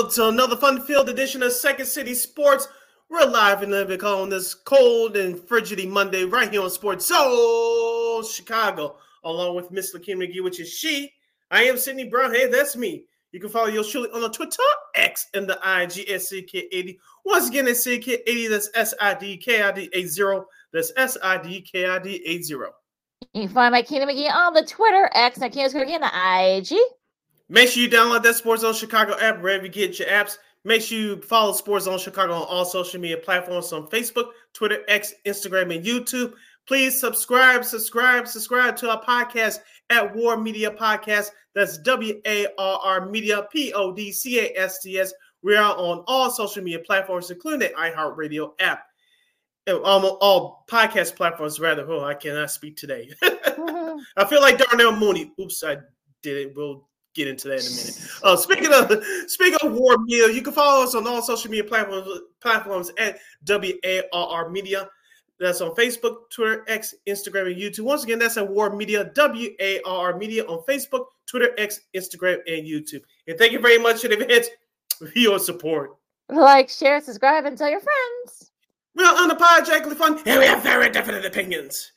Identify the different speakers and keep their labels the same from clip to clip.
Speaker 1: To another fun-filled edition of Second City Sports. We're live in the on this cold and frigidy Monday right here on Sports Soul Chicago, along with Miss Lakeem McGee, which is she. I am Sydney Brown. Hey, that's me. You can follow yours truly on the Twitter, X, and the IG at SidKid80. Once again, it's SidKid80. That's S-I-D-K-I-D 80. That's S-I-D-K-I-D 80.
Speaker 2: You can find my Keenan McGee on the Twitter, X, and Keenan McGee on the IG.
Speaker 1: Make sure you download that Sports Zone Chicago app wherever you get your apps. Make sure you follow Sports Zone Chicago on all social media platforms on Facebook, Twitter, X, Instagram, and YouTube. Please subscribe, subscribe, subscribe to our podcast at WARR Media Podcast. That's W A R R Media, P O D C A S T S. We are on all social media platforms, including the iHeartRadio app. Um, all podcast platforms, rather. Oh, I cannot speak today. I feel like Darnell Mooney. Oops, I did it. We'll get into that in a minute. Uh, speaking of speaking of WARR Media, you can follow us on all social media platforms platforms at WARR Media. That's on Facebook, Twitter, X, Instagram, and YouTube. Once again, that's at WARR Media, WARR Media on Facebook, Twitter, X, Instagram, and YouTube. And thank you very much in advance for your support.
Speaker 2: Like, share, subscribe, and tell your friends.
Speaker 1: We are unapologetically fun, and we have very definite opinions.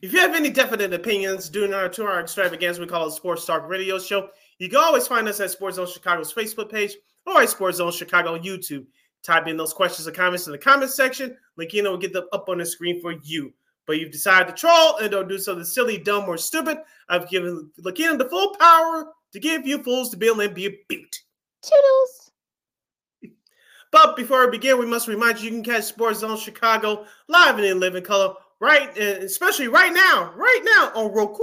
Speaker 1: If you have any definite opinions during our two hour extravaganza, we call it Sports Talk Radio Show. You can always find us at Sports Zone Chicago's Facebook page or at Sports Zone Chicago on YouTube. Type in those questions or comments in the comment section. Lakina will get them up on the screen for you. But you've decided to troll and don't do something silly, dumb, or stupid. I've given Lakina the full power to give you fools to bill and be a beat.
Speaker 2: Toodles.
Speaker 1: But before we begin, we must remind you you can catch Sports Zone Chicago live and in living color, right, eh, especially right now, right now on Roku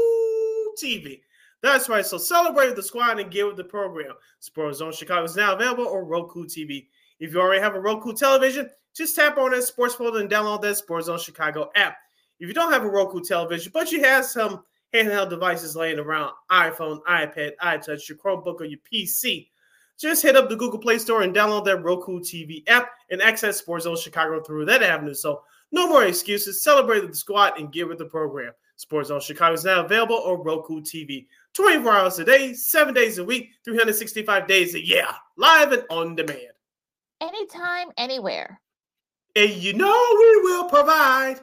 Speaker 1: TV. That's right. So celebrate with the squad and get with the program. Sports Zone Chicago is now available on Roku TV. If you already have a Roku television, just tap on that sports folder and download that Sports Zone Chicago app. If you don't have a Roku television, but you have some handheld devices laying around iPhone, iPad, iTouch, your Chromebook, or your PC, just hit up the Google Play Store and download that Roku TV app and access Sports Zone Chicago through that avenue. So no more excuses. Celebrate the squad and get with the program. Sports Zone Chicago is now available on Roku TV. 24 hours a day, seven days a week, 365 days a year, live and on demand.
Speaker 2: Anytime, anywhere.
Speaker 1: And you know we will provide.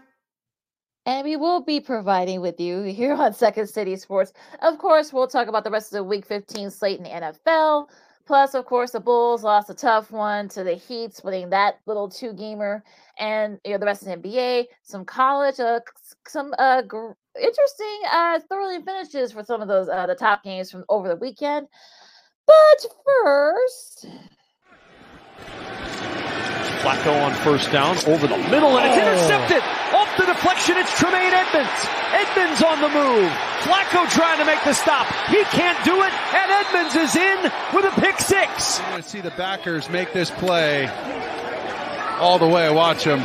Speaker 2: And we will be providing with you here on Second City Sports. Of course, we'll talk about the rest of the week 15 slate in the NFL. Plus, of course, the Bulls lost a tough one to the Heat, splitting that little two gamer, and you know the rest of the NBA, some college, uh, some uh, gr- interesting uh thoroughly finishes for some of those uh the top games from over the weekend. But first
Speaker 3: Flacco on first down over the middle and it's oh. intercepted. Off the deflection, it's Tremaine Edmunds. Edmunds on the move. Flacco trying to make the stop. He can't do it, and Edmunds is in with a pick six.
Speaker 4: You're going to see the backers make this play all the way. Watch them.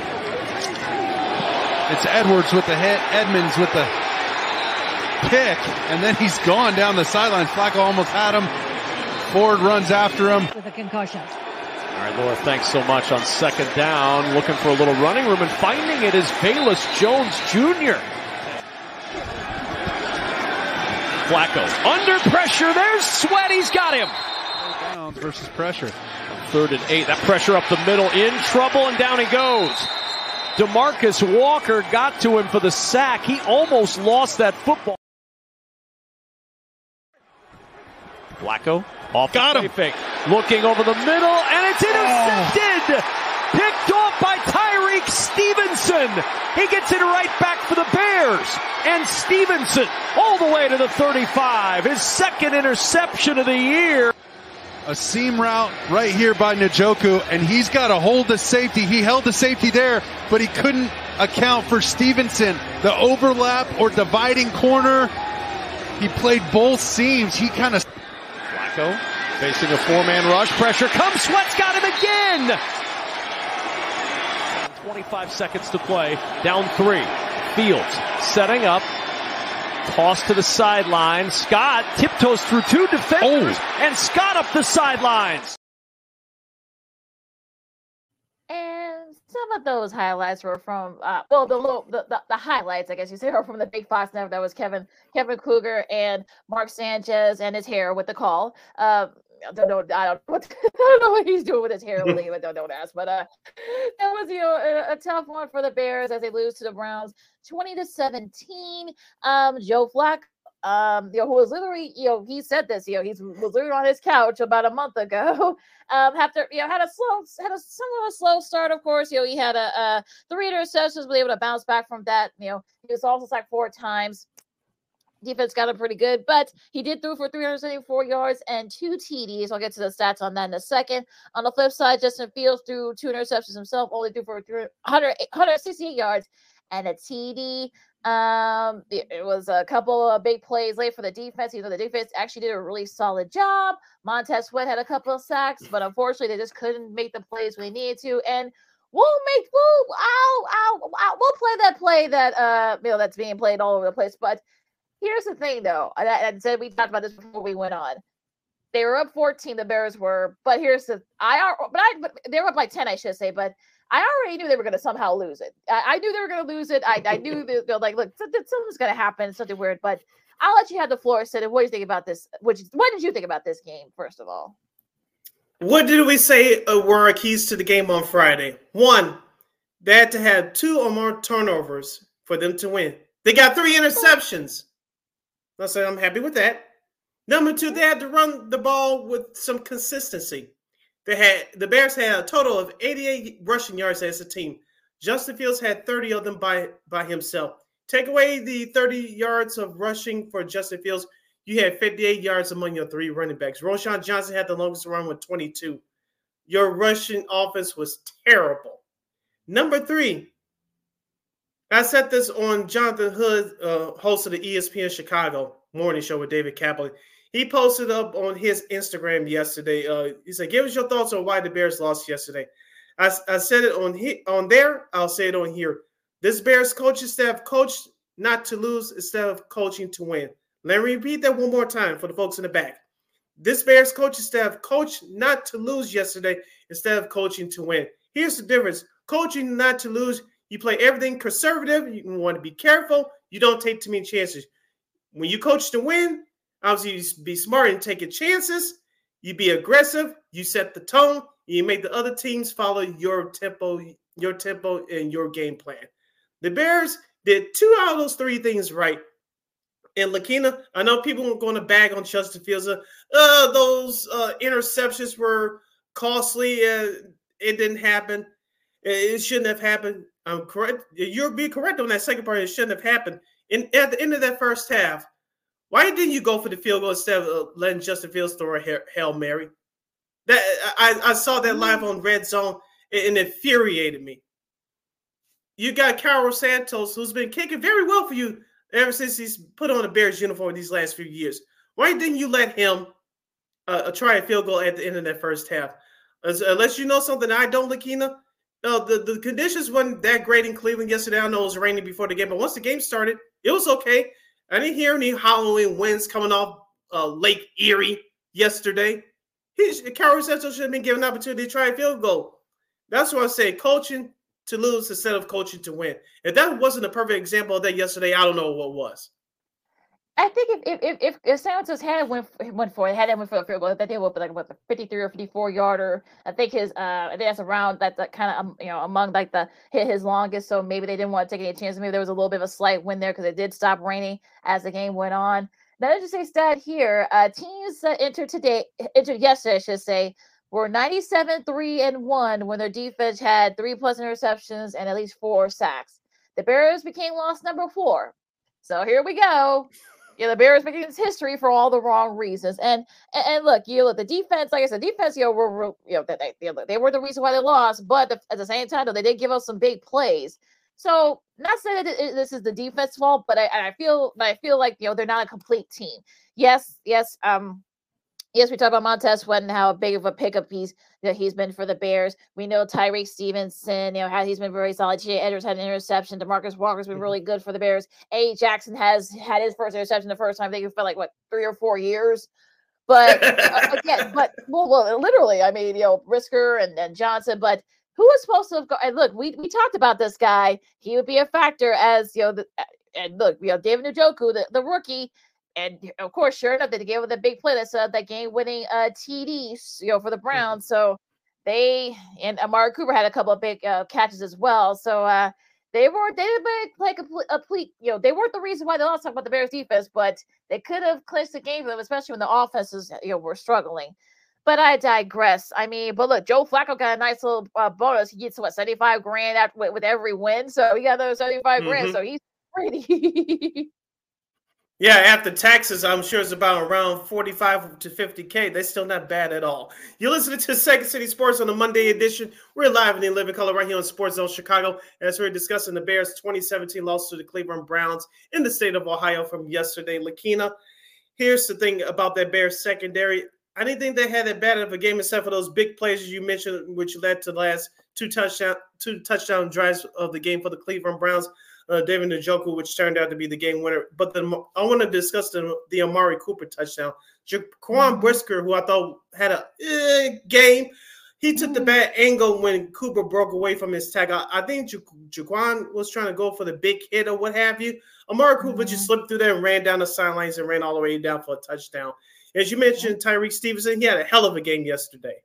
Speaker 4: It's Edwards with the hit, Edmunds with the pick, and then he's gone down the sideline. Flacco almost had him. Ford runs after him.
Speaker 5: With a concussion.
Speaker 3: All right, Laura, thanks so much on second down. Looking for a little running room and finding it is Bayless Jones Jr. Flacco under pressure. There's Sweat. He's got him.
Speaker 4: Downs versus pressure.
Speaker 3: Third and eight. That pressure up the middle in trouble and down he goes. Demarcus Walker got to him for the sack. He almost lost that football. Flacco off
Speaker 4: got him.
Speaker 3: Fake. Looking over the middle and it's oh. intercepted. Oh. Picked off by Tyrique Stevenson. He gets it right back for the Bears. And Stevenson all the way to the 35. His second interception of the year
Speaker 4: a seam route right here by Njoku, and he's got to hold the safety. He held the safety there, but he couldn't account for Stevenson. The overlap or dividing corner, he played both seams. He kind of.
Speaker 3: Flacco facing a four-man rush. Pressure comes. Sweat's got him again. 25 seconds to play. Down three. Fields setting up. Toss to the sideline. Scott tiptoes through two defenders oh. and Scott up the sidelines.
Speaker 2: Some of those highlights were from, uh, well, the, little, the, the the highlights, I guess you say, are from the Big Fox Network. That was Kevin Kevin Kugler and Mark Sanchez and his hair with the call. Uh, I don't know. I don't, what, I don't know what he's doing with his hair, but don't, don't ask. But uh, that was you know a, a, tough one for the Bears as they lose to the Browns, twenty to seventeen. Um, Joe Flacco um, you know, who was literally, you know, he said this, you know, he was literally on his couch about a month ago. Um, after you know, had a slow, had a somewhat slow start, of course. You know, he had a, a three interceptions, was able to bounce back from that. You know, he was also sacked four times. Defense got him pretty good, but he did throw for 374 yards and two TDs. I'll get to the stats on that in a second. On the flip side, Justin Fields threw two interceptions himself, only threw for 100, 168 yards and a TD. Um, it was a couple of big plays late for the defense. You know, the defense actually did a really solid job. Montez Sweat had a couple of sacks, but unfortunately, they just couldn't make the plays when they needed to. And we'll make we'll I'll, I'll, I'll we'll play that play that uh you know that's being played all over the place. But here's the thing, though. I, I said we talked about this before we went on. They were up 14, the Bears were, but here's the I are, but I but they were up by 10, I should say, but I already knew they were going to somehow lose it. I, I, knew they were going to lose it. I, I knew that they're like, look, something's going to happen, something weird. But I'll let you have the floor, Sid. What do you think about this? What, what did you think about this game, first of all?
Speaker 1: What did we say uh, were our keys to the game on Friday? One, they had to have two or more turnovers for them to win. They got three interceptions. I say I'm happy with that. Number two, they had to run the ball with some consistency. They had the Bears had a total of 88 rushing yards as a team. Justin Fields had 30 of them by by himself. Take away the 30 yards of rushing for Justin Fields, you had 58 yards among your three running backs. Roschon Johnson had the longest run with 22. Your rushing offense was terrible. Number three, I said this on Jonathan Hood, uh, host of the ESPN Chicago morning show with David Kaplan he posted up on his Instagram yesterday. Uh, he said, "Give us your thoughts on why the Bears lost yesterday." I, I said it on he, on there. I'll say it on here. This Bears coaching staff coached not to lose instead of coaching to win. Let me repeat that one more time for the folks in the back. This Bears coaching staff coached not to lose yesterday instead of coaching to win. Here's the difference: coaching not to lose. You play everything conservative. You want to be careful. You don't take too many chances. When you coach to win, Obviously, you be smart and taking chances. You be aggressive. You set the tone. You make the other teams follow your tempo, your tempo, and your game plan. The Bears did two out of those three things right. And Lakina, I know people are going to bag on Justin Fields. Uh, those uh, interceptions were costly. Uh, it didn't happen. It, shouldn't have happened. I'm correct. You're being correct on that second part. It shouldn't have happened. And at the end of that first half, why didn't you go for the field goal instead of uh, letting Justin Fields throw a hail mary? That I, I saw that live on Red Zone and it infuriated me. You got Cairo Santos, who's been kicking very well for you ever since he's put on a Bears uniform these last few years. Why didn't you let him uh, try a field goal at the end of that first half? Unless you know something I don't, Lakina. Uh, the, the conditions weren't that great in Cleveland yesterday. I know it was raining before the game, but once the game started, it was okay. I didn't hear any Halloween winds coming off uh, Lake Erie yesterday. He, Cairo Santos should have been given an opportunity to try a field goal. That's why I say coaching to lose instead of coaching to win. If that wasn't a perfect example of that yesterday, I don't know what was.
Speaker 2: I think if if if, if Santos had went went for it, had that went for a field goal, that they would be like what the fifty three or fifty four yarder. I think his uh, I think that's around that that kind of um, you know among like the hit his longest. So maybe they didn't want to take any chances. Maybe there was a little bit of a slight win there because it did stop raining as the game went on. Now, just say stat here: uh, teams that entered today, entered yesterday, I should say, were ninety seven three and one when their defense had three plus interceptions and at least four sacks. The Bears became loss number four. So here we go know, the Bears making this history for all the wrong reasons. And and, and look, you know, the defense, like I said, defense, you know, were, were you know, they, they, they were the reason why they lost. But the, at the same time, though, they did give us some big plays. So not saying that this is the defense fault, but I, I feel I feel like you know they're not a complete team. Yes, yes, um, Yes, we talked about Montez Sweat and how big of a pickup he's that he's been for the Bears. We know Tyrique Stevenson, you know, how he's been very solid. Jay Edwards had an interception. Demarcus Walker's been mm-hmm. really good for the Bears. A. Jackson has had his first interception the first time. I think it felt like what three or four years. But uh, again, but well, well, literally, I mean, you know, Brisker and, and Johnson, but who was supposed to have gone? And look, we we talked about this guy. He would be a factor as you know, the, and look, you know, David Njoku, the, the rookie and of course, sure enough, they gave it the big play that set that game-winning uh, TD, you know, for the mm-hmm. Browns. So they and Amari Cooper had a couple of big uh, catches as well. So uh, they were they did like a, a complete, you know, they weren't the reason why they lost. Talk about the Bears defense, but they could have clinched the game for them, especially when the offenses you know were struggling. But I digress. I mean, but look, Joe Flacco got a nice little uh, bonus. He gets what seventy five grand after, with, with, every win, so he got those seventy five mm-hmm. grand. So he's pretty.
Speaker 1: Yeah, after taxes, I'm sure it's about around 45 to 50K. That's still not bad at all. You're listening to Second City Sports on the Monday edition. We're live in the living color right here on Sports Zone Chicago as we're discussing the Bears' 2017 loss to the Cleveland Browns in the state of Ohio from yesterday. Lakina, here's the thing about that Bears secondary. I didn't think they had that bad of a game except for those big plays you mentioned, which led to the last two touchdown two touchdown drives of the game for the Cleveland Browns uh, David Njoku, which turned out to be the game winner. But the, I want to discuss the, the Amari Cooper touchdown. Jaquan mm-hmm. Brisker, who I thought had a eh, game, he took the mm-hmm. bad angle when Cooper broke away from his tag. I, I think ja- Jaquan was trying to go for the big hit or what have you. Amari Cooper mm-hmm. just slipped through there and ran down the sidelines and ran all the way down for a touchdown. As you mentioned, Tyrique Stevenson, he had a hell of a game yesterday.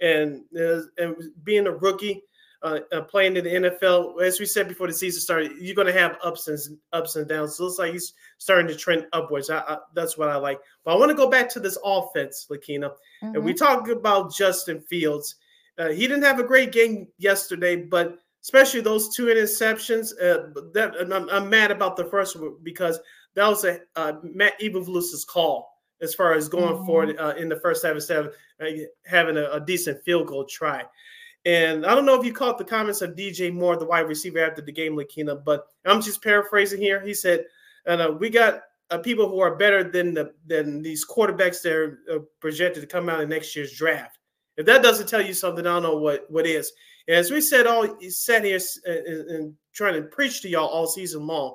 Speaker 1: And, uh, and being a rookie, uh, uh, playing in the NFL, as we said before the season started, you're going to have ups and ups and downs. So it looks like he's starting to trend upwards. I, I, that's what I like. But I want to go back to this offense, Lakina, mm-hmm. and we mm-hmm. about Justin Fields. Uh, he didn't have a great game yesterday, but especially those two interceptions. Uh, that I'm, I'm, mad about the first one because that was a uh, Matt Eberflus's call as far as going mm-hmm. forward uh, in the first half instead of having a, a decent field goal try. And I don't know if you caught the comments of DJ Moore, the wide receiver, after the game, Lakina, but I'm just paraphrasing here. He said, uh, "We got uh, people who are better than the than these quarterbacks that are uh, projected to come out in next year's draft." If that doesn't tell you something, I don't know what what is. And as we said, all sat here and, and trying to preach to y'all all season long.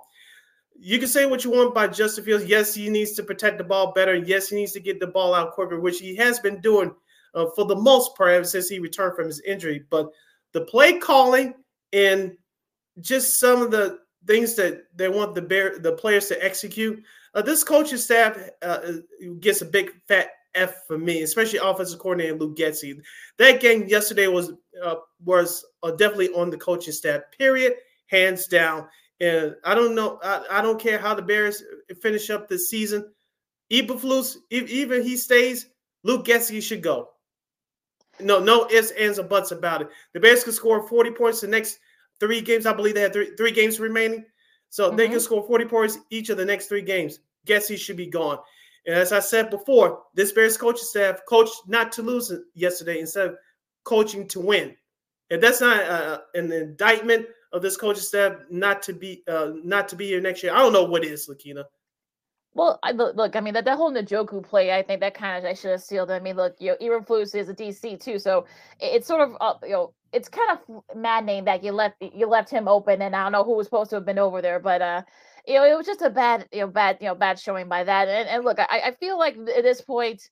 Speaker 1: You can say what you want by Justin Fields. Yes, he needs to protect the ball better. Yes, he needs to get the ball out quicker, which he has been doing uh, for the most part since he returned from his injury. But the play calling and just some of the things that they want the bear the players to execute. Uh, this coaching staff uh, gets a big fat F for me, especially offensive coordinator Luke Getsy. That game yesterday was uh, was uh, definitely on the coaching staff. Period, hands down. And I don't know. I, I don't care how the Bears finish up this season. Eberflus, if even he stays, Luke Getsy should go. No, no ifs, ands, or buts about it. The Bears could score 40 points the next three games. I believe they had three, three games remaining. So mm-hmm. they can score 40 points each of the next three games. Getsy should be gone. And as I said before, this Bears coaching staff coached not to lose yesterday instead of coaching to win. If that's not uh, an indictment of this coaching staff not to be uh, not to be here next year, I don't know what is, Lakina.
Speaker 2: Well, I, look, I mean that that whole Njoku play, I think that kind of I should have sealed. It. I mean, look, you know, Eberflus is a DC too, so it, it's sort of uh, you know, it's kind of maddening that you left you left him open, and I don't know who was supposed to have been over there, but uh, you know, it was just a bad, you know, bad, you know, bad showing by that. And, and look, I, I feel like at this point,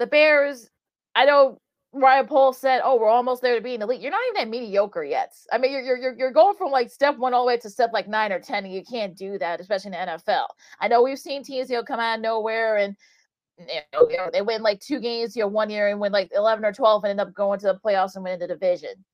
Speaker 2: the Bears, I don't know Ryan Poles said, "Oh, we're almost there to be in the. You're not even that mediocre yet. I mean, you're you're you're going from like step one all the way to step like nine or ten, and you can't do that, especially in the NFL. I know we've seen teams you know come out of nowhere and you know, you know they win like two games, you know, one year and win like eleven or twelve, and end up going to the playoffs and winning the division.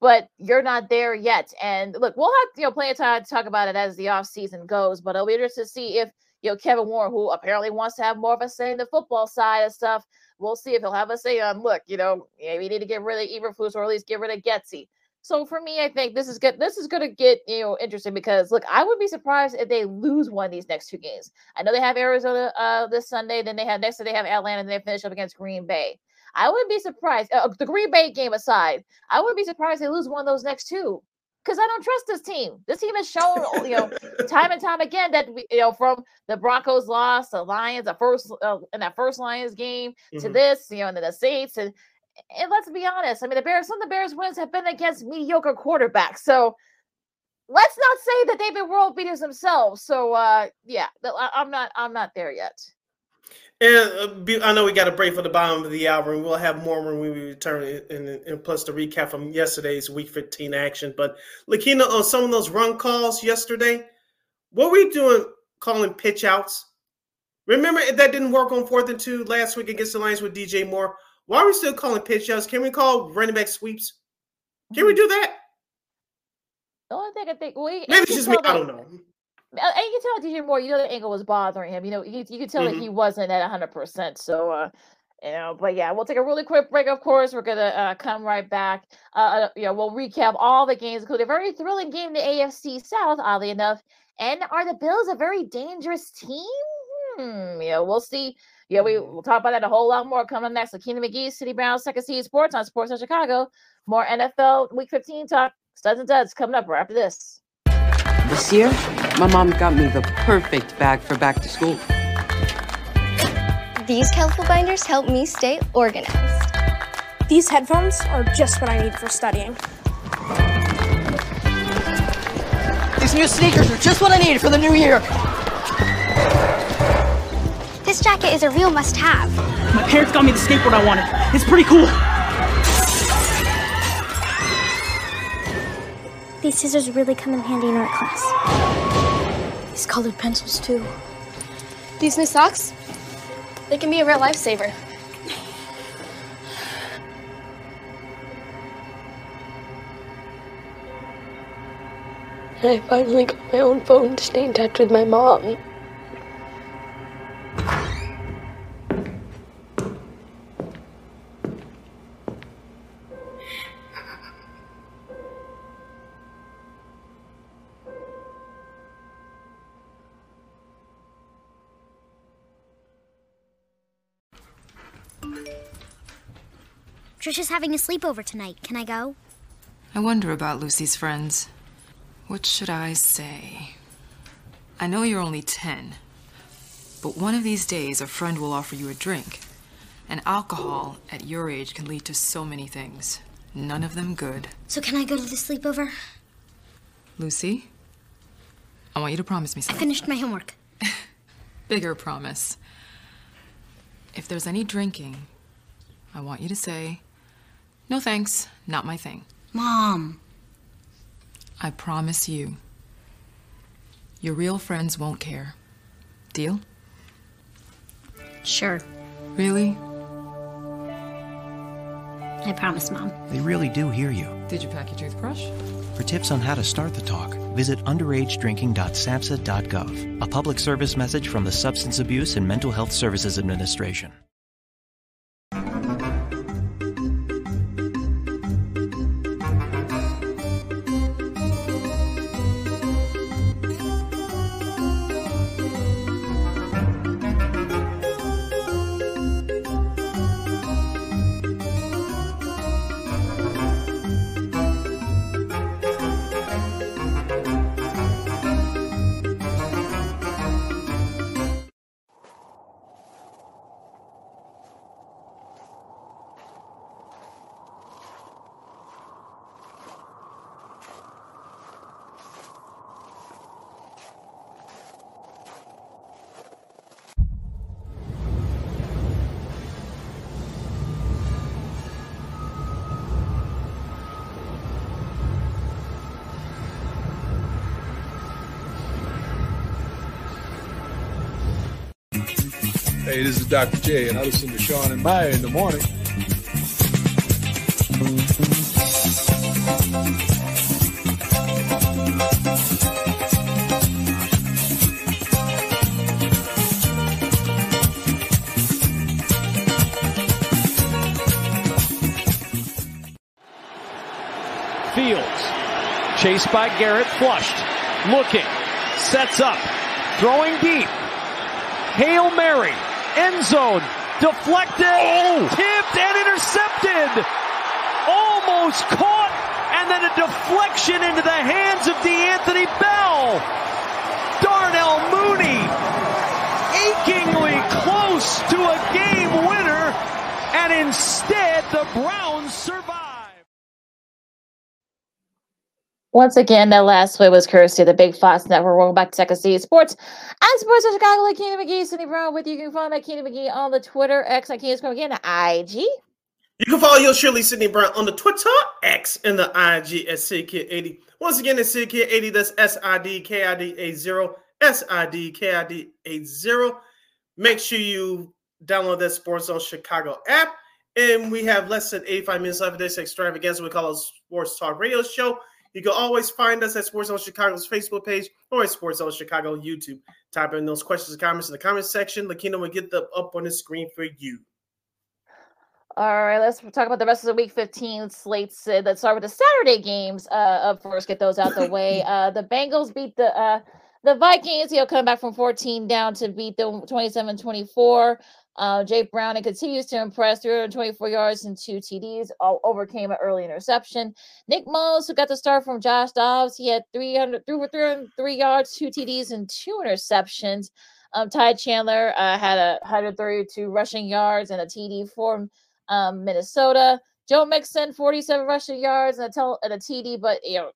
Speaker 2: But you're not there yet. And look, we'll have you know plenty of time to talk about it as the off season goes. But I'll be interested to see if you know Kevin Warren, who apparently wants to have more of a say in the football side of stuff We'll see if he'll have a say on. Look, you know, maybe we need to get rid of Eberflus or at least get rid of Getsy. So for me, I think this is good. This is going to get you know interesting because look, I would be surprised if they lose one of these next two games. I know they have Arizona uh, this Sunday, then they have next. They have Atlanta, and they finish up against Green Bay. I wouldn't be surprised. Uh, the Green Bay game aside, I wouldn't be surprised they lose one of those next two because I don't trust this team. This team has shown, you know, time and time again that we, you know, from the Broncos loss, the Lions, the first uh, in that first Lions game mm-hmm. to this, you know, and then the Saints, and and let's be honest, I mean, the Bears, some of the Bears wins have been against mediocre quarterbacks, so let's not say that they've been world beaters themselves. So, uh, yeah, I'm not, I'm not there yet.
Speaker 1: And uh, I know we got a break for the bottom of the hour, and we'll have more when we return, and, and plus the recap from yesterday's Week 15 action. But Lakina, on some of those run calls yesterday, what were you doing calling pitch outs? Remember that didn't work on fourth and two last week against the Lions with DJ Moore. Why are we still calling pitch outs? Can we call running back sweeps? Can we do that?
Speaker 2: The only thing I think,
Speaker 1: maybe it's just me. I don't know.
Speaker 2: And you can tell DJ Moore, you know, the ankle was bothering him. You know, you, you can tell mm-hmm. that he wasn't at 100%. So, uh, you know, but yeah, we'll take a really quick break. Of course, we're gonna uh, come right back. Uh, uh you know, we'll recap all the games, including a very thrilling game in the AFC South, oddly enough. And are the Bills a very dangerous team? Hmm, you know, we'll see. Yeah, we, will talk about that a whole lot more coming up next. Keenan McGee, City Brown, Second City Sports on Sports of Chicago. More NFL Week 15 talk, studs and duds coming up right after this.
Speaker 5: This year, my mom got me the perfect bag for back to school.
Speaker 6: These colorful binders help me stay organized.
Speaker 7: These headphones are just what I need for studying.
Speaker 8: These new sneakers are just what I need for the new year.
Speaker 6: This jacket is a real must-have.
Speaker 8: My parents got me the skateboard I wanted. It's pretty cool.
Speaker 6: These scissors really come in handy in art class.
Speaker 7: These colored pencils, too.
Speaker 9: These new socks? They can be a real lifesaver.
Speaker 10: I finally got my own phone to stay in touch with my mom.
Speaker 6: Trisha's having a sleepover tonight. Can I go?
Speaker 11: I wonder about Lucy's friends. What should I say? I know you're only 10, but one of these days a friend will offer you a drink. And alcohol at your age can lead to so many things, none of them good.
Speaker 6: So, can I go to the sleepover?
Speaker 11: Lucy, I want you to promise me something.
Speaker 6: I finished my homework.
Speaker 11: Bigger promise. If there's any drinking, I want you to say, no thanks, not my thing.
Speaker 6: Mom.
Speaker 11: I promise you, your real friends won't care. Deal?
Speaker 6: Sure.
Speaker 11: Really?
Speaker 6: I promise, Mom.
Speaker 12: They really do hear you.
Speaker 11: Did you pack your toothbrush?
Speaker 12: For tips on how to start the talk, visit underagedrinking.samhsa.gov, a public service message from the Substance Abuse and Mental Health Services Administration.
Speaker 13: Dr. J, and I listen to Sean and Maya in the morning.
Speaker 3: Fields, chased by Garrett, flushed, looking, sets up, throwing deep. Hail Mary, end zone, deflected, oh. tipped, and intercepted. Almost caught, and then a deflection into the hands of DeAnthony Bell. Darnell Mooney, achingly close to a game winner, and instead the Browns survive.
Speaker 2: Once again, that last play was courtesy of the Big Fox Network. Welcome back to Second City Sports. I'm Sports of Chicago, like Keenan McGee, Cindy Brown with you. You can follow me Keenan McGee on the Twitter, X, like Keenan again, IG.
Speaker 1: You can follow your Shirley Sydney Brown on the Twitter, X, and the IG at SidKid80. Once again, it's SidKid80. That's S I D K I D A 0. S I D K I D A 0. Make sure you download that Sports on Chicago app. And we have less than 85 minutes left of this extravaganza we call a sports talk radio show. You can always find us at Sports Zone Chicago's Facebook page or at Sports Zone Chicago YouTube. Type in those questions and comments in the comment section. Lakina will get them up on the screen for you.
Speaker 2: All right, let's talk about the rest of the week 15 slates. Uh, let's start with the Saturday games uh, up first, get those out the way. Uh, the Bengals beat the uh, the Vikings, know, come back from 14 down to beat them 27 24. Uh, Jake Browning continues to impress 324 yards and two TDs, all overcame an early interception. Nick Mullens, who got the start from Josh Dobbs, he had 300, 303 yards, two TDs, and two interceptions. Um, Ty Chandler uh, had a 132 rushing yards and a TD for um, Minnesota. Joe Mixon, 47 rushing yards and a, tel- and a TD, but you know,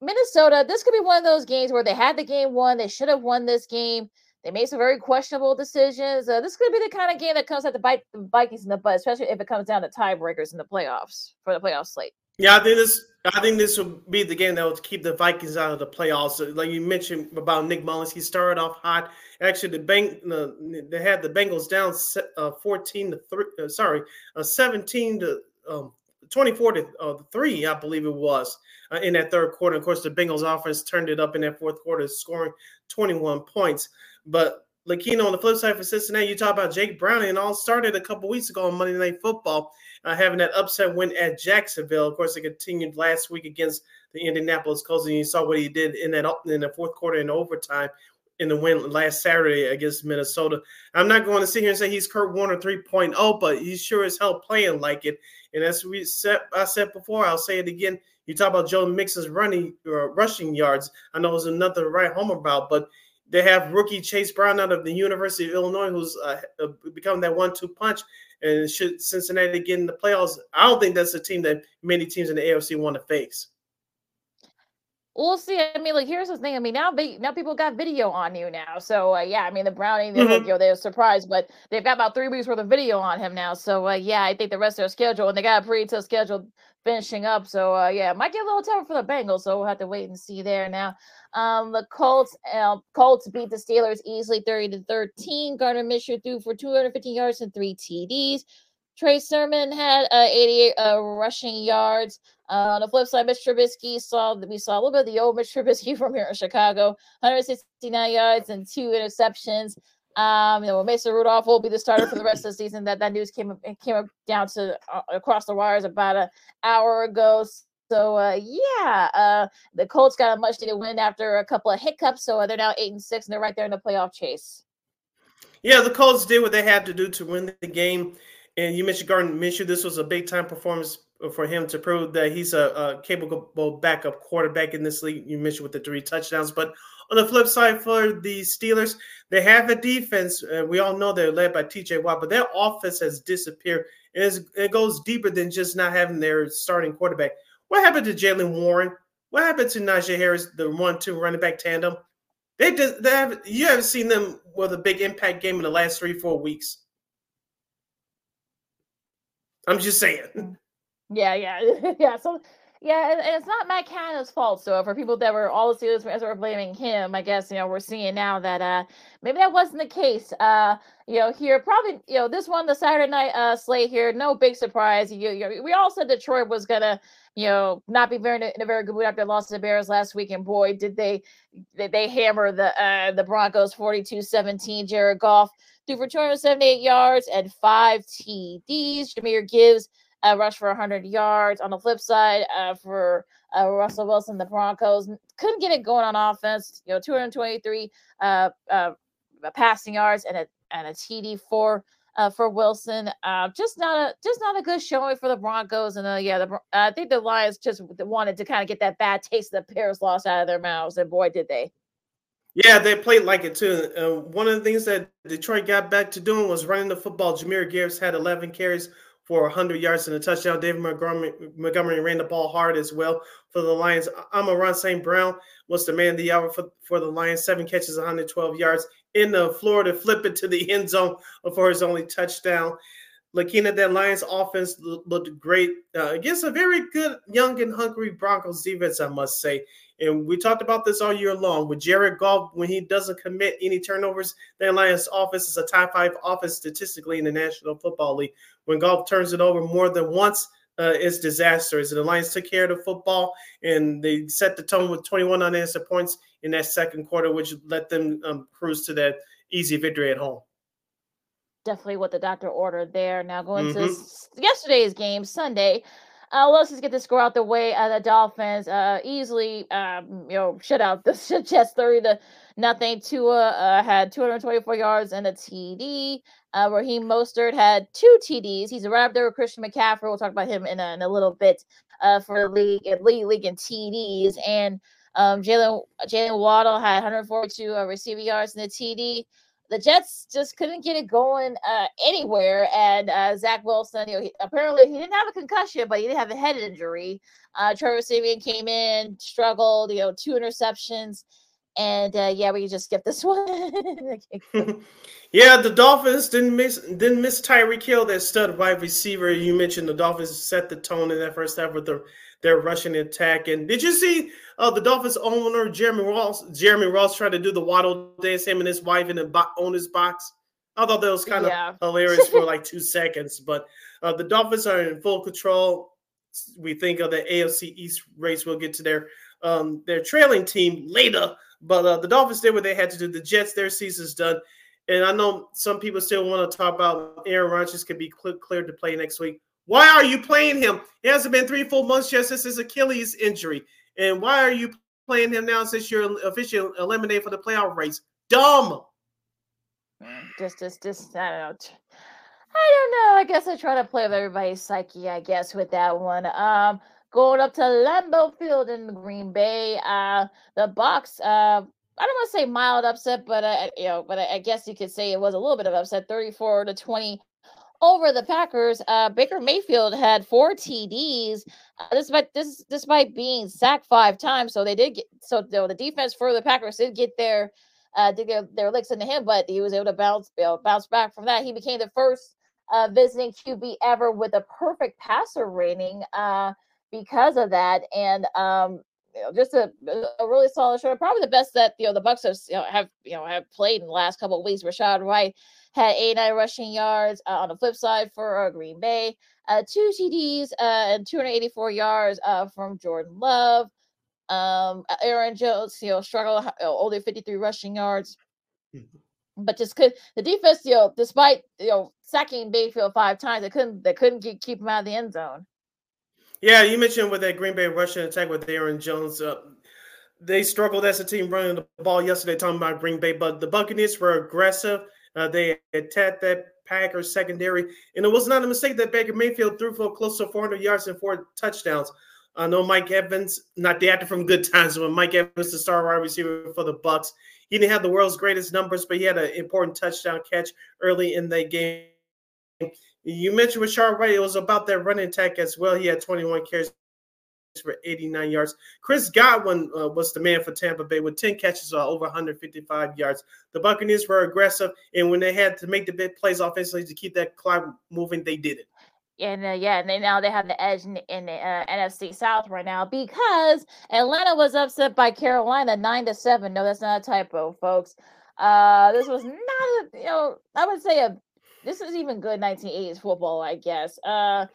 Speaker 2: Minnesota, this could be one of those games where they had the game won. They should have won this game. They made some very questionable decisions. Uh, this could be the kind of game that comes at the bite the Vikings in the butt, especially if it comes down to tiebreakers in the playoffs for the playoff slate.
Speaker 1: Yeah, I think this. I think this will be the game that will keep the Vikings out of the playoffs. Like you mentioned about Nick Mullens, he started off hot. Actually, the bank the, they had the Bengals down uh, fourteen to three. Uh, sorry, uh, seventeen to um, twenty four to uh, three, I believe it was uh, in that third quarter. Of course, the Bengals offense turned it up in that fourth quarter, scoring twenty one points. But Lakina, on the flip side for Cincinnati, you talk about Jake Browning, and all started a couple weeks ago on Monday Night Football, uh, having that upset win at Jacksonville. Of course, it continued last week against the Indianapolis Colts, and you saw what he did in that in the fourth quarter in overtime in the win last Saturday against Minnesota. I'm not going to sit here and say he's Kurt Warner 3.0, but he sure as hell playing like it. And as we said, I said before, I'll say it again. You talk about Joe Mixon's running uh, rushing yards. I know it was another right home about, but they have rookie Chase Brown out of the University of Illinois, who's uh, uh become that one-two punch. And should Cincinnati get in the playoffs, I don't think that's a team that many teams in the AFC want to face.
Speaker 2: We'll see. I mean, like, here's the thing. I mean, now now people got video on you now. So uh, yeah, I mean, the Browning, they mm-hmm. you know, they're surprised, but they've got about three weeks worth of video on him now. So uh, yeah, I think the rest of their schedule, and they got a pretty tough schedule finishing up. So uh, yeah, might get a little tougher for the Bengals. So we'll have to wait and see there. Now, um, the Colts, uh, Colts beat the Steelers easily, thirty to thirteen. Gardner Minshew threw for two hundred fifteen yards and three TDs. Trey Sermon had uh, 88 uh, rushing yards. Uh, on the flip side, Mitch Trubisky saw that we saw a little bit of the old Mitch Trubisky from here in Chicago, 169 yards and two interceptions. Um, you know, Mason Rudolph will be the starter for the rest of the season. That that news came came down to uh, across the wires about an hour ago. So uh, yeah, uh, the Colts got a much needed win after a couple of hiccups. So they're now eight and six, and they're right there in the playoff chase.
Speaker 1: Yeah, the Colts did what they had to do to win the game. And you mentioned Gardner Minshew. This was a big time performance for him to prove that he's a, a, capable backup quarterback in this league. You mentioned with the three touchdowns, but on the flip side for the Steelers, they have a defense. Uh, we all know they're led by T.J. Watt, but their offense has disappeared. It, it goes deeper than just not having their starting quarterback. What happened to Jaylen Warren? What happened to Najee Harris, the one-two running back tandem? They just they have you haven't seen them with a big impact game in the last three four weeks. I'm just saying.
Speaker 2: Yeah, yeah, yeah. So, yeah, and it's not Matt Canada's fault. So, for people that were all the Steelers fans were blaming him, I guess you know we're seeing now that uh maybe that wasn't the case. Uh, you know, here probably you know this one the Saturday night uh slate here, no big surprise. You, you we all said Detroit was gonna you know not be very in a very good mood after loss to the Bears last week, and boy did they they, hammer the uh the Broncos 42-17. Jared Goff threw for 278 yards and five TDs. Jahmyr Gibbs uh, rushed for 100 yards. On the flip side, uh, for uh, Russell Wilson, the Broncos couldn't get it going on offense. You know, 223 uh, uh, passing yards and a and a TD for uh, for Wilson. Uh, just not a just not a good showing for the Broncos. And uh, yeah, the, I think the Lions just wanted to kind of get that bad taste of the Bears loss out of their mouths, and boy, did they.
Speaker 1: Yeah, they played like it too. Uh, one of the things that Detroit got back to doing was running the football. Jahmyr Gibbs had 11 carries for 100 yards and a touchdown. David Montgomery, Montgomery ran the ball hard as well for the Lions. Amon-Ra St. Brown was the man of the hour for, for the Lions. Seven catches, 112 yards in the floor to flip it to the end zone for his only touchdown. Looking at that Lions offense looked great uh, against a very good young and hungry Broncos defense, I must say. And we talked about this all year long. With Jared Goff, when he doesn't commit any turnovers, the Lions offense is a top five offense statistically in the National Football League. When Goff turns it over more than once, uh, it's disastrous. And the Lions took care of the football and they set the tone with 21 unanswered points in that second quarter, which let them um, cruise to that easy victory at home.
Speaker 2: Definitely what the doctor ordered there. Now going mm-hmm. to yesterday's game, Sunday. Uh, let's just get the score out the way. Uh, the Dolphins uh, easily, um, you know, shut out the Jets thirty to nothing. Tua uh, had 224 yards and a TD. Uh, Raheem Mostert had two TDs. He's right up there with Christian McCaffrey. We'll talk about him in a, in a little bit uh, for the league, league, league and TDs. And um, Jaylen Jaylen Waddle had 142 uh, receiving yards and a TD the Jets just couldn't get it going uh, anywhere. And uh, Zach Wilson, you know, he, apparently he didn't have a concussion, but he didn't have a head injury. Uh, Trevor Siemian came in, struggled, you know, two interceptions. And uh, yeah, we just skip this one.
Speaker 1: yeah, the Dolphins didn't miss didn't miss Tyreek Hill, that stud wide receiver. You mentioned the Dolphins set the tone in that first half with the their rushing attack. And did you see uh, the Dolphins owner Jeremy Ross? Jeremy Ross tried to do the waddle dance, him and his wife in the bo- owner's box. I thought that was kind of yeah. hilarious for like two seconds. But uh, the Dolphins are in full control. We think of the AFC East race. We'll get to their um, their trailing team later. But uh, the Dolphins did what they had to do. The Jets, their season's done. And I know some people still want to talk about Aaron Rodgers could be cl- cleared to play next week. Why are you playing him? It hasn't been three full months yet since his Achilles injury. And why are you playing him now since you're officially eliminated for the playoff race? Dumb.
Speaker 2: Just, just, just, I don't know. I don't know. I guess I try to play with everybody's psyche, I guess, with that one. Um, going up to Lambeau Field in Green Bay. Uh, the Bucs. Uh, I don't want to say mild upset, but uh, you know, but I, I guess you could say it was a little bit of upset. Thirty-four to twenty over the Packers. Uh, Baker Mayfield had four TDs, uh, despite this despite being sacked five times. So they did get so the, the defense for the Packers did get their uh did their, their licks into him, but he was able to bounce you know, bounce back from that. He became the first uh, visiting QB ever with a perfect passer rating uh, because of that, and um, you know, just a, a really solid show. Probably the best that you know the Bucks have you know, have you know have played in the last couple of weeks. Rachaad White had 89 rushing yards. Uh, on the flip side for uh, Green Bay, uh, two TDs uh, and 284 yards uh, from Jordan Love. Um, Aaron Jones, you know, struggled only 53 rushing yards. Mm-hmm. But just could the defense, you know, despite you know sacking Mayfield five times, they couldn't they couldn't keep, keep him out of the end zone.
Speaker 1: Yeah, you mentioned with that Green Bay rushing attack with Aaron Jones. Uh, they struggled as a team running the ball yesterday, talking about Green Bay, but the Buccaneers were aggressive. Uh, they attacked that Packers secondary, and it was not a mistake that Baker Mayfield threw for close to 400 yards and four touchdowns. I know Mike Evans, not the actor from Good Times, but Mike Evans, the star wide receiver for the Bucks. He didn't have the world's greatest numbers, but he had an important touchdown catch early in the game. You mentioned Sharp White, it was about that running attack as well. He had 21 carries for 89 yards. Chris Godwin uh, was the man for Tampa Bay with 10 catches for over 155 yards. The Buccaneers were aggressive, and when they had to make the big plays offensively to keep that clock moving, they did it.
Speaker 2: And uh, yeah, and they, now they have the edge in, in the uh, NFC South right now because Atlanta was upset by Carolina nine to seven. No, that's not a typo, folks. Uh, this was not a you know I would say a this is even good 1980s football, I guess. Uh,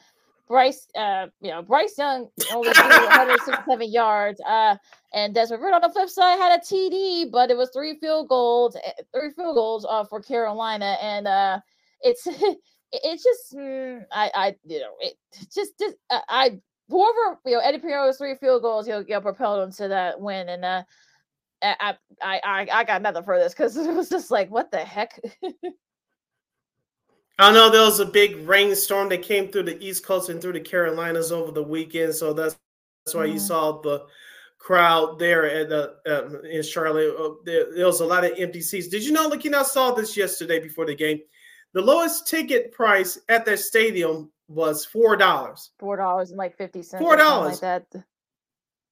Speaker 2: Bryce, uh, you know, Bryce Young only threw 167 yards. Uh, and Desmond Ridder on the flip side had a TD, but it was three field goals, eh, three field goals uh, for Carolina, and uh, it's it's just mm, I I you know it just just uh, I whoever you know Eddie Piñeiro's three field goals he'll, he'll propel him to that win, and uh, I I I I got nothing for this because it was just like what the heck.
Speaker 1: I know there was a big rainstorm that came through the East Coast and through the Carolinas over the weekend, so that's that's why mm. you mm-hmm. saw the crowd there at the uh, in Charlotte. Uh, there, there, was a lot of empty seats. Did you know? Looking, I saw this yesterday before the game. The lowest ticket price at that stadium was four dollars.
Speaker 2: Four dollars and like fifty cents.
Speaker 1: Four dollars. Like that.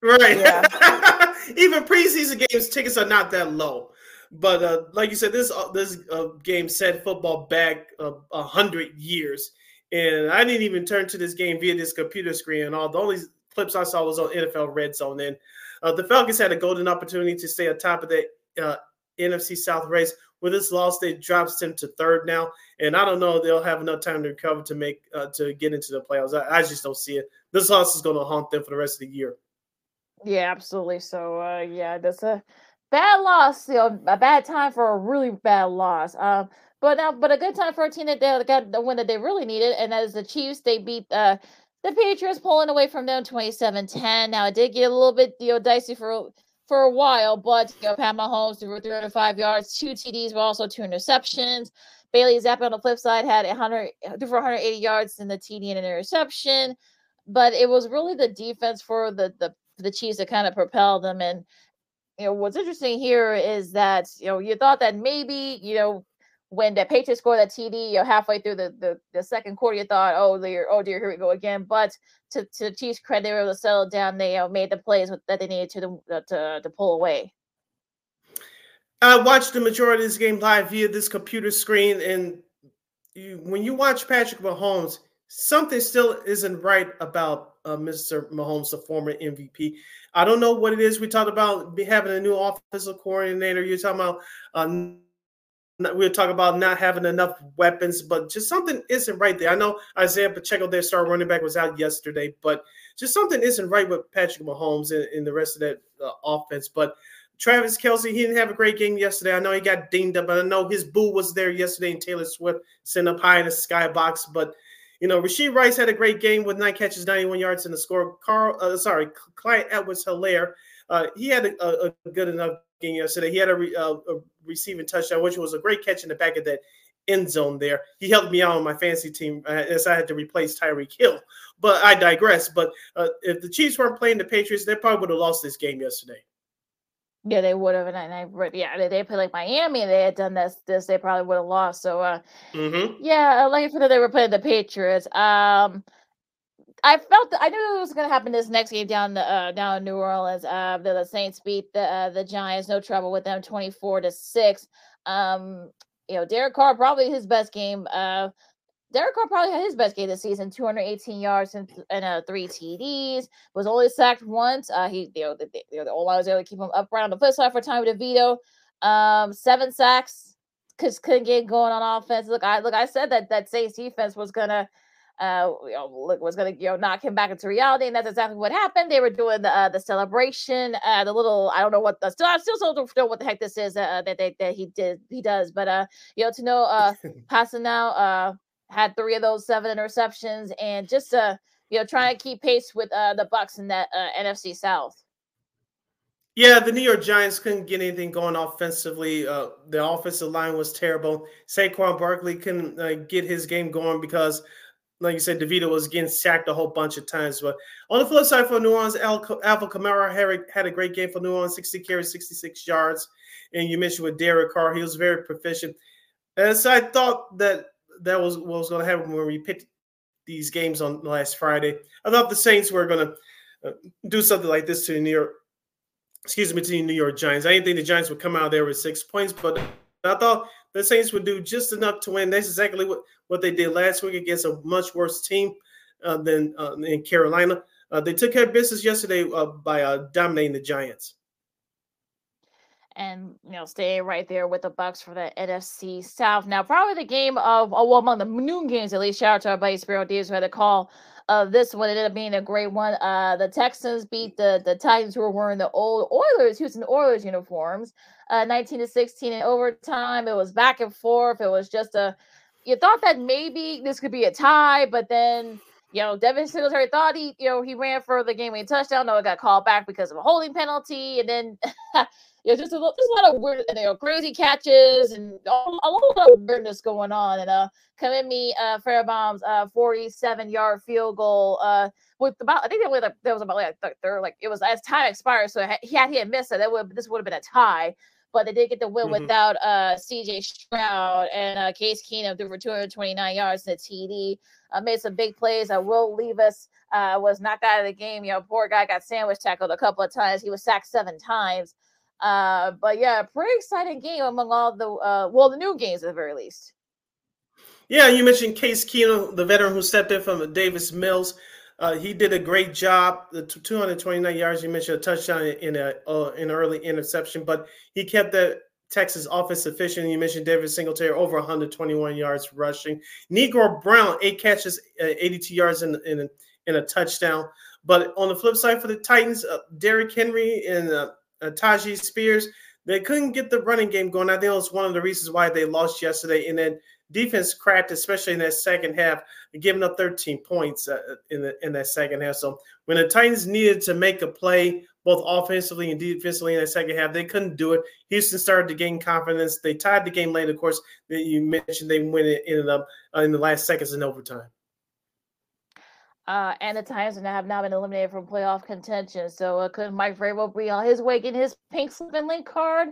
Speaker 1: Right. Yeah. Even preseason games tickets are not that low. But uh, like you said, this uh, this uh, game set football back a hundred years, and I didn't even turn to this game via this computer screen. And all the only clips I saw was on NFL Red Zone. And Uh, the Falcons had a golden opportunity to stay atop of the uh, NFC South race. With this loss, they drops them to third now, and I don't know they'll have enough time to recover to make uh, to get into the playoffs. I, I just don't see it. This loss is going to haunt them for the rest of the year.
Speaker 2: Yeah, absolutely. So, uh, yeah, that's a bad loss. You know, a bad time for a really bad loss. Um, but now, but a good time for a team that they got the win that they really needed, and that is the Chiefs. They beat uh, the Patriots, pulling away from them 27-10. Now, it did get a little bit you know dicey for for a while, but you know, Pat Mahomes threw 305 yards, two TDs, but also two interceptions. Bailey Zappe on the flip side had 100 for 180 yards in the TD and an interception. But it was really the defense for the the the Chiefs that kind of propelled them. And you know what's interesting here is that you know you thought that maybe you know when the Patriots scored that TD, you know, halfway through the, the, the second quarter, you thought, oh dear, oh dear, here we go again. But to to the Chiefs' credit, they were able to settle down. They you know, made the plays that they needed to to to pull away.
Speaker 1: I watched the majority of this game live via this computer screen, and you, when you watch Patrick Mahomes, something still isn't right about uh, Mr. Mahomes, the former MVP. I don't know what it is. We talked about having a new offensive coordinator. You're talking about. Uh, we'll talk about not having enough weapons, but just something isn't right there. I know Isaiah Pacheco, their star running back, was out yesterday, but just something isn't right with Patrick Mahomes and, and the rest of that uh, offense. But Travis Kelce, he didn't have a great game yesterday. I know he got dinged up, but I know his boo was there yesterday, and Taylor Swift sent up high in the skybox. But you know, Rashee Rice had a great game with nine catches, 91 yards in the score. Carl, uh, sorry, Clyde Edwards Helaire, uh, he had a, a, good enough game yesterday. He had a, re, uh, a, receiving touchdown, which was a great catch in the back of that end zone there. He helped me out on my fantasy team uh, as I had to replace Tyreek Hill. But I digress. But uh, if the Chiefs weren't playing the Patriots, they probably would have lost this game yesterday.
Speaker 2: Yeah, they would have, and I, yeah, they, they played like Miami. They had done this, this they probably would have lost. So, uh,
Speaker 1: mm-hmm.
Speaker 2: yeah, like for that they were playing the Patriots. Um, I felt I knew it was going to happen this next game down the uh, down in New Orleans. Uh, the, the Saints beat the uh, the Giants, no trouble with them, twenty four to six. Um, you know, Derek Carr probably his best game. Uh, Derek Carr probably had his best game this season, 218 yards and, and uh, three TDs. Was only sacked once. Uh, he, you know, the, you know, the O line was able to keep him upright on the flip side for Tommy DeVito. Um, seven sacks because couldn't get going on offense. Look, I look, I said that that Saints defense was gonna uh, you know, was going to you know knock him back into reality, and that's exactly what happened. They were doing the uh, the celebration, uh, the little I don't know what the still I still don't know what the heck this is uh, that they, that he did he does, but uh, you know to know uh, passing now uh had three of those seven interceptions, and just uh you know trying to keep pace with uh the Bucks in that uh, NFC South.
Speaker 1: Yeah, the New York Giants couldn't get anything going offensively. Uh, the offensive line was terrible. Saquon Barkley couldn't uh, get his game going because like you said, DeVito was getting sacked a whole bunch of times. But on the flip side for New Orleans, Al- Alvin Kamara had, had a great game for New Orleans, 60 carries, 66 yards. And you mentioned with Derek Carr, he was very proficient. And so I thought that that was what was going to happen when we picked these games on last Friday. I thought the Saints were going to uh, do something like this to the New York, excuse me, to the New York Giants. I didn't think the Giants would come out there with six points, but I thought the Saints would do just enough to win. That's exactly what, what they did last week against a much worse team uh, than uh, in Carolina. Uh, they took care of business yesterday uh, by uh, dominating the Giants.
Speaker 2: And you know, stay right there with the Bucks for the NFC South. Now, probably the game of oh, well, among the noon games at least. Shout out to our buddy Spero Dedes who had a call uh, this one. It ended up being a great one. Uh, the Texans beat the the Titans who were wearing the old Oilers, Houston Oilers uniforms, uh, 19 to 16 in overtime. It was back and forth. It was just a. You thought that maybe this could be a tie, but then you know Devin Singletary thought he you know he ran for the game winning touchdown. No, it got called back because of a holding penalty, and then. you know, just a, just a lot of weird, you know, crazy catches and all, a lot of weirdness going on. And uh, Ka'imi uh, Fairbairn's uh 47 yard field goal uh with about I think that was like, that was about like third like it was as time expired, so he had he had missed it, that would this would have been a tie. But they did get the win mm-hmm. without uh CJ Stroud and uh Case Keenum threw for 229 yards in the TD. Uh, made some big plays. Uh, Will Levis uh, was knocked out of the game. You know, poor guy got sandwich tackled a couple of times. He was sacked seven times. Uh, but yeah, pretty exciting game among all the uh, well, the new games at the very least.
Speaker 1: Yeah, you mentioned Case Keenum, the veteran who stepped in from Davis Mills. Uh, he did a great job. The 229 yards you mentioned, a touchdown in a uh, in early interception, but he kept the Texas offense efficient. You mentioned David Singletary over 121 yards rushing. Negro Brown eight catches, uh, 82 yards in in a, in a touchdown. But on the flip side for the Titans, uh, Derrick Henry and uh, uh, Spears, they couldn't get the running game going. I think it was one of the reasons why they lost yesterday. And then defense cracked, especially in that second half, giving up 13 points uh, in the in that second half. So when the Titans needed to make a play, both offensively and defensively in that second half, they couldn't do it. Houston started to gain confidence. They tied the game late. Of course, that you mentioned they win it ended up uh, in the last seconds in overtime.
Speaker 2: Uh, and the Titans have now been eliminated from playoff contention. So uh, could Mike Vrabel be on his way getting his pink slip and link card?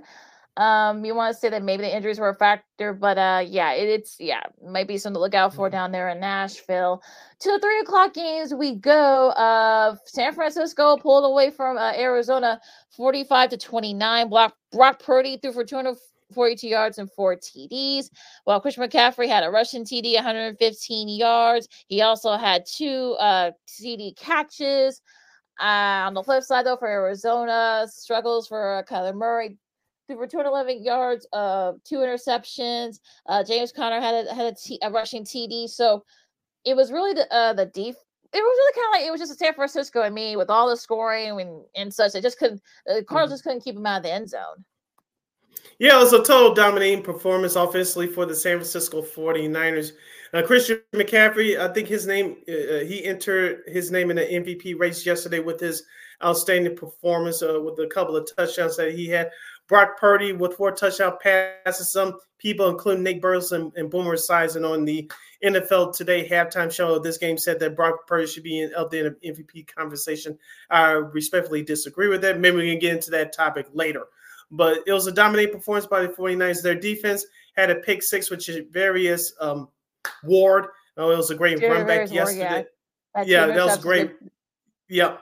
Speaker 2: Um, you want to say that maybe the injuries were a factor, but uh, yeah, it, it's yeah, might be something to look out for mm-hmm. down there in Nashville. To the three o'clock games we go. Uh, San Francisco pulled away from uh, Arizona, forty-five to twenty-nine. Brock Brock Purdy threw for two hundred 42 yards and four TDs. While Christian McCaffrey had a rushing TD, 115 yards. He also had two uh, TD catches. Uh, on the flip side, though, for Arizona, struggles for uh, Kyler Murray. For 211 yards, uh, two interceptions. Uh, James Conner had a, had a, t- a rushing TD. So it was really the uh, the def- it was really kind of like it was just a San Francisco and me with all the scoring and, and such. It just couldn't. The Cardinals mm-hmm. just couldn't keep him out of the end zone.
Speaker 1: Yeah, it was a total dominating performance offensively for the San Francisco 49ers. Uh, Christian McCaffrey, I think his name, uh, uh he entered his name in the MVP race yesterday with his outstanding performance uh, with a couple of touchdowns that he had. Brock Purdy with four touchdown passes. Some people, including Nick Burles and, and Boomer Esiason on the NFL Today halftime show of this game, said that Brock Purdy should be in up the MVP conversation. I respectfully disagree with that. Maybe we can get into that topic later. But it was a dominating performance by the 49ers. Their defense had a pick six, which is various um, Ward. Oh, it was a great Jerry run back yesterday. Yeah, yeah that was great. Yeah.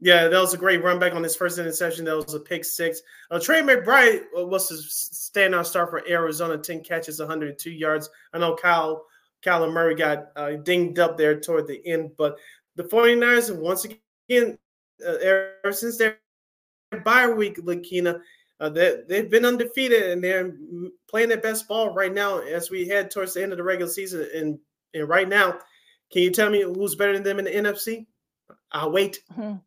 Speaker 1: Yeah, that was a great run back on his first interception. That was a pick six. Uh, Trey McBride uh, was the standout star for Arizona, 10 catches, 102 yards. I know Kyle Kyler Murray got uh, dinged up there toward the end, but the 49ers, once again, uh, ever since their bye week, Lakina, uh, they, they've been undefeated and they're playing their best ball right now as we head towards the end of the regular season. And, and right now, can you tell me who's better than them in the NFC? I'll wait.
Speaker 2: Mm-hmm.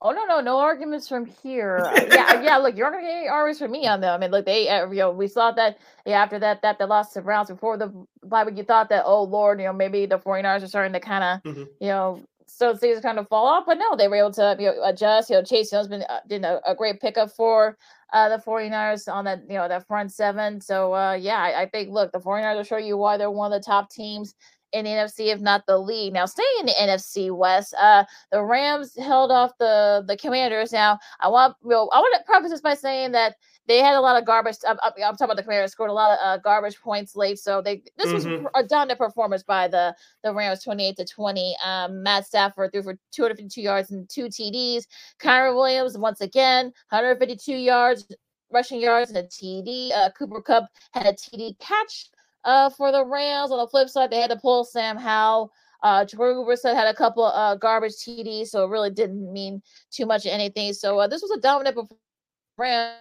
Speaker 2: Oh no, no, no arguments from here. Uh, yeah, yeah. Look, you're gonna get arguments from me on them. I mean, look, they, uh, you know, we saw that yeah, after that, that they lost the rounds before the bye week. You thought that, oh Lord, you know, maybe the 49ers are starting to kind of, mm-hmm. you know, so things kind of fall off. But no, they were able to you know, adjust. You know, Chase Young's been uh, did a, a, great pickup for uh, the 49ers on that, you know, that front seven. So, uh, yeah, I, I think, look, the 49ers will show you why they're one of the top teams in the NFC, if not the league. Now, staying in the NFC West, uh, the Rams held off the the Commanders. Now, I want you know, I want to preface this by saying that they had a lot of garbage. I'm, I'm talking about the Commanders scored a lot of uh, garbage points late, so they this mm-hmm. was a dominant performance by the the Rams, 28 to 20. Um, Matt Stafford threw for 252 yards and two TDs. Kyren Williams once again 152 yards rushing yards and a TD. Uh, Cooper Kupp had a TD catch uh, for the Rams. On the flip side, they had to pull Sam Howell. Uh, Jacoby Brissett had a couple uh, garbage TDs, so it really didn't mean too much of anything. So uh, this was a dominant performance.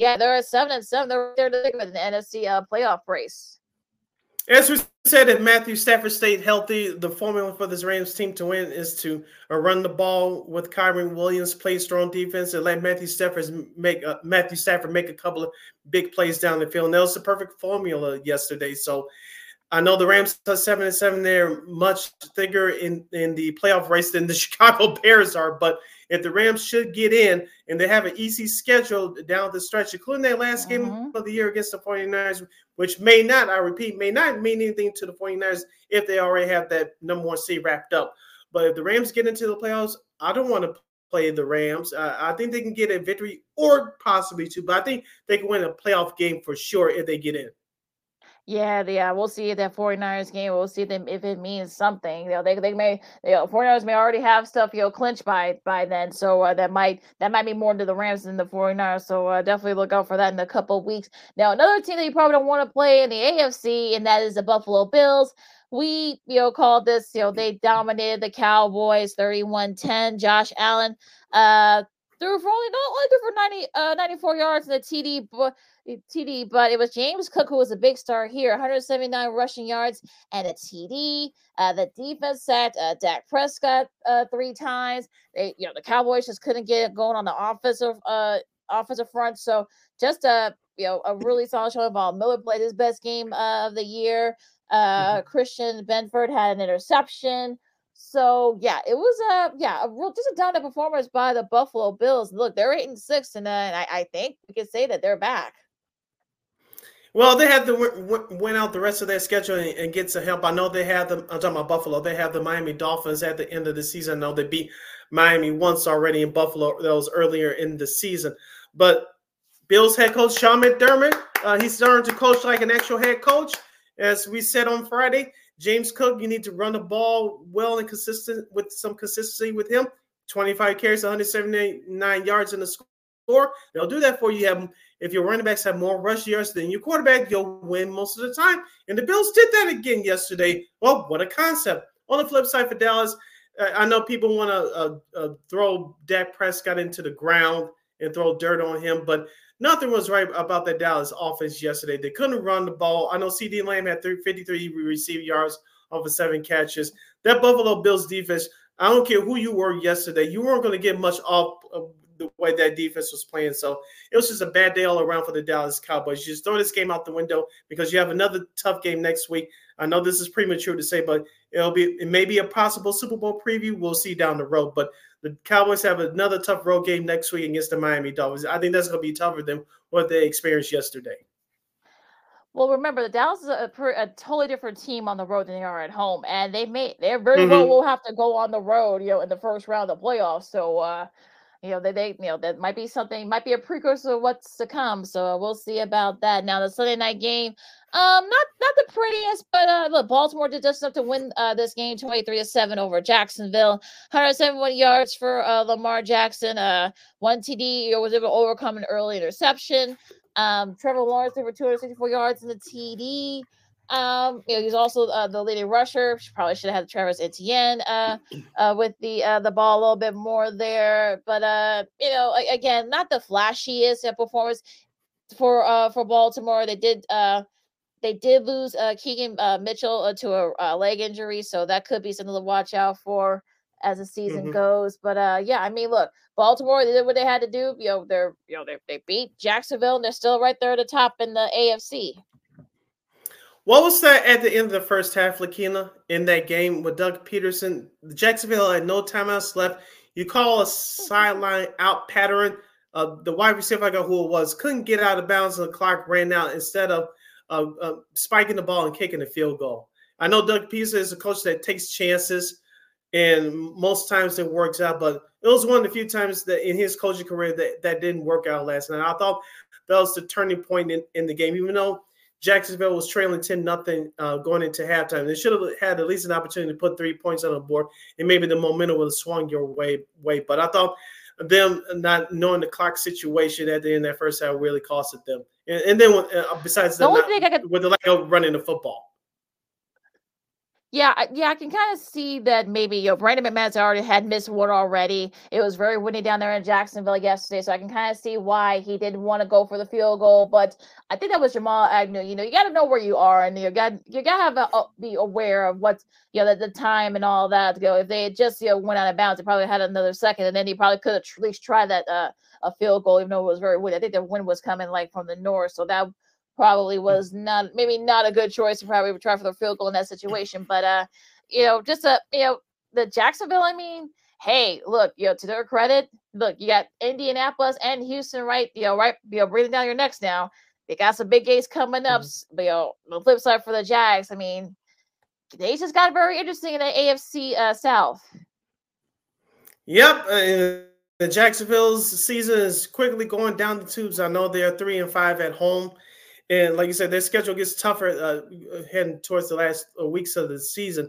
Speaker 2: Yeah, they're at seven and seven. They're there to in the NFC uh, playoff race.
Speaker 1: As we said, if Matthew Stafford stayed healthy, the formula for this Rams team to win is to uh, run the ball with Kyren Williams, play strong defense, and let Matthew Stafford make uh, Matthew Stafford make a couple of big plays down the field. And that was the perfect formula yesterday. So I know the Rams are seven and seven. They're much thicker in in the playoff race than the Chicago Bears are, but if the Rams should get in and they have an easy schedule down the stretch, including their last game mm-hmm. of the year against the 49ers, which may not, I repeat, may not mean anything to the 49ers if they already have that number one seed wrapped up. But if the Rams get into the playoffs, I don't want to play the Rams. Uh, I think they can get a victory or possibly two, but I think they can win a playoff game for sure if they get in.
Speaker 2: Yeah, yeah, we'll see that 49ers game. We'll see them if it means something. You know, they they may you know 49ers may already have stuff you know clinched by by then. So uh, that might that might be more to the Rams than the 49ers. So uh, definitely look out for that in a couple weeks. Now another team that you probably don't want to play in the AFC, and that is the Buffalo Bills. we you know called this you know they dominated the Cowboys 31-10. Josh Allen uh threw for only not only threw for 90 uh 94 yards in the TD but TD, but it was James Cook who was a big star here 179 rushing yards and a TD. Uh, the defense sacked uh, Dak Prescott uh, three times. They, you know, the Cowboys just couldn't get going on the offensive uh offensive front. So just a you know a really solid showing. Von Miller played his best game uh, of the year. Uh, mm-hmm. Christian Benford had an interception. So yeah, it was a yeah a real just a dominant performance by the Buffalo Bills. Look, they're eight and six, and, uh, and I, I think we can say that they're back.
Speaker 1: Well, they have to win out the rest of their schedule and, and, get some help. I know they have the. I'm talking about Buffalo. They have the Miami Dolphins at the end of the season. I know they beat Miami once already in Buffalo. That was earlier in the season. But Bills head coach Sean McDermott, uh, he's starting to coach like an actual head coach. As we said on Friday, James Cook, you need to run the ball well and consistent with some consistency with him. 25 carries, 179 yards in the score. They'll do that for you. Have if your running backs have more rush yards than your quarterback, you'll win most of the time. And the Bills did that again yesterday. Well, what a concept. On the flip side for Dallas, I know people want to uh, uh, throw Dak Prescott into the ground and throw dirt on him, but nothing was right about the Dallas offense yesterday. They couldn't run the ball. I know CeeDee Lamb had 53 receiving yards off of seven catches. That Buffalo Bills defense, I don't care who you were yesterday, you weren't going to get much off the way that defense was playing. So it was just a bad day all around for the Dallas Cowboys. You just throw this game out the window because you have another tough game next week. I know this is premature to say, but it'll be it may be a possible Super Bowl preview. We'll see down the road. But the Cowboys have another tough road game next week against the Miami Dolphins. I think that's going to be tougher than what they experienced yesterday.
Speaker 2: Well, remember the Dallas is a, a, totally different team on the road than they are at home, and they may they very mm-hmm. well will have to go on the road, you know, in the first round of the playoffs. So, uh, you know, they, they you know that might be something, might be a precursor of what's to come. So we'll see about that. Now the Sunday night game, um, not not the prettiest, but uh, look, Baltimore did just enough to win uh this game, twenty three to seven over Jacksonville. One hundred seventy one yards for uh Lamar Jackson. Uh, one TD was able to overcome an early interception. Um, Trevor Lawrence over 264 yards in the TD. Um, you know, he's also uh, the leading rusher. She probably should have had Travis Etienne uh, uh, with the uh, the ball a little bit more there. But uh, you know, again, not the flashiest performance for uh for Baltimore. They did uh they did lose uh Keaton uh, Mitchell uh, to a, a leg injury, so that could be something to watch out for as the season mm-hmm. goes. But uh, yeah, I mean, look, Baltimore they did what they had to do. You know, they're you know they they beat Jacksonville and they're still right there at the top in the AFC.
Speaker 1: What was that at the end of the first half, Lakina, in that game with Doug Pederson? Jacksonville had no timeouts left. You call a sideline out pattern. Uh, the wide receiver, I got who it was, couldn't get out of bounds and the clock ran out instead of uh, uh, spiking the ball and kicking a field goal. I know Doug Pederson is a coach that takes chances and most times it works out. But it was one of the few times that in his coaching career that that didn't work out last night. I thought that was the turning point in, in the game, even though Jacksonville was trailing 10 nothing uh, going into halftime. They should have had at least an opportunity to put three points on the board, and maybe the momentum would have swung your way. way. But I thought them not knowing the clock situation at the end of that first half really costed them. And, and then uh, besides the only not, thing I could, with the lack of running the football.
Speaker 2: Yeah, yeah, I can kind of see that maybe you know Brandon McManus already had missed one already. It was very windy down there in Jacksonville yesterday, so I can kind of see why he didn't want to go for the field goal. But I think that was Jamal Agnew. You know, you got to know where you are, and you got you got to have a, be aware of what's you know the, the time and all that. To go if they had just you know went out of bounds, they probably had another second, and then he probably could have at least tried that uh, a field goal, even though it was very windy. I think the wind was coming like from the north, so that probably mm. was not maybe not a good choice to probably try for the field goal in that situation. But uh, you know, just a you know, the Jacksonville, I mean, hey, look, you know, to their credit, look, you got Indianapolis and Houston right, you know, right, you know, breathing down your necks now. They got some big games coming up. Mm-hmm. You know, the flip side for the Jags, I mean, they just got very interesting in the AFC uh, South.
Speaker 1: Yep. Uh, the Jacksonville's season is quickly going down the tubes. I know they're three and five at home. And like you said, their schedule gets tougher uh, heading towards the last uh, weeks of the season.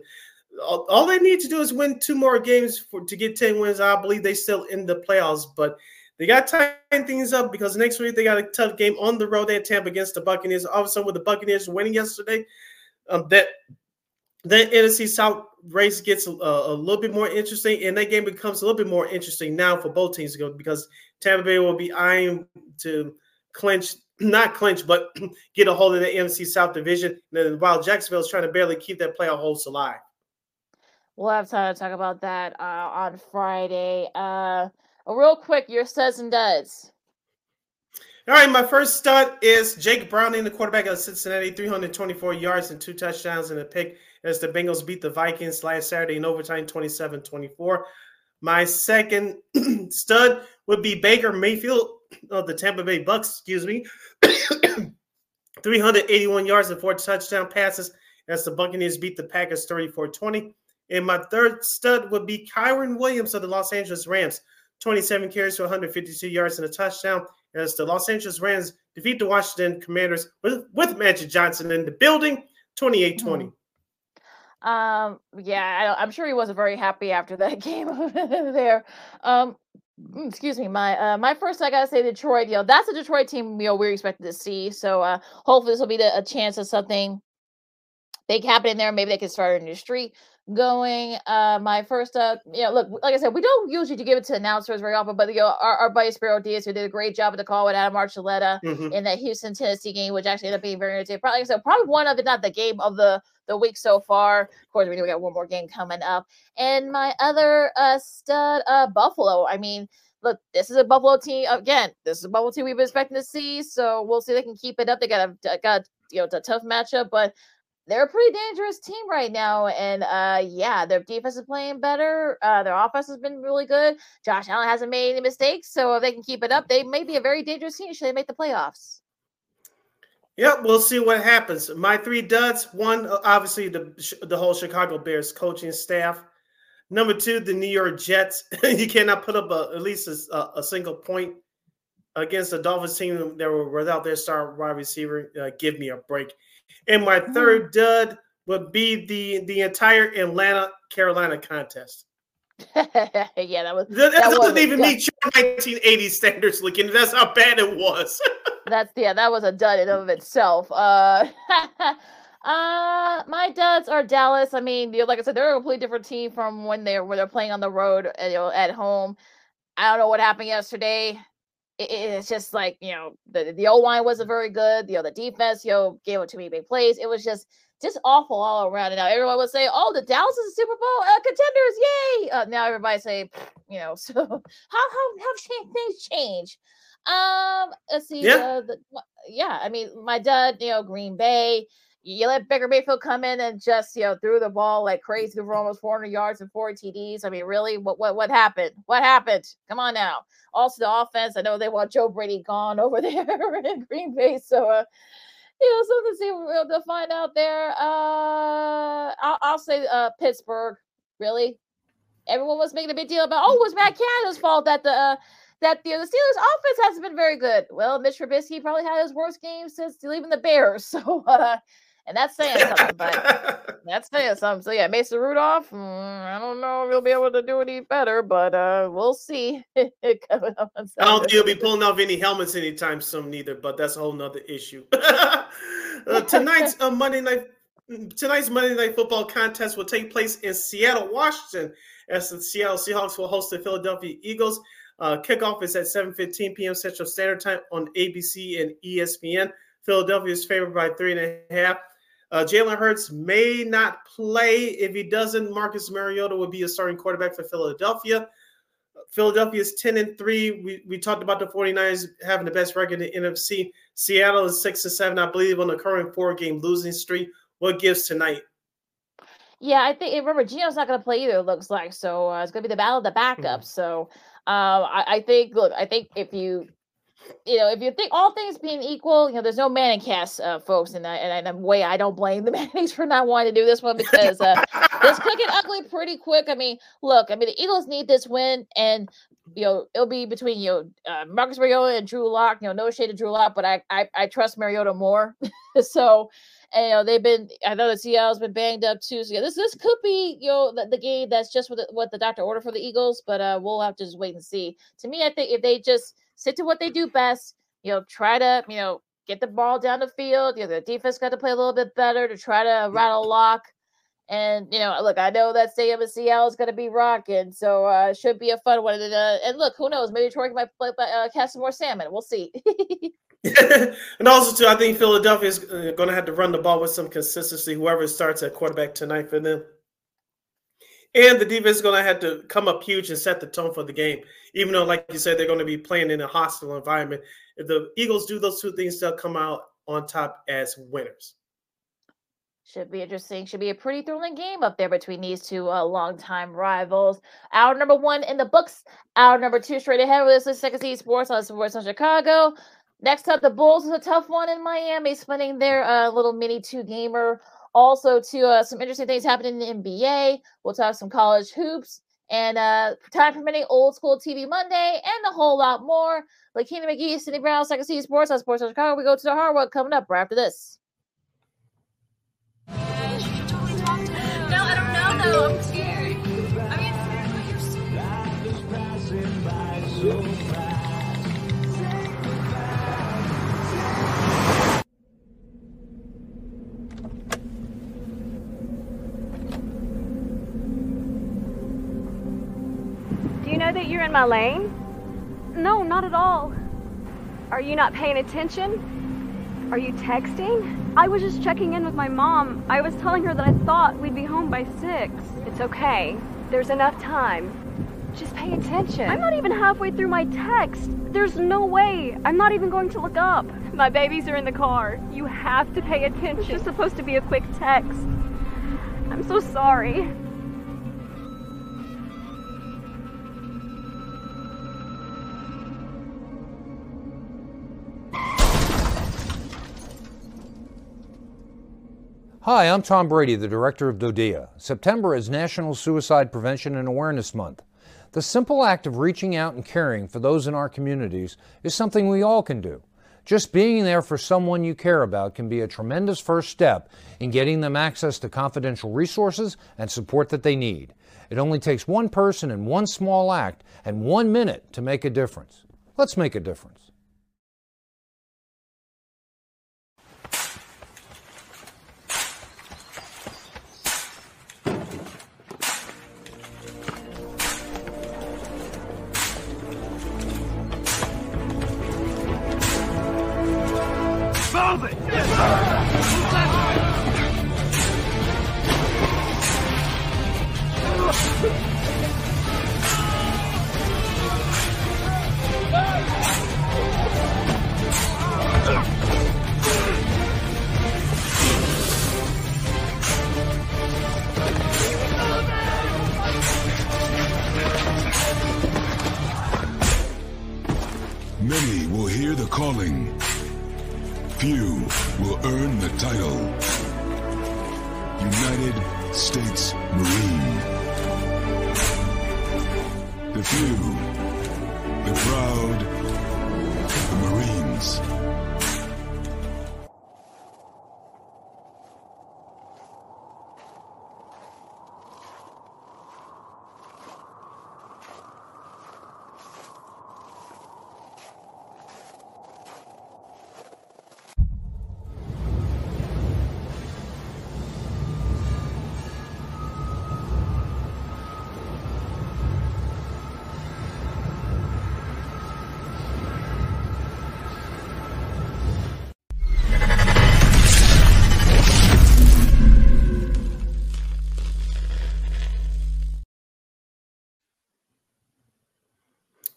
Speaker 1: All, all, they need to do is win two more games for to get 10 wins. I believe they still in the playoffs, but they got to tighten things up because next week they got a tough game on the road at Tampa against the Buccaneers. All of a sudden, with the Buccaneers winning yesterday, um, that then NFC South race gets a, a, little bit more interesting, and that game becomes a little bit more interesting now for both teams to go because Tampa Bay will be eyeing to clinch, not clinch, but get a hold of the NFC South division. And while Jacksonville is trying to barely keep that playoff hopes alive.
Speaker 2: We'll have time to talk about that uh, on Friday. Uh, real quick, your studs and duds.
Speaker 1: All right, my first stud is Jake Browning, the quarterback of Cincinnati, 324 yards and two touchdowns and a pick as the Bengals beat the Vikings last Saturday in overtime 27 24. My second stud would be Baker Mayfield of the Tampa Bay Bucks, excuse me. 381 yards and four touchdown passes as the Buccaneers beat the Packers 34 20. And my third stud would be Kyren Williams of the Los Angeles Rams, 27 carries for 152 yards and a touchdown as the Los Angeles Rams defeat the Washington Commanders with, with Magic Johnson in the building 28 20. Mm-hmm.
Speaker 2: Um, yeah, I, am sure he wasn't very happy after that game there. Um, excuse me, my uh, my first, I gotta say, Detroit. You know, that's a Detroit team. You know, we're expected to see. So uh, hopefully, this will be the, a chance of something big happening there. Maybe they can start a new streak going. Uh, my first up, you know, look, like I said, we don't usually give it to announcers very often, but you know, our, our buddy Spero Dedes, who did a great job at the call with Adam Archuleta mm-hmm. in that Houston Tennessee game, which actually ended up being very entertaining. Probably, like said, probably one of, if not the game of the the week so far. Of course, we know we got one more game coming up. And my other uh, stud, uh, Buffalo. I mean, look, this is a Buffalo team again. This is a Buffalo team we've been expecting to see. So we'll see if they can keep it up. They got a got you know a tough matchup, but they're a pretty dangerous team right now. And uh yeah, their defense is playing better. Uh their offense has been really good. Josh Allen hasn't made any mistakes. So if they can keep it up, they may be a very dangerous team should they make the playoffs.
Speaker 1: Yep, we'll see what happens. My three duds: one, obviously the the whole Chicago Bears coaching staff. Number two, the New York Jets. you cannot put up a, at least a, a, single point against the Dolphins team that were without their star wide receiver. Uh, give me a break. And my mm-hmm. third dud would be the the entire Atlanta Carolina contest.
Speaker 2: yeah, that was
Speaker 1: that, that doesn't even meet your 1980 standards. Looking, that's how bad it was.
Speaker 2: that's yeah, that was a dud in of itself. Uh, uh, my duds are Dallas. I mean, you know, like I said, they're a completely different team from when they're when they're playing on the road, you know, at home. I don't know what happened yesterday. It, it's just like you know, the the O line wasn't very good. You know, the defense, you know, gave up too many big plays. It was just just awful all around. And now everyone would say, "Oh, the Dallas is a Super Bowl uh, contenders, yay!" Uh, now everybody say, you know, so how how how things change? Um, let's see. Yeah. the, yeah. I mean, my dad, you know, Green Bay. You let Baker Mayfield come in and just you know threw the ball like crazy for almost 400 yards and four TDs. I mean, really, what what what happened? What happened? Come on now. Also, the offense. I know they want Joe Barry gone over there in Green Bay, so uh, you know, something to see to find out there. Uh, I'll, I'll say uh, Pittsburgh. Really, everyone was making a big deal about. Oh, it was Matt Canada's fault that the uh, that the, the Steelers' offense hasn't been very good. Well, Mitch Trubisky probably had his worst game since leaving the Bears. So, uh, and that's saying something, but that's saying something. So yeah, Mason Rudolph. Mm, I don't know if he'll be able to do any better, but uh, we'll see. I
Speaker 1: don't think he'll be pulling off any helmets anytime soon, neither. But that's a whole nother issue. uh, tonight's uh, Monday night. Tonight's Monday Night Football contest will take place in Seattle, Washington, as the Seattle Seahawks will host the Philadelphia Eagles. Uh, kickoff is at 7:15 p.m. Central Standard Time on ABC and ESPN. Philadelphia is favored by three and a half. Uh, Jalen Hurts may not play. If he doesn't, Marcus Mariota will be a starting quarterback for Philadelphia. Philadelphia is 10 and 3. We, we talked about the 49ers having the best record in the NFC. Seattle is 6 and 7, I believe, on the current four game losing streak. What gives tonight?
Speaker 2: Yeah, I think remember Gino's not going to play either. It looks like so. Uh, it's going to be the battle of the backups. Mm-hmm. So um, I, I, think, look, I think if you, you know, if you think all things being equal, you know, there's no Manning cast, uh, folks, and I, and I'm way I don't blame the Mannings for not wanting to do this one because uh, this could get ugly pretty quick. I mean, look, I mean, the Eagles need this win, and you know, it'll be between you know uh, Marcus Mariota and Drew Lock. You know, no shade to Drew Lock, but I I, I trust Mariota more. so and, you know, they've been. I know the Seattle's been banged up too. So yeah, this this could be you know the, the game that's just what the, what the doctor ordered for the Eagles, but uh, we'll have to just wait and see. To me, I think if they just stick to what they do best, you know, try to you know get the ball down the field. You know, the defense got to play a little bit better to try to rattle lock And you know, look, I know that stadium in Seattle is going to be rocking, so uh, should be a fun one. And, uh, and look, who knows? Maybe Torque might uh, catch some more salmon. We'll see.
Speaker 1: and also, too, I think Philadelphia is uh, going to have to run the ball with some consistency. Whoever starts at quarterback tonight for them. And the defense is going to have to come up huge and set the tone for the game. Even though, like you said, they're going to be playing in a hostile environment. If the Eagles do those two things, they'll come out on top as winners.
Speaker 2: Should be interesting. Should be a pretty thrilling game up there between these two uh, longtime rivals. Hour number one in the books. Hour number two straight ahead with this Second City Sports on SportZone Chicago. Next up, the Bulls is a tough one in Miami, spending their uh, little mini two gamer also, to uh, some interesting things happening in the NBA. We'll talk some college hoops and uh, time permitting, old school TV Monday, and a whole lot more. Like Lakina McGee, Sydney Brown, Second City Sports on Sports Chicago. We go to the hard work coming up right after this.
Speaker 14: No, I don't know. I'm scared.
Speaker 15: Know that you're in my lane?
Speaker 16: No, not at all.
Speaker 15: Are you not paying attention? Are you texting?
Speaker 16: I was just checking in with my mom. I was telling her that I thought we'd be home by six.
Speaker 15: It's okay. There's enough time. Just pay attention.
Speaker 16: I'm not even halfway through my text. There's no way. I'm not even going to look up. My babies are in the car. You have to pay attention. It's just supposed to be a quick text. I'm so sorry.
Speaker 17: Hi, I'm Tom Brady, the director of DODEA. September is National Suicide Prevention and Awareness Month. The simple act of reaching out and caring for those in our communities is something we all can do. Just being there for someone you care about can be a tremendous first step in getting them access to confidential resources and support that they need. It only takes one person and one small act and one minute to make a difference. Let's make a difference.
Speaker 18: Many will hear the calling Few will earn the title. United States Marine. The few, the proud,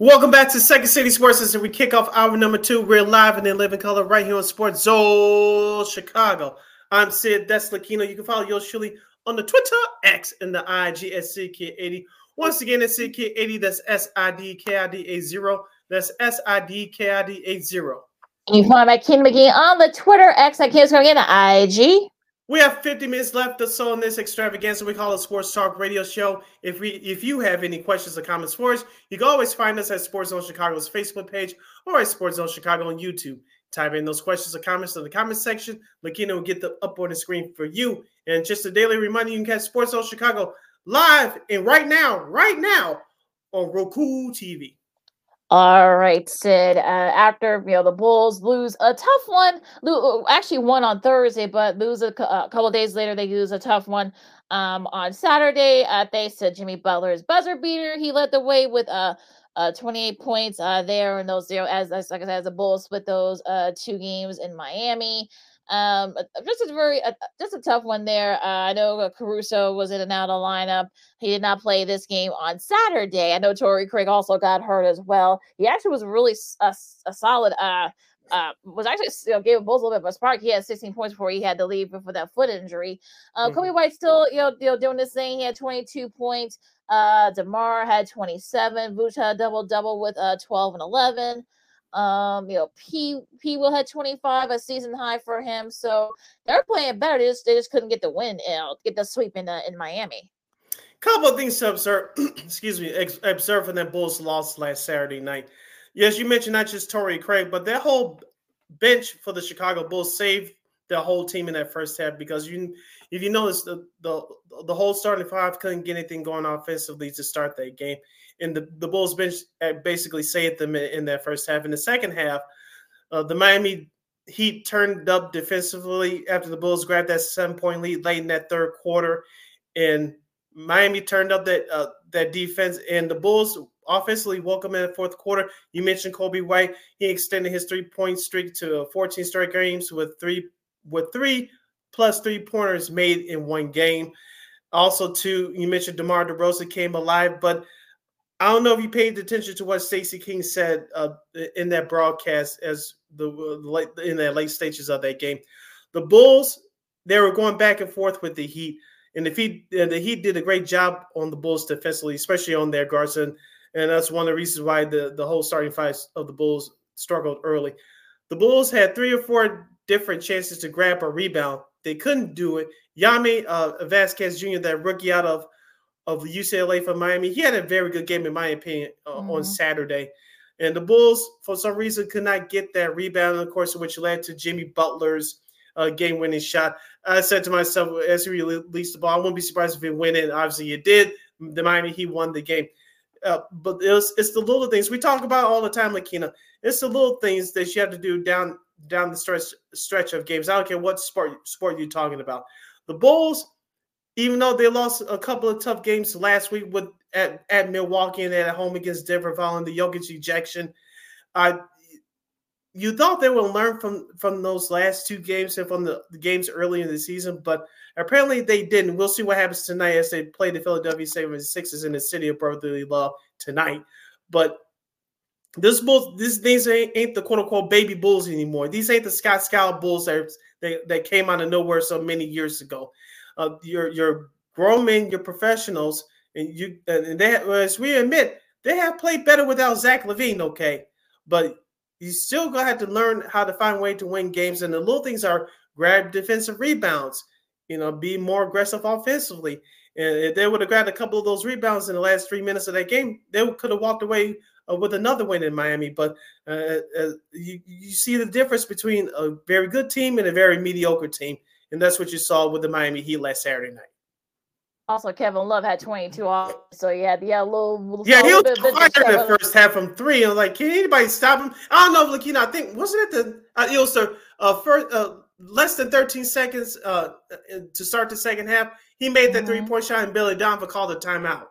Speaker 1: Welcome back to Second City Sports as we kick off hour number two. We're live and in living color right here on Sports Zone Chicago. I'm Sid Deslakino. You can follow yours truly on the Twitter, X, and the IG at SidKid80. Once again, it's SidKid80. That's S I D K I D A 0. That's S I D K I D A 0.
Speaker 2: You can find my King McGee on the Twitter, X, I can't again, the IG.
Speaker 1: We have 50 minutes left or so in this extravaganza we call a sports talk radio show. If we if you have any questions or comments for us, you can always find us at Sports Zone Chicago's Facebook page or at Sports Zone Chicago on YouTube. Type in those questions or comments in the comment section. Lakina will get them up on the screen for you. And just a daily reminder, you can catch Sports Zone Chicago live and right now, right now on Roku TV.
Speaker 2: All right, Sid. Uh, after you know the Bulls lose a tough one, lo- actually won on Thursday, but lose a, a couple days later. They lose a tough one um, on Saturday. Uh, thanks to Jimmy Butler's buzzer beater, he led the way with uh, uh 28 points uh there and those zero as as like I said, as the Bulls split those uh two games in Miami. Um, uh, just a very uh, just a tough one there. Uh, I know uh, Caruso was in and out of lineup. He did not play this game on Saturday. I know Torrey Craig also got hurt as well. He actually was really a solid. Uh, uh, was actually you know, gave Bulls a little bit of a spark. He had 16 points before he had to leave for that foot injury. Uh, Coby White still you know, you know doing this thing. He had 22 points. Uh, Demar had 27. Vooch had a double double with uh 12 and 11. Um, you know, P P will had 25, a season high for him. So they're playing better. They just, they just couldn't get the win, you get the sweep in uh, in Miami.
Speaker 1: couple of things to observe. excuse me, ex- observe from that Bulls loss last Saturday night. Yes, you mentioned not just Torrey Craig, but that whole bench for the Chicago Bulls saved the whole team in that first half because you, if you notice, the the the whole starting five couldn't get anything going offensively to start that game, and the the Bulls bench uh, basically saved them in, in that first half. In the second half, uh, the Miami Heat turned up defensively after the Bulls grabbed that seven point lead late in that third quarter, and Miami turned up that uh, that defense, and the Bulls offensively woke them in the fourth quarter. You mentioned Coby White; he extended his three point streak to 14 straight games with three with three plus three pointers made in one game. Also, too, you mentioned DeMar DeRozan came alive, but I don't know if you paid attention to what Stacey King said uh, in that broadcast as the late in the late stages of that game. The Bulls they were going back and forth with the Heat, and the Heat uh, the Heat did a great job on the Bulls defensively, especially on their guards, and, and that's one of the reasons why the the whole starting five of the Bulls struggled early. The Bulls had three or four different chances to grab a rebound. They couldn't do it. Yami uh, Jaquez Jr., that rookie out of of UCLA for Miami. He had a very good game, in my opinion, uh, mm-hmm. on Saturday. And the Bulls, for some reason, could not get that rebound, of course, which led to Jimmy Butler's uh, game winning shot. I said to myself, as he released the ball, I wouldn't be surprised if he went in. Obviously, it did. The Miami, he won the game. Uh, but it was, it's the little things we talk about all the time, Lakina. It's the little things that you have to do down down the stretch stretch of games. I don't care what sport sport you're talking about. The Bulls, even though they lost a couple of tough games last week with at, at Milwaukee and at home against Denver following the Jokic ejection, uh, you thought they would learn from from those last two games and from the, the, games early in the season, but apparently they didn't. We'll see what happens tonight as they play the Philadelphia 76ers in the city of brotherly love tonight. But this Bulls, these ain't, ain't the quote unquote baby Bulls anymore. These ain't the Scott Scout Bulls that, that, that came out of nowhere so many years ago. Uh, you're you're grown men, you're professionals, and you and they as we admit they have played better without Zach LaVine. Okay, but you still gonna have to learn how to find a way to win games. And the little things are grab defensive rebounds. You know, be more aggressive offensively. And if they would have grabbed a couple of those rebounds in the last three minutes of that game, they could have walked away uh, with another win in Miami. But uh, uh, you, you see the difference between a very good team and a very mediocre team. And that's what you saw with the Miami Heat last Saturday night.
Speaker 2: Also, Kevin Love had 22 off, so yeah, yeah, a little, little
Speaker 1: yeah, he was
Speaker 2: bit,
Speaker 1: in the first half from three. And I'm like, can anybody stop him? I don't know, like you know, I think wasn't it the uh, it was the uh, first uh, less than 13 seconds uh, to start the second half. He made that mm-hmm. three point shot, and Billy Donovan called a timeout.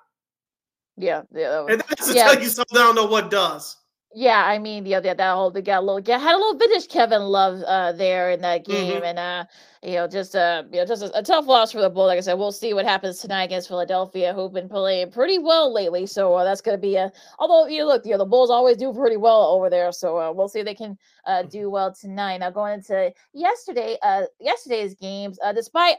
Speaker 2: Yeah, yeah,
Speaker 1: was, and that's yeah. tell you something. I don't know what does.
Speaker 2: Yeah, I mean, yeah, yeah, that whole they got a little, yeah, had a little vintage Kevin Love uh, there in that game, mm-hmm. and uh, you know, just uh, you know, just a, a, tough loss for the Bulls. Like I said, we'll see what happens tonight against Philadelphia, who've been playing pretty well lately. So uh, that's going to be a. Although you know, look, you know, the Bulls always do pretty well over there, so uh, we'll see if they can uh, do well tonight. Now going into yesterday, uh, yesterday's games, uh, despite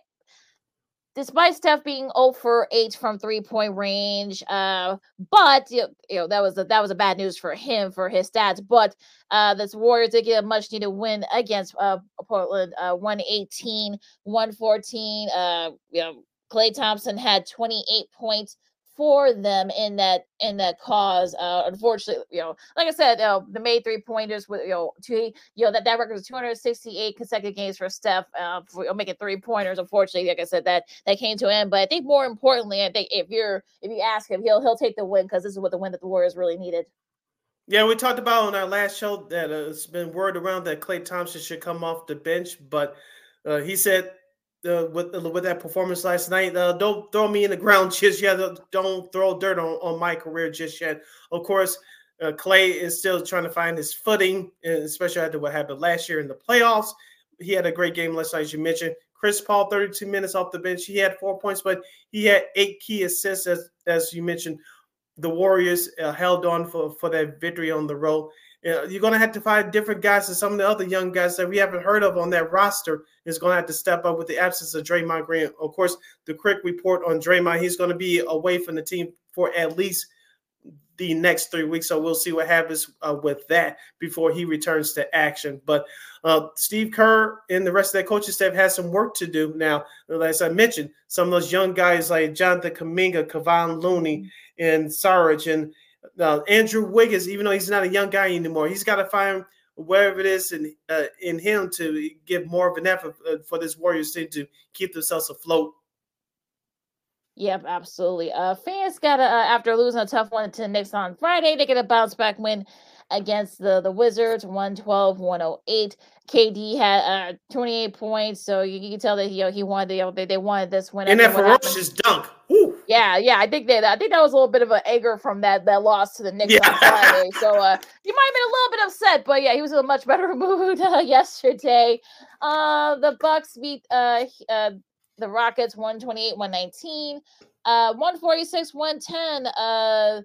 Speaker 2: despite Steph being 0 for 8 from three point range, uh, but you know that was a, that was a bad news for him for his stats. But uh, the Warriors did get a much needed win against uh, Portland, uh, 118, 114. Uh, you know, Klay Thompson had 28 points for them in that in that cause. Uh, unfortunately, you know, like I said, the made three pointers with you know two, you know that that record was 268 consecutive games for Steph uh, for making three pointers. Unfortunately, like I said, that that came to an end. But I think more importantly, I think if you're if you ask him, he'll he'll take the win because this is what the win that the Warriors really needed.
Speaker 1: Yeah, we talked about on our last show that uh, it's been word around that Klay Thompson should come off the bench, but uh, he said uh, with with that performance last night, uh, don't throw me in the ground just yet. Don't throw dirt on, on my career just yet. Of course, uh, Klay is still trying to find his footing, especially after what happened last year in the playoffs. He had a great game last night, as you mentioned. Chris Paul, 32 minutes off the bench. He had four points, but he had eight key assists, as, as you mentioned. The Warriors uh, held on for, for that victory on the road. You're going to have to find different guys and some of the other young guys that we haven't heard of on that roster is going to have to step up with the absence of Draymond Green. Of course, the quick report on Draymond, he's going to be away from the team for at least the next three weeks. So we'll see what happens uh, with that before he returns to action. But uh, Steve Kerr and the rest of that coaching staff has some work to do now. As I mentioned, some of those young guys like Jonathan Kuminga, Kevon Looney, and Sarge, and uh, Andrew Wiggins, even though he's not a young guy anymore, he's got to find wherever it is in uh, in him to give more of an effort uh, for this Warriors team to keep themselves afloat
Speaker 2: Yep, absolutely. Uh, fans got to uh, after losing a tough one to Knicks on Friday, they get a bounce back win against the the Wizards, 112-108. KD had uh 28 points, so you, you can tell that he you know, he wanted the, they, they wanted this win.
Speaker 1: And that ferocious dunk.
Speaker 2: Yeah, yeah, I think that I think that was a little bit of an anger from that that loss to the Knicks yeah. on Friday. So uh, he might have been a little bit upset, but yeah, he was in a much better mood uh, yesterday. Uh, the Bucks beat uh, uh the Rockets 128, 119. Uh, 146, 110. Uh,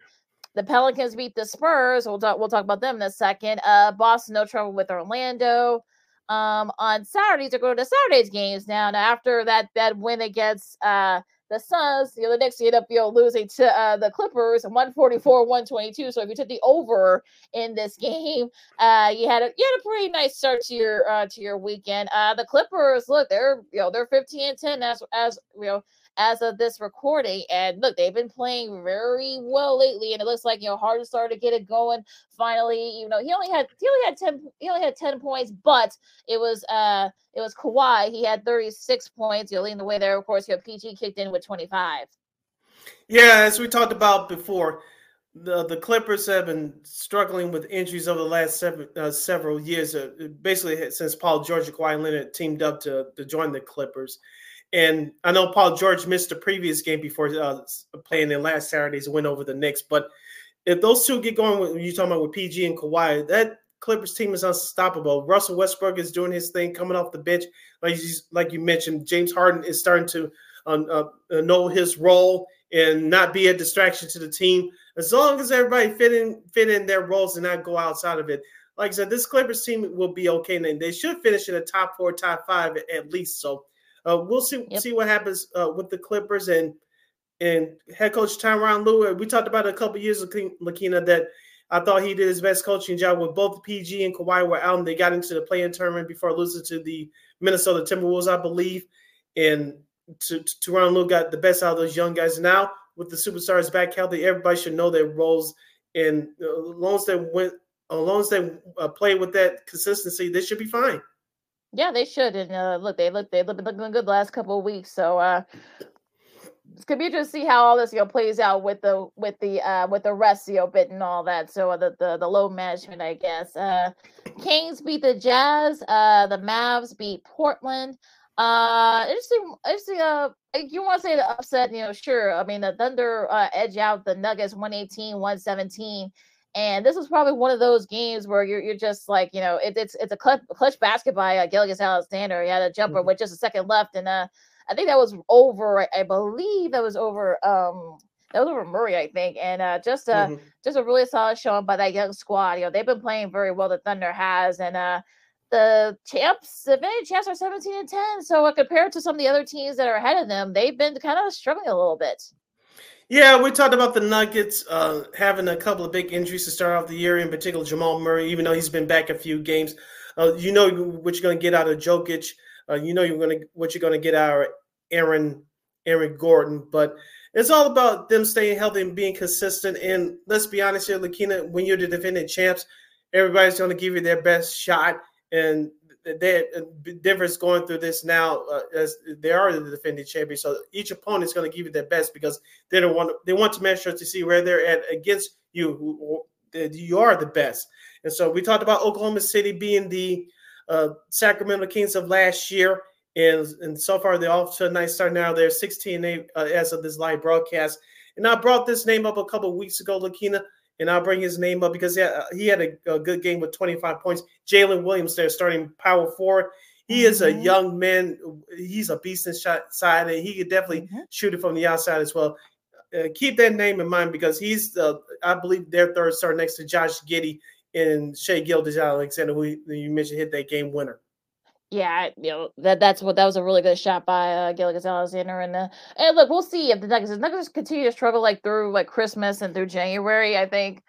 Speaker 2: the Pelicans beat the Spurs. We'll talk. We'll talk about them in a second. Uh, Boston no trouble with Orlando. Um, on Saturdays to go to Saturday's games now. Now after that that win against uh the Suns, you know, the Knicks ended up you know losing to uh, the Clippers 144 122. So if you took the over in this game, uh, you had a you had a pretty nice start to your uh, to your weekend. Uh, the Clippers, look, they're you know they're 15 and 10 as as you know as of this recording. And look, they've been playing very well lately, and it looks like you know Harden started to get it going finally. You know, he only had he only had ten he only had ten points, but it was uh it was Kawhi. He had thirty six points. You're leading the way there. Of course, your PG kicked in with twenty five.
Speaker 1: Yeah, as we talked about before, the the Clippers have been struggling with injuries over the last seven, uh, several years. Uh, basically, since Paul George and Kawhi Leonard teamed up to to join the Clippers. And I know Paul George missed the previous game before uh, playing in last Saturday's win over the Knicks. But if those two get going, you're talking about with PG and Kawhi, that Clippers team is unstoppable. Russell Westbrook is doing his thing, coming off the bench, like you, like you mentioned. James Harden is starting to uh, know his role and not be a distraction to the team. As long as everybody fit in fit in their roles and not go outside of it. Like I said, this Clippers team will be okay, and they should finish in the top four, top five at least. So uh, we'll see yep. see what happens uh, with the Clippers and and head coach Tyronn Lue. We talked about a couple years ago, Lakina, that I thought he did his best coaching job with both PG and Kawhi were out and they got into the play-in tournament before losing to the Minnesota Timberwolves, I believe. And to, to Tyronn Lue got the best out of those young guys. Now with the superstars back healthy, everybody should know their roles. And uh, as long as they went, as long as they uh, play with that consistency, they should be fine.
Speaker 2: Yeah, they should. And uh, look, they look they've been looking good the last couple of weeks. So uh, it's gonna be interesting to see how all this you know plays out with the with the uh with the rest you know bit and all that. So uh, the the the low management, I guess. Uh, Kings beat the Jazz. Uh, the Mavs beat Portland. Uh, interesting. Interesting. Uh, you want to say the upset? You know, sure. I mean, the Thunder uh, edge out the Nuggets 118, 117. And this was probably one of those games where you're, you're just like, you know, it, it's it's a clutch, clutch basket by uh, Gilgeous-Alexander. He had a jumper mm-hmm. with just a second left, and uh, I think that was over. I, believe that was over. Um, that was over Murray, I think, and uh, just a mm-hmm. just a really solid showing by that young squad. You know, they've been playing very well. The Thunder has, and uh, the champs, the defending champs, are seventeen and ten. So uh, compared to some of the other teams that are ahead of them, they've been kind of struggling a little bit.
Speaker 1: Yeah, we talked about the Nuggets uh, having a couple of big injuries to start off the year, in particular Jamal Murray, even though he's been back a few games. Uh, you know what you're going to get out of Jokic. Uh, you know you're going to what you're going to get out of Aaron Aaron Gordon, but it's all about them staying healthy and being consistent. And let's be honest here, Lakina, when you're the defending champs, everybody's going to give you their best shot. And they Denver's going through this now uh, as they are the defending champions. So each opponent is going to give you their best because they don't want they want to measure to see where they're at against you, you are the best. And so we talked about Oklahoma City being the uh, Sacramento Kings of last year. And, and so far, they're off to a nice start now. They're 16 8 uh, as of this live broadcast. And I brought this name up a couple weeks ago, Lakina, and I'll bring his name up because he had, he had a, a good game with 25 points. Jalen Williams, there starting power forward. He is a mm-hmm. young man. He's a beast inside, and he could definitely mm-hmm. shoot it from the outside as well. Uh, keep that name in mind because he's, the, I believe, their third star next to Josh Giddey and Shai Gilgeous-Alexander, who you mentioned hit that game winner.
Speaker 2: Yeah, you know that that's what that was a really good shot by uh, Gilgeous-Alexander, and uh, and look, we'll see if the Nuggets, the Nuggets continue to struggle like through like Christmas and through January. I think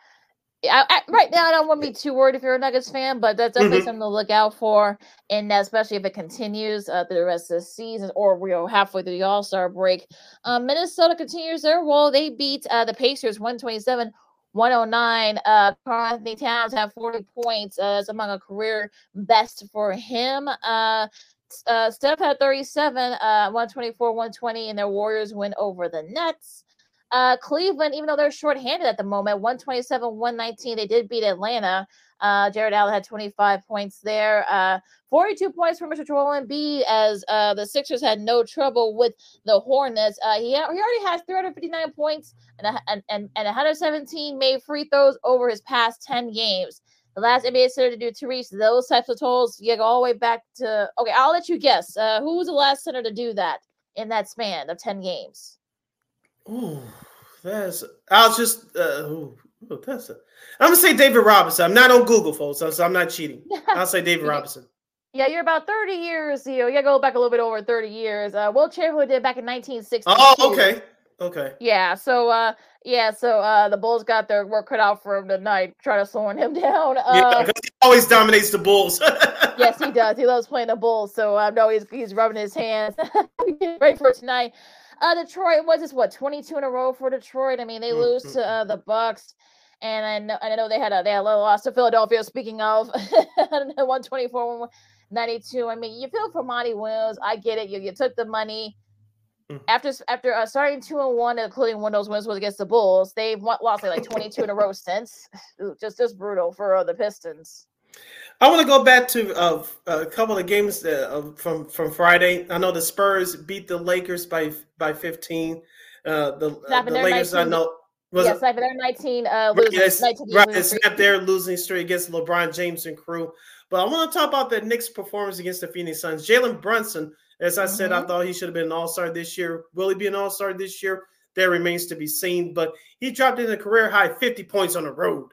Speaker 2: I, I, right now, I don't want to be too worried if you're a Nuggets fan, but that's definitely mm-hmm. something to look out for, and especially if it continues uh, through the rest of the season or we're you know, halfway through the All Star break. Um, Minnesota continues their role. They beat uh, the Pacers 127 109. Uh, Karl-Anthony Towns had 40 points. Uh, it's among a career best for him. Uh, uh, Steph had 37, uh, 124, 120, and their Warriors win over the Nets. Uh, Cleveland, even though they're shorthanded at the moment, 127, 119, they did beat Atlanta. Uh, Jarrett Allen had 25 points there. Uh, 42 points for Mr. Joel Embiid as uh, the Sixers had no trouble with the Hornets. Uh, he, he already has 359 points and, and, and, and 117 made free throws over his past 10 games. The last NBA center to do to reach those types of totals, you go all the way back to. Okay, I'll let you guess. Uh, who was the last center to do that in that span of 10 games?
Speaker 1: Ooh, that's. I'll just. Uh, ooh, ooh, that's. A, I'm gonna say David Robinson. I'm not on Google, folks, so I'm not cheating. I'll say David Robinson.
Speaker 2: Yeah, you're about 30 years. You know, you go back a little bit over 30 years. Uh, Wilt Chamberlain did back in 1960.
Speaker 1: Oh, okay. Okay.
Speaker 2: Yeah. So, uh, yeah. So, uh, the Bulls got their work cut out for him tonight, trying to slow him down. Uh,
Speaker 1: yeah, he always dominates the Bulls.
Speaker 2: yes, he does. He loves playing the Bulls. So, I know he's he's rubbing his hands. Ready for tonight. Uh, Detroit was this what 22 in a row for Detroit. I mean, they mm-hmm. lose to uh, the Bucks, and I know I know they had a they had a little loss to Philadelphia. Speaking of, I don't 124, 192. I mean, you feel for Monty Williams. I get it. You you took the money. After after uh, starting two and one, including one of those wins was against the Bulls, they've lost like, like 22 in a row since. Ooh, just just brutal for uh, the Pistons.
Speaker 1: I want to go back to uh, a couple of games uh, from from Friday. I know the Spurs beat the Lakers by by 15. Uh, the, uh, the Lakers, 19, I know.
Speaker 2: Was yes, it, they're 19 uh, losing.
Speaker 1: Yes, 19 right, losing their losing streak against LeBron James and crew. But I want to talk about the Knicks' performance against the Phoenix Suns. Jalen Brunson, as I mm-hmm. said, I mm-hmm. thought he should have been an All Star this year. Will he be an All Star this year? That remains to be seen. But he dropped in a career high 50 points on the road.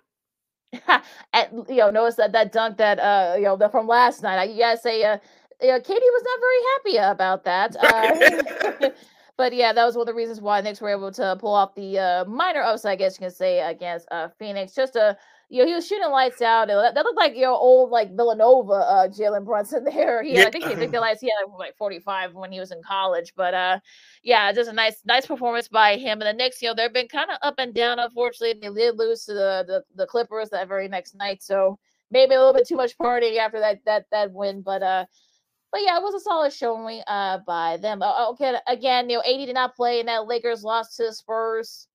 Speaker 2: At, you know, notice that that dunk that uh you know the, from last night. I you gotta say uh, you know, KD was not very happy about that. Uh, but yeah, that was one of the reasons why Knicks were able to pull off the uh, minor upset, I guess you can say, against uh, Phoenix. Just a you know, he was shooting lights out. That, that looked like your know, old like Villanova uh Jalen Brunson there. He, yeah. I think he think the lights he had like 45 when he was in college. But uh yeah, just a nice nice performance by him. And the Knicks, you know, they've been kind of up and down, unfortunately. They did lose to the, the the Clippers that very next night. So maybe a little bit too much partying after that that that win. But uh but yeah, it was a solid showing uh by them. Uh, okay, again, you know, AD did not play, and that Lakers lost to the Spurs.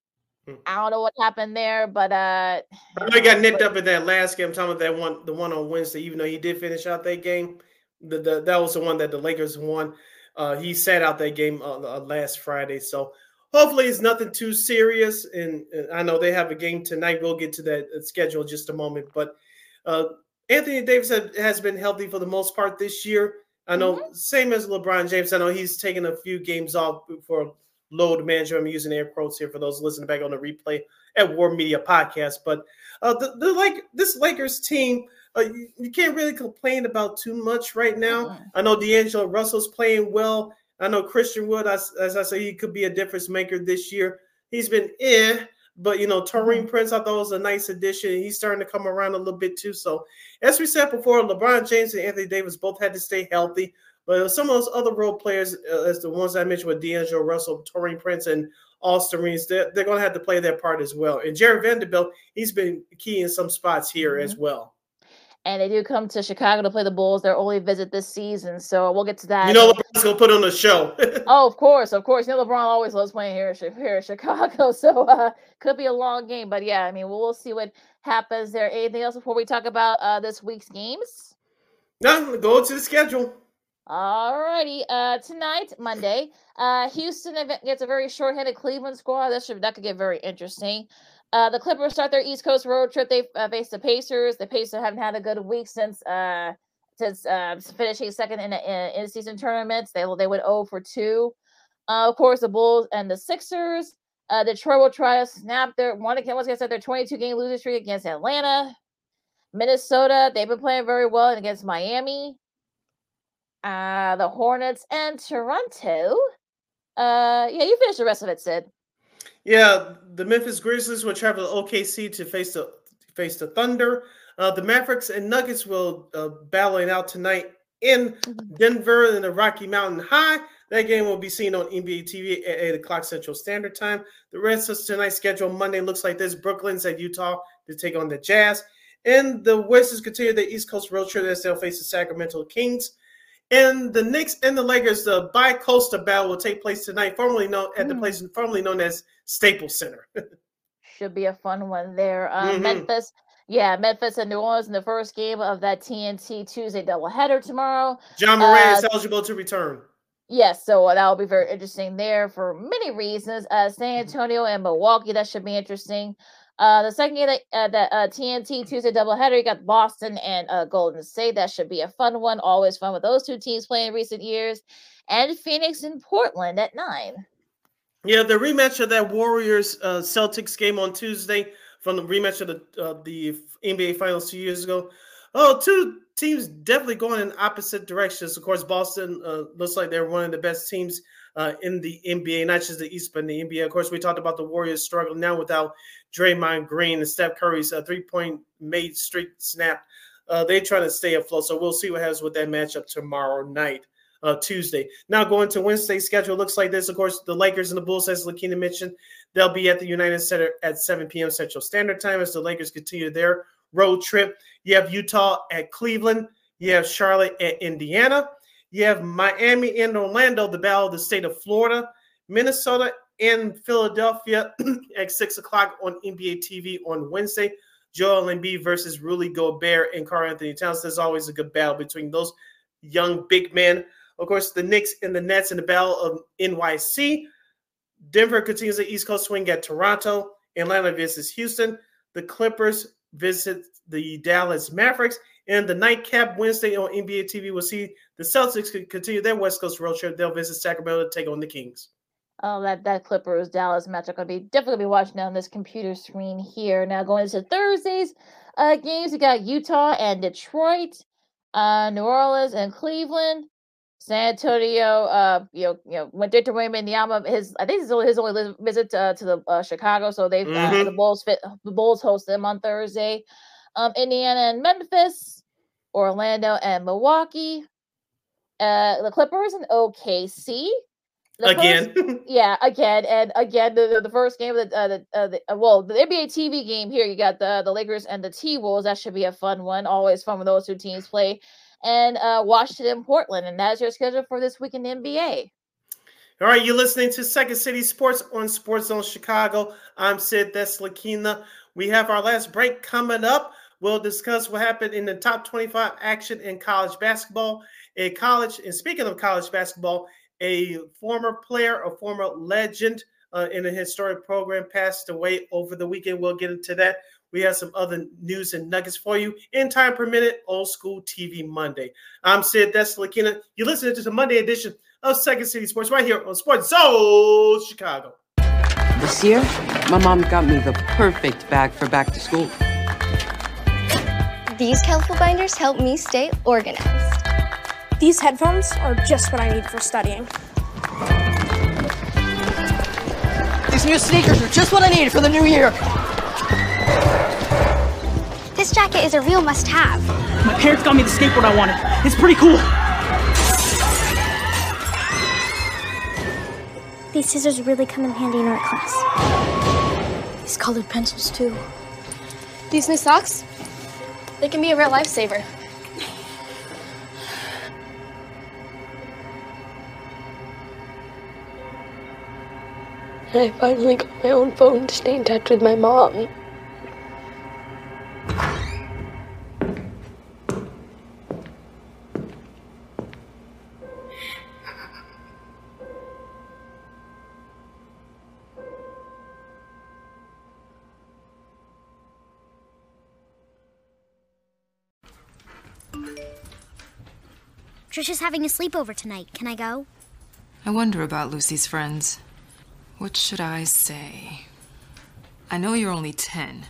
Speaker 2: Hmm. I don't know what happened there, but uh
Speaker 1: I know he got nipped but, up in that last game. I'm talking about that one, the one on Wednesday. Even though he did finish out that game, the, the that was the one that the Lakers won. Uh, he sat out that game uh, uh, last Friday, so hopefully it's nothing too serious. And, and, I know they have a game tonight. We'll get to that uh, schedule just a moment. But uh, Anthony Davis has been healthy for the most part this year. I know, mm-hmm. same as LeBron James. I know he's taken a few games off for load manager. I'm using air quotes here for those listening back on the replay at WARR Media Podcast. But uh, the, the like this Lakers team, uh, you, you, can't really complain about too much right now. I know D'Angelo Russell's playing well. I know Christian Wood, as, as I say, he could be a difference maker this year. He's been eh, but you know, Taurean mm-hmm. Prince, I thought was a nice addition. He's starting to come around a little bit too. So, as we said before, LeBron James and Anthony Davis both had to stay healthy. But some of those other role players, uh, as the ones I mentioned with D'Angelo Russell, Taurean Prince, and Austin Reaves, they're, they're going to have to play their part as well. And Jared Vanderbilt, he's been key in some spots here mm-hmm. as well.
Speaker 2: and they do come to Chicago to play the Bulls. Their only visit this season, so we'll get to that.
Speaker 1: You know, LeBron's gonna put on a show.
Speaker 2: oh, of course, of course. You know, LeBron always loves playing here, here in Chicago, so uh, could be a long game. But yeah, I mean, we'll, we'll see what happens there. Anything else before we talk about uh, this week's games?
Speaker 1: No, go to the schedule.
Speaker 2: Alrighty, uh, tonight, Monday, uh, Houston gets a very short-handed Cleveland squad. That should that could get very interesting. Uh, the Clippers start their East Coast road trip. They uh, face the Pacers. The Pacers haven't had a good week since uh, since uh, finishing second in the in, season tournaments. They they went 0 for 2. Uh, of course, the Bulls and the Sixers. Uh, Detroit will try to snap their one again once again start their 22 game losing streak against Atlanta. Minnesota, they've been playing very well against Miami. Uh, the Hornets and Toronto. Uh, yeah, you finish the rest of it, Sid.
Speaker 1: Yeah, the Memphis Grizzlies will travel to OKC to face the face the Thunder. Uh, the Mavericks and Nuggets will uh, battling out tonight in mm-hmm. Denver in the Rocky Mountain High. That game will be seen on NBA TV at 8 o'clock Central Standard Time. The rest of tonight's schedule Monday looks like this Brooklyn's at Utah to take on the Jazz. And the Wizards continue their East Coast road trip as they'll face the Sacramento Kings. And the Knicks and the Lakers, the bi-coastal battle will take place tonight, formerly known at the hmm. place formerly known as Staples Center.
Speaker 2: Should be a fun one there. Uh, mm-hmm. Memphis, yeah, Memphis and New Orleans in the first game of that TNT Tuesday doubleheader tomorrow.
Speaker 1: Ja Morant uh, is eligible to return.
Speaker 2: Yes, so uh, that will be very interesting there for many reasons. Uh, San Antonio and Milwaukee, that should be interesting. Uh, the second game, that, uh, uh, TNT Tuesday doubleheader, you got Boston and uh, Golden State. That should be a fun one. Always fun with those two teams playing in recent years. And Phoenix and Portland at nine.
Speaker 1: Yeah, the rematch of that Warriors uh, Celtics game on Tuesday from the rematch of the uh, the NBA Finals two years ago. Oh, two teams definitely going in opposite directions. Of course, Boston uh, looks like they're one of the best teams uh, in the NBA, not just the East, but in the NBA. Of course, we talked about the Warriors struggling now without Draymond Green and Steph Curry's uh, three point made streak snapped. Uh, they trying to stay afloat. So we'll see what happens with that matchup tomorrow night uh, Tuesday. Now going to Wednesday's schedule looks like this. Of course, the Lakers and the Bulls, as Lakina mentioned, they'll be at the United Center at 7 p.m. Central Standard Time as the Lakers continue their road trip. You have Utah at Cleveland. You have Charlotte at Indiana. You have Miami and Orlando, the battle of the state of Florida. Minnesota and Philadelphia at 6 o'clock on NBA TV on Wednesday. Joel Embiid versus Rudy Gobert and Karl-Anthony Towns. There's always a good battle between those young big men. Of course, the Knicks and the Nets in the battle of NYC. Denver continues the East Coast swing at Toronto. Atlanta visits Houston. The Clippers visit the Dallas Mavericks. And the nightcap Wednesday on NBA TV will see the Celtics could continue their West Coast road trip. They'll visit Sacramento to take on the Kings.
Speaker 2: Oh, that that Clippers Dallas match I'm gonna be definitely be watching on this computer screen here. Now going into Thursdays uh, games, we got Utah and Detroit, uh, New Orleans and Cleveland. San Antonio, uh, you know, you know, when Victor Wembanyama, his I think it's his only visit uh, to the uh, Chicago, so they mm-hmm. uh, the. Bulls fit the Bulls host them on Thursday. Um, Indiana and Memphis, Orlando and Milwaukee, uh, the Clippers and OKC. The
Speaker 1: again,
Speaker 2: first, yeah, again and again. The, the, the first game of the, uh, the, uh, the uh, well, the NBA TV game here. You got the the Lakers and the T Wolves. That should be a fun one. Always fun when those two teams play and uh, Washington, Portland. And that's your schedule for this week in the NBA.
Speaker 1: All right, you're listening to Second City Sports on Sports Zone Chicago. I'm Sid Deslakina. We have our last break coming up. We'll discuss what happened in the top 25 action in college basketball. A college, and speaking of college basketball, a former player, a former legend uh, in a historic program passed away over the weekend. We'll get into that. We have some other news and nuggets for you in time per minute, old school TV Monday. I'm Sid Deslakina. You're listening to the Monday edition of Second City Sports right here on Sports Zone Chicago.
Speaker 5: This year, my mom got me the perfect bag for back to school.
Speaker 6: These colorful binders help me stay organized.
Speaker 7: These headphones are just what I need for studying.
Speaker 8: These new sneakers are just what I need for the new year.
Speaker 6: This jacket is a real must-have.
Speaker 8: My parents got me the skateboard I wanted. It's pretty cool.
Speaker 6: These scissors really come in handy in art class.
Speaker 9: These colored pencils, too. These new socks? They can be a real lifesaver.
Speaker 10: And I finally got my own phone to stay in touch with my mom.
Speaker 6: Trisha's having a sleepover tonight. Can I go?
Speaker 11: I wonder about Lucy's friends. What should I say? I know you're only 10,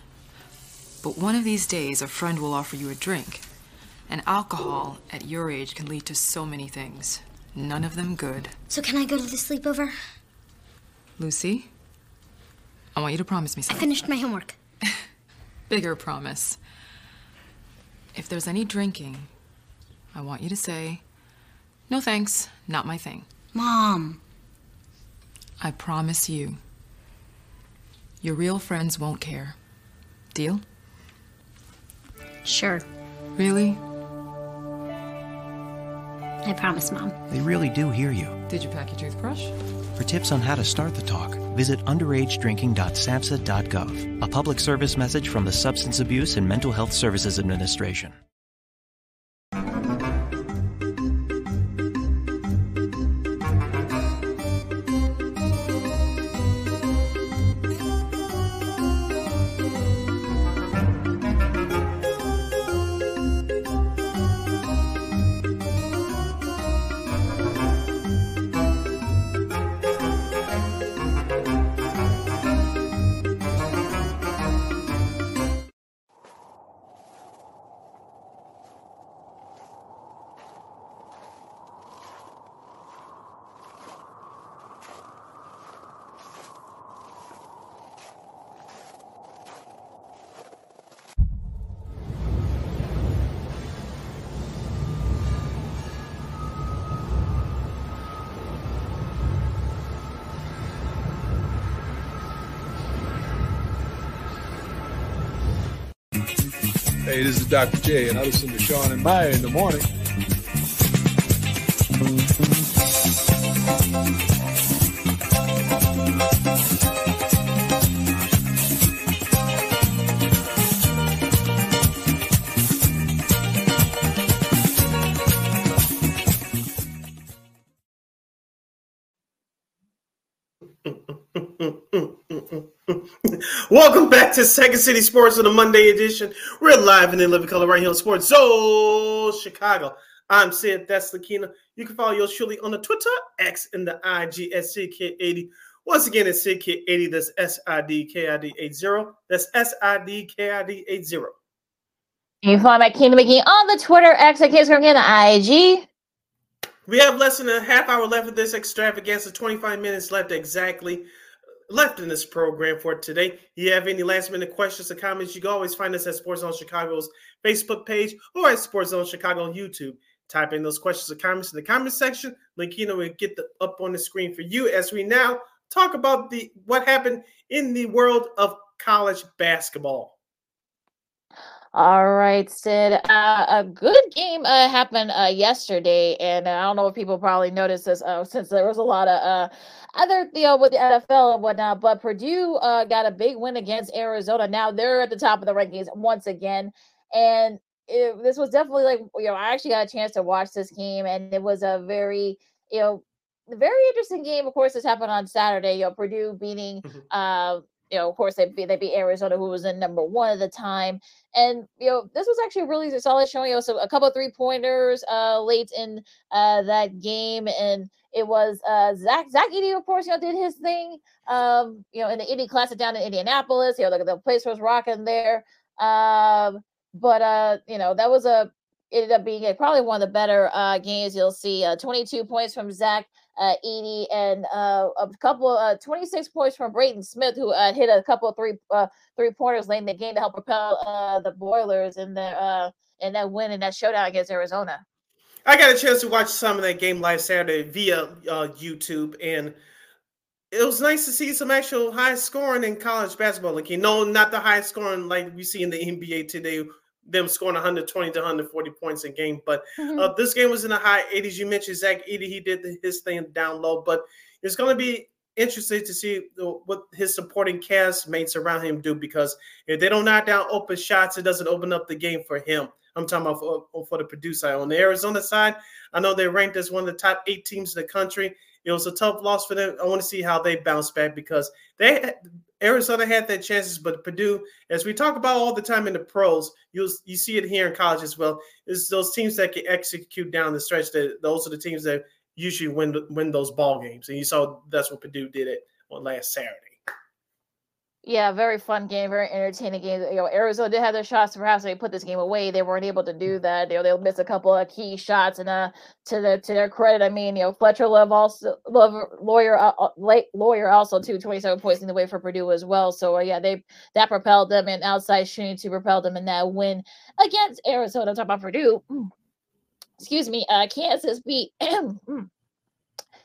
Speaker 11: but one of these days a friend will offer you a drink. And alcohol at your age can lead to so many things, none of them good.
Speaker 6: So can I go to the sleepover?
Speaker 11: Lucy, I want you to promise me something.
Speaker 6: I finished my homework.
Speaker 11: Bigger promise. If there's any drinking, I want you to say, no thanks, not my thing.
Speaker 6: Mom.
Speaker 11: I promise you. Your real friends won't care. Deal?
Speaker 6: Sure.
Speaker 11: Really?
Speaker 6: I promise, Mom.
Speaker 12: They really do hear you.
Speaker 11: Did you pack your toothbrush?
Speaker 12: For tips on how to start the talk, visit underagedrinking.samhsa.gov. A public service message from the Substance Abuse and Mental Health Services Administration.
Speaker 13: This is Dr. J, and I listen to Sean and Maya in the morning.
Speaker 1: Welcome back to Second City Sports on the Monday edition. We're live in the living color right here on Sports Zone Chicago. I'm Sid. That's Lakina. You can follow yours truly on the Twitter, X, and the IG at SidKid80. Once again, it's SidKid80. That's S I D K I D 80. That's S I D K I D 80.
Speaker 2: You can follow my Kingdom McGee on the Twitter, X, can't scroll again, the IG.
Speaker 1: We have less than a half hour left of this extravaganza, 25 minutes left exactly left in this program for today. You have any last minute questions or comments, you can always find us at Sports Zone Chicago's Facebook page or at Sports Zone Chicago on YouTube. Type in those questions or comments in the comment section. Lakina will get the, up on the screen for you as we now talk about the what happened in the world of college basketball.
Speaker 2: All right, Sid. Uh, a good game uh, happened uh, yesterday, and I don't know if people probably noticed this uh, since there was a lot of uh, other, you know, with the NFL and whatnot. But Purdue uh, got a big win against Arizona. Now they're at the top of the rankings once again, and it, this was definitely like you know I actually got a chance to watch this game, and it was a very you know very interesting game. Of course, this happened on Saturday. You know, Purdue beating. Uh, you know, of course, they beat, they beat Arizona, who was in number one at the time. And, you know, this was actually really solid showing. Know, so a couple three pointers uh, late in uh, that game. And it was uh, Zach, Zach Edey, of course, you know, did his thing, um, you know, in the Indy Classic down in Indianapolis. You know, the, the place was rocking there. Um, but, uh, you know, that was a, ended up being a, probably one of the better uh, games you'll see. Uh, 22 points from Zach uh, Edey and uh, a couple uh, 26 points from Braden Smith, who uh, hit a couple of three uh, three pointers late in the game to help propel uh, the Boilers in their uh, in that win in that showdown against Arizona.
Speaker 1: I got a chance to watch some of that game live Saturday via uh, YouTube, and it was nice to see some actual high scoring in college basketball. Like you know, not the high scoring like we see in the NBA today them scoring 120 to 140 points a game. But
Speaker 2: Mm-hmm.
Speaker 1: uh, this game was in the high 80s. You mentioned Zach Edey; he did his thing down low, but it's going to be interesting to see what his supporting cast mates around him do because if they don't knock down open shots, it doesn't open up the game for him. I'm talking about for, for the Purdue side. On the Arizona side, I know they're ranked as one of the top eight teams in the country. It was a tough loss for them. I want to see how they bounce back because they Arizona had their chances, but Purdue, as we talk about all the time in the pros, you you see it here in college as well. Is those teams that can execute down the stretch. That those are the teams that usually win win those ball games, and you saw that's what Purdue did it on last Saturday.
Speaker 2: Yeah, very fun game, very entertaining game. You know, Arizona did have their shots. Perhaps they put this game away. They weren't able to do that. You know, they'll miss a couple of key shots. And uh, to the to their credit, I mean, you know, Fletcher Love also Love Loyer uh, late Loyer also too, twenty seven points in the way for Purdue as well. So uh, yeah, they that propelled them and outside shooting to propel them in that win against Arizona. I'm talking about Purdue. Excuse me, uh, Kansas beat.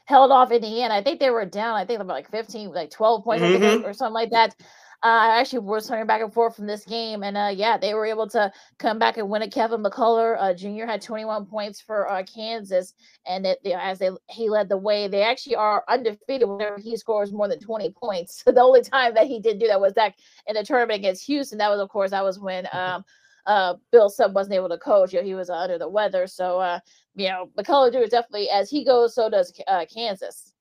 Speaker 2: held off Indiana. I think they were down. I think about like 15, like 12 points
Speaker 1: Mhm.
Speaker 2: or something like that. Uh, I actually was turning back and forth from this game, and uh, yeah, they were able to come back and win it. Kevin McCullar uh, Jr. had 21 points for uh, Kansas, and it, you know, as they he led the way, they actually are undefeated whenever he scores more than 20 points. So the only time that he did do that was that in the tournament against Houston. That was, of course, that was when um, uh, Bill Self wasn't able to coach. You know, he was uh, under the weather. So, uh, you know, McCullar is definitely as he goes, so does uh, Kansas.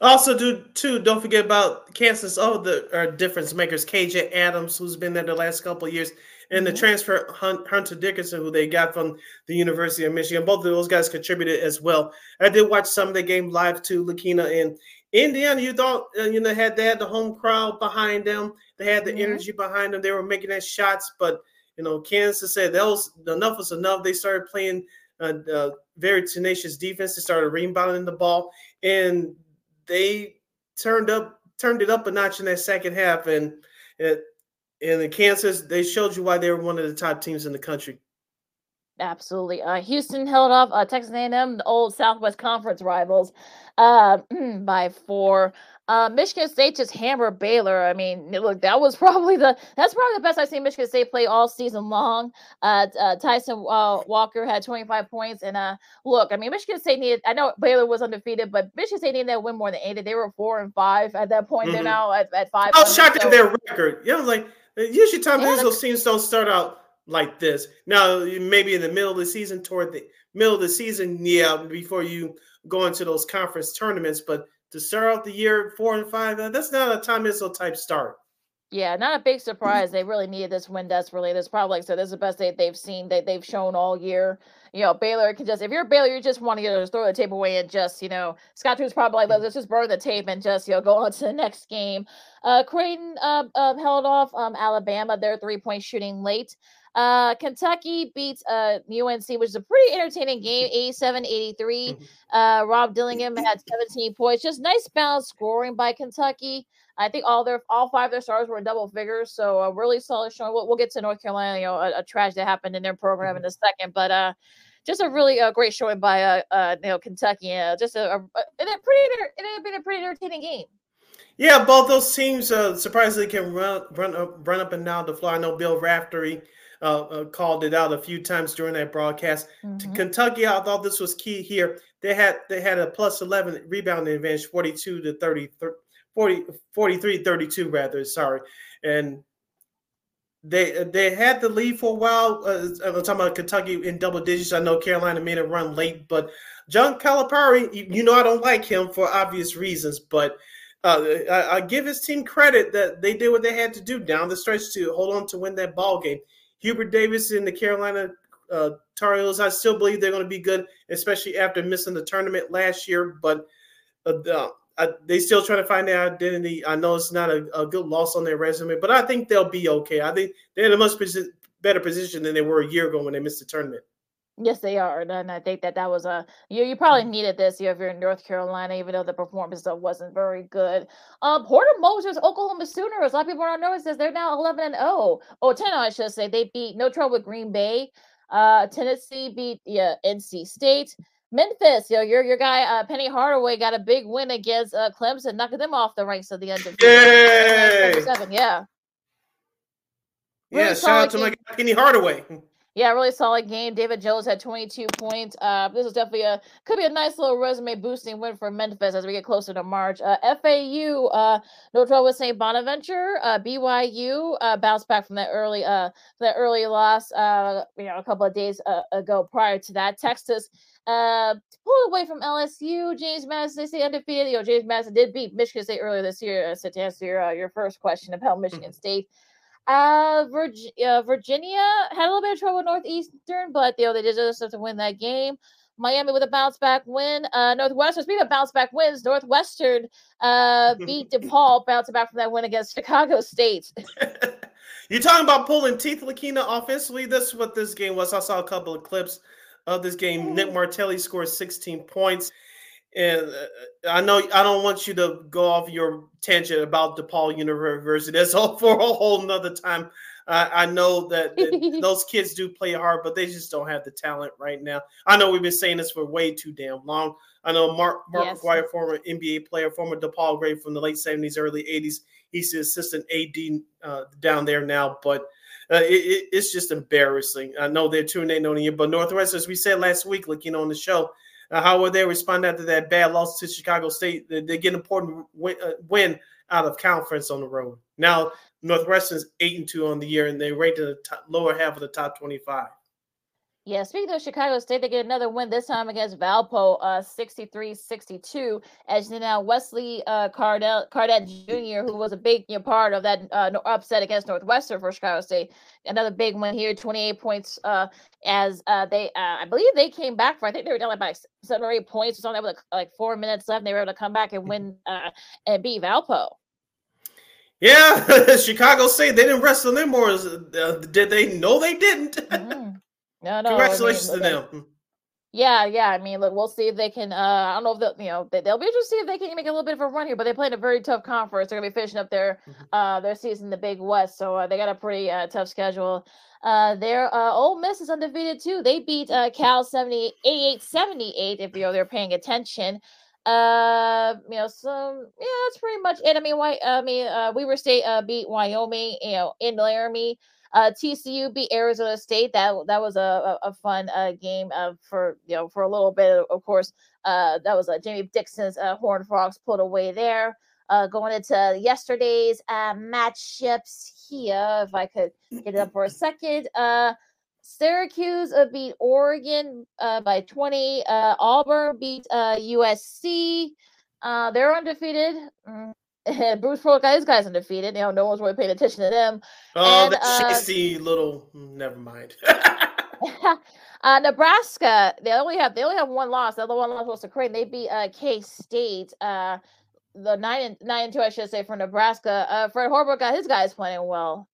Speaker 1: Also, do too. Don't forget about Kansas. Oh, the uh, difference makers, KJ Adams, who's been there the last couple of years, and the transfer Hunter Dickinson, who they got from the University of Michigan. Both of those guys contributed as well. I did watch some of the game live too, Lakina and Indiana. You thought uh, you know had they had the home crowd behind them, they had the
Speaker 2: Mhm.
Speaker 1: energy behind them. They were making their shots, but you know Kansas said that was enough was enough. They started playing a, uh, very tenacious defense. They started rebounding the ball, and they turned up turned it up a notch in that second half. And it, and in Kansas, they showed you why they were one of the top teams in the country.
Speaker 2: Absolutely. Uh, Houston held off uh, Texas A&M, the old Southwest Conference rivals, uh, by four. Uh, Michigan State just hammered Baylor. I mean, look, that was probably the that's probably the best I've seen Michigan State play all season long. Uh, uh Tyson uh, Walker had 25 points, and uh, look, I mean, Michigan State needed. I know Baylor was undefeated, but Michigan State needed to win more than 80. They were four and five at that point. They're
Speaker 1: Mhm.
Speaker 2: now at, at five.
Speaker 1: I was shocked
Speaker 2: so-
Speaker 1: at their record. You know, like usually Tom
Speaker 2: Yeah,
Speaker 1: Izzo teams don't start out like this. Now, maybe in the middle of the season, toward the middle of the season, yeah, before you go into those conference tournaments, but to start out the year four and five, uh, that's not a Tom Izzo type start.
Speaker 2: Yeah, not a big surprise. They really needed this win desperately. This probably, like said, this is the best they, they've seen, that they've shown all year. You know, Baylor can just, if you're Baylor, you just want to you know, just throw the tape away and just, you know, Scott Drew's probably like, let's just burn the tape and just, you know, go on to the next game. Uh, Creighton uh, uh, held off um, Alabama, their three point shooting late. Uh, Kentucky beats uh, UNC, which is a pretty entertaining game, 87 83. Uh, Rob Dillingham had 17 points. Just nice balanced scoring by Kentucky. I think all their all five of their stars were in double figures, so a really solid showing. We'll, we'll get to North Carolina, you know, a, a tragedy that happened in their program in a second, but uh, just a really uh, great showing by uh, uh you know Kentucky. Uh, just a, a, a, pretty it had been a pretty entertaining game.
Speaker 1: Yeah, both those teams uh, surprisingly can run run up run up and down the floor. I know Bill Raftery uh, uh, called it out a few times during that broadcast. To Kentucky, I thought this was key here. They had they had a plus 11 rebounding advantage, 42 to 30, 40, 43 32 rather, sorry. And they they had the lead for a while. Uh, I'm talking about Kentucky in double digits. I know Carolina made a run late, but John Calipari, you, you know I don't like him for obvious reasons, but uh, I, I give his team credit that they did what they had to do down the stretch to hold on to win that ball game. Hubert Davis in the Carolina uh, Tar Heels, I still believe they're going to be good, especially after missing the tournament last year. But uh, they still trying to find their identity. I know it's not a, a, good loss on their resume, but I think they'll be okay. I think they're in a much posi- better position than they were a year ago when they missed the tournament.
Speaker 2: Yes, they are, and I think that that was a you. You probably needed this you know, if you're in North Carolina, even though the performance wasn't very good. Um, Porter Moser, Oklahoma Sooners. A lot of people don't know this. They're now 11 and 0. Oh, 10, I should say. They beat no trouble with Green Bay. Uh, Tennessee beat yeah, NC State. Memphis, yo, your your guy uh, Penny Hardaway got a big win against uh, Clemson, knocking them off the ranks of the undefeated.
Speaker 1: Yay!
Speaker 2: Seven, yeah.
Speaker 1: Really yeah, shout out to game. my Penny Hardaway.
Speaker 2: Yeah, really solid game. David Jones had 22 points. Uh, this is definitely a could be a nice little resume boosting win for Memphis as we get closer to March. Uh, FAU, uh, Notre with St. Bonaventure, uh, BYU uh, bounced back from that early uh that early loss uh you know a couple of days uh, ago prior to that. Texas uh pulled away from LSU. James Madison they say undefeated. You know James Madison did beat Michigan State earlier this year. Uh, so to answer your uh, your first question about Michigan mm-hmm. State. Uh, Virg- uh, Virginia had a little bit of trouble with Northeastern, but you know they did just have to win that game. Miami with a bounce back win. Uh, Northwestern, speaking of bounce back wins, Northwestern uh, beat DePaul, bouncing back from that win against Chicago State.
Speaker 1: You're talking about pulling teeth, Lakina, offensively. That's what this game was. I saw a couple of clips of this game. Nick Martinelli scored 16 points. And uh, I know I don't want you to go off your tangent about DePaul University. That's all for a whole nother time. Uh, I know that, that those kids do play hard, but they just don't have the talent right now. I know we've been saying this for way too damn long. I know Mark Mark yes. Aguirre, former NBA player, former DePaul great from the late seventies, early eighties. He's the assistant AD uh, down there now, but uh, it, it, it's just embarrassing. I know they're two and eight on the year, but Northwest, as we said last week, like you know on the show, uh, how will they respond after that bad loss to Chicago State? They, they get an important win, uh, win, out of conference on the road. Now Northwestern's eight and two on the year, and they ranked in the top, lower half of the top twenty-five.
Speaker 2: Yeah, speaking of Chicago State, they get another win this time against Valpo, uh, 63-62. As you know, Wesley uh, Cardell, Cardet Jr., who was a big you know, part of that uh, upset against Northwestern for Chicago State, another big win here, 28 points. Uh, as uh, they, uh, I believe they came back for, I think they were down like by seven or eight points or something, with like four minutes left. And they were able to come back and win uh, and beat Valpo.
Speaker 1: Yeah, Chicago State, they didn't rest on them more. Uh, did they? No, they didn't.
Speaker 2: mm-hmm. No, no.
Speaker 1: Congratulations I mean, to them.
Speaker 2: Yeah, yeah. I mean, look, we'll see if they can. Uh, I don't know if they'll, you know, they, will be interested to see if they can make a little bit of a run here. But they played a very tough conference. They're gonna be finishing up their mm-hmm. uh their season, in the Big West. So uh, they got a pretty uh, tough schedule. Uh, their uh, Ole Miss is undefeated too. They beat uh, Cal 78 78 if you know they're paying attention. Uh, you know, some yeah, that's pretty much it. I mean, why? I mean, uh, Weber State uh beat Wyoming, you know, in Laramie. Uh, TCU beat Arizona State. That that was a, a, fun uh, game uh, for you know for a little bit. Of course, uh, that was uh, Jamie Dixon's uh, Horned Frogs pulled away there. Uh, going into yesterday's uh, matchups here, if I could get it up for a second. Uh, Syracuse uh, beat Oregon uh, by 20. Uh, Auburn beat uh, USC. Uh, they're undefeated. Mm, Bruce Pearl got his guys undefeated. You know, no one's really paying attention to them.
Speaker 1: Oh, and, that uh, little. Never mind.
Speaker 2: uh, Nebraska, they only have they only have one loss. The other one loss was to Creighton. They beat uh, K State. Uh, the nine and nine and two, I should say, for Nebraska. Uh, Fred Hoiberg got his guys playing well.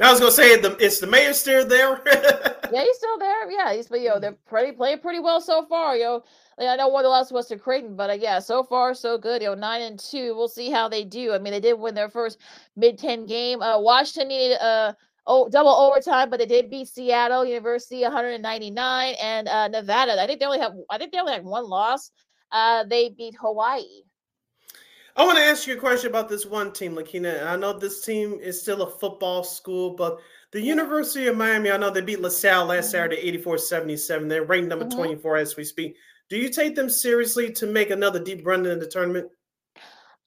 Speaker 1: I was gonna say the it's the mayor still there.
Speaker 2: yeah, he's still there. Yeah, he's but yo, they're pretty playing pretty well so far. Yo, I know one of the last was to Creighton, but uh, yeah, so far so good. You know, nine and two. We'll see how they do. I mean, they did win their first Big Ten game. Uh, Washington needed a oh double overtime, but they did beat Seattle University 199 and uh, Nevada. I think they only have I think they only had one loss. Uh, they beat Hawaii.
Speaker 1: I want to ask you a question about this one team, Lakina. I know this team is still a football school, but the University of Miami, I know they beat LaSalle last mm-hmm. Saturday 84 77. They're ranked number mm-hmm. 24 as we speak. Do you take them seriously to make another deep run in the tournament?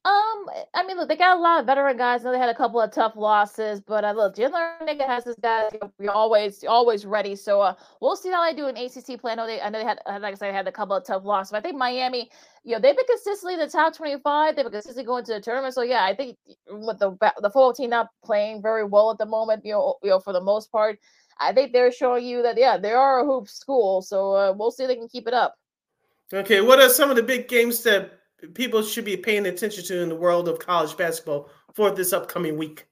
Speaker 2: Um, I mean, look, they got a lot of veteran guys. I know they had a couple of tough losses, but uh, look, Jim Larrañaga has his guys. We're always, always ready. So uh, we'll see how they do in ACC play. I know they, I know they had, uh, like I said, they had a couple of tough losses. But I think Miami, you know, they've been consistently the top twenty-five. They've been consistently going to the tournament. So yeah, I think with the the full team not playing very well at the moment, you know, you know, for the most part, I think they're showing you that yeah, they are a hoop school. So uh, we'll see if they can keep it up.
Speaker 1: Okay, what are some of the big games that people should be paying attention to in the world of college basketball for this upcoming week?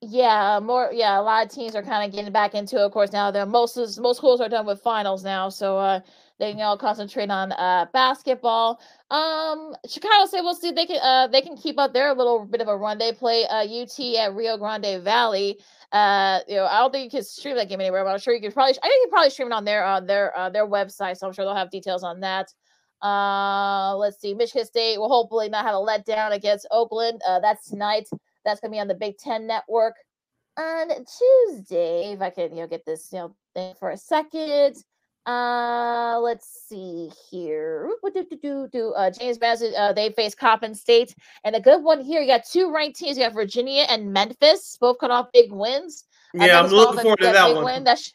Speaker 2: Yeah, more. Yeah, a lot of teams are kind of getting back into it. Of course, now they're most most schools are done with finals now, so uh, they can all concentrate on uh basketball. Um, Chicago State, we'll see they can uh they can keep up their little bit of a run. They play uh UT at Rio Grande Valley. Uh, you know, I don't think you can stream that game anywhere, but I'm sure you can probably. I think you can probably stream it on their uh, their uh, their website, so I'm sure they'll have details on that. Uh, let's see. Michigan State will hopefully not have a letdown against Oakland. Uh, that's tonight. That's going to be on the Big Ten Network. on Tuesday, if I can, you know, get this, you know, thing for a second. Uh, let's see here. Do, do, do, do. Uh, James Madison, uh, they face Coppin State. And a good one here. You got two ranked teams. You got Virginia and Memphis, both cut off big wins.
Speaker 1: Yeah, I'm looking forward to that one.
Speaker 2: Win. That's,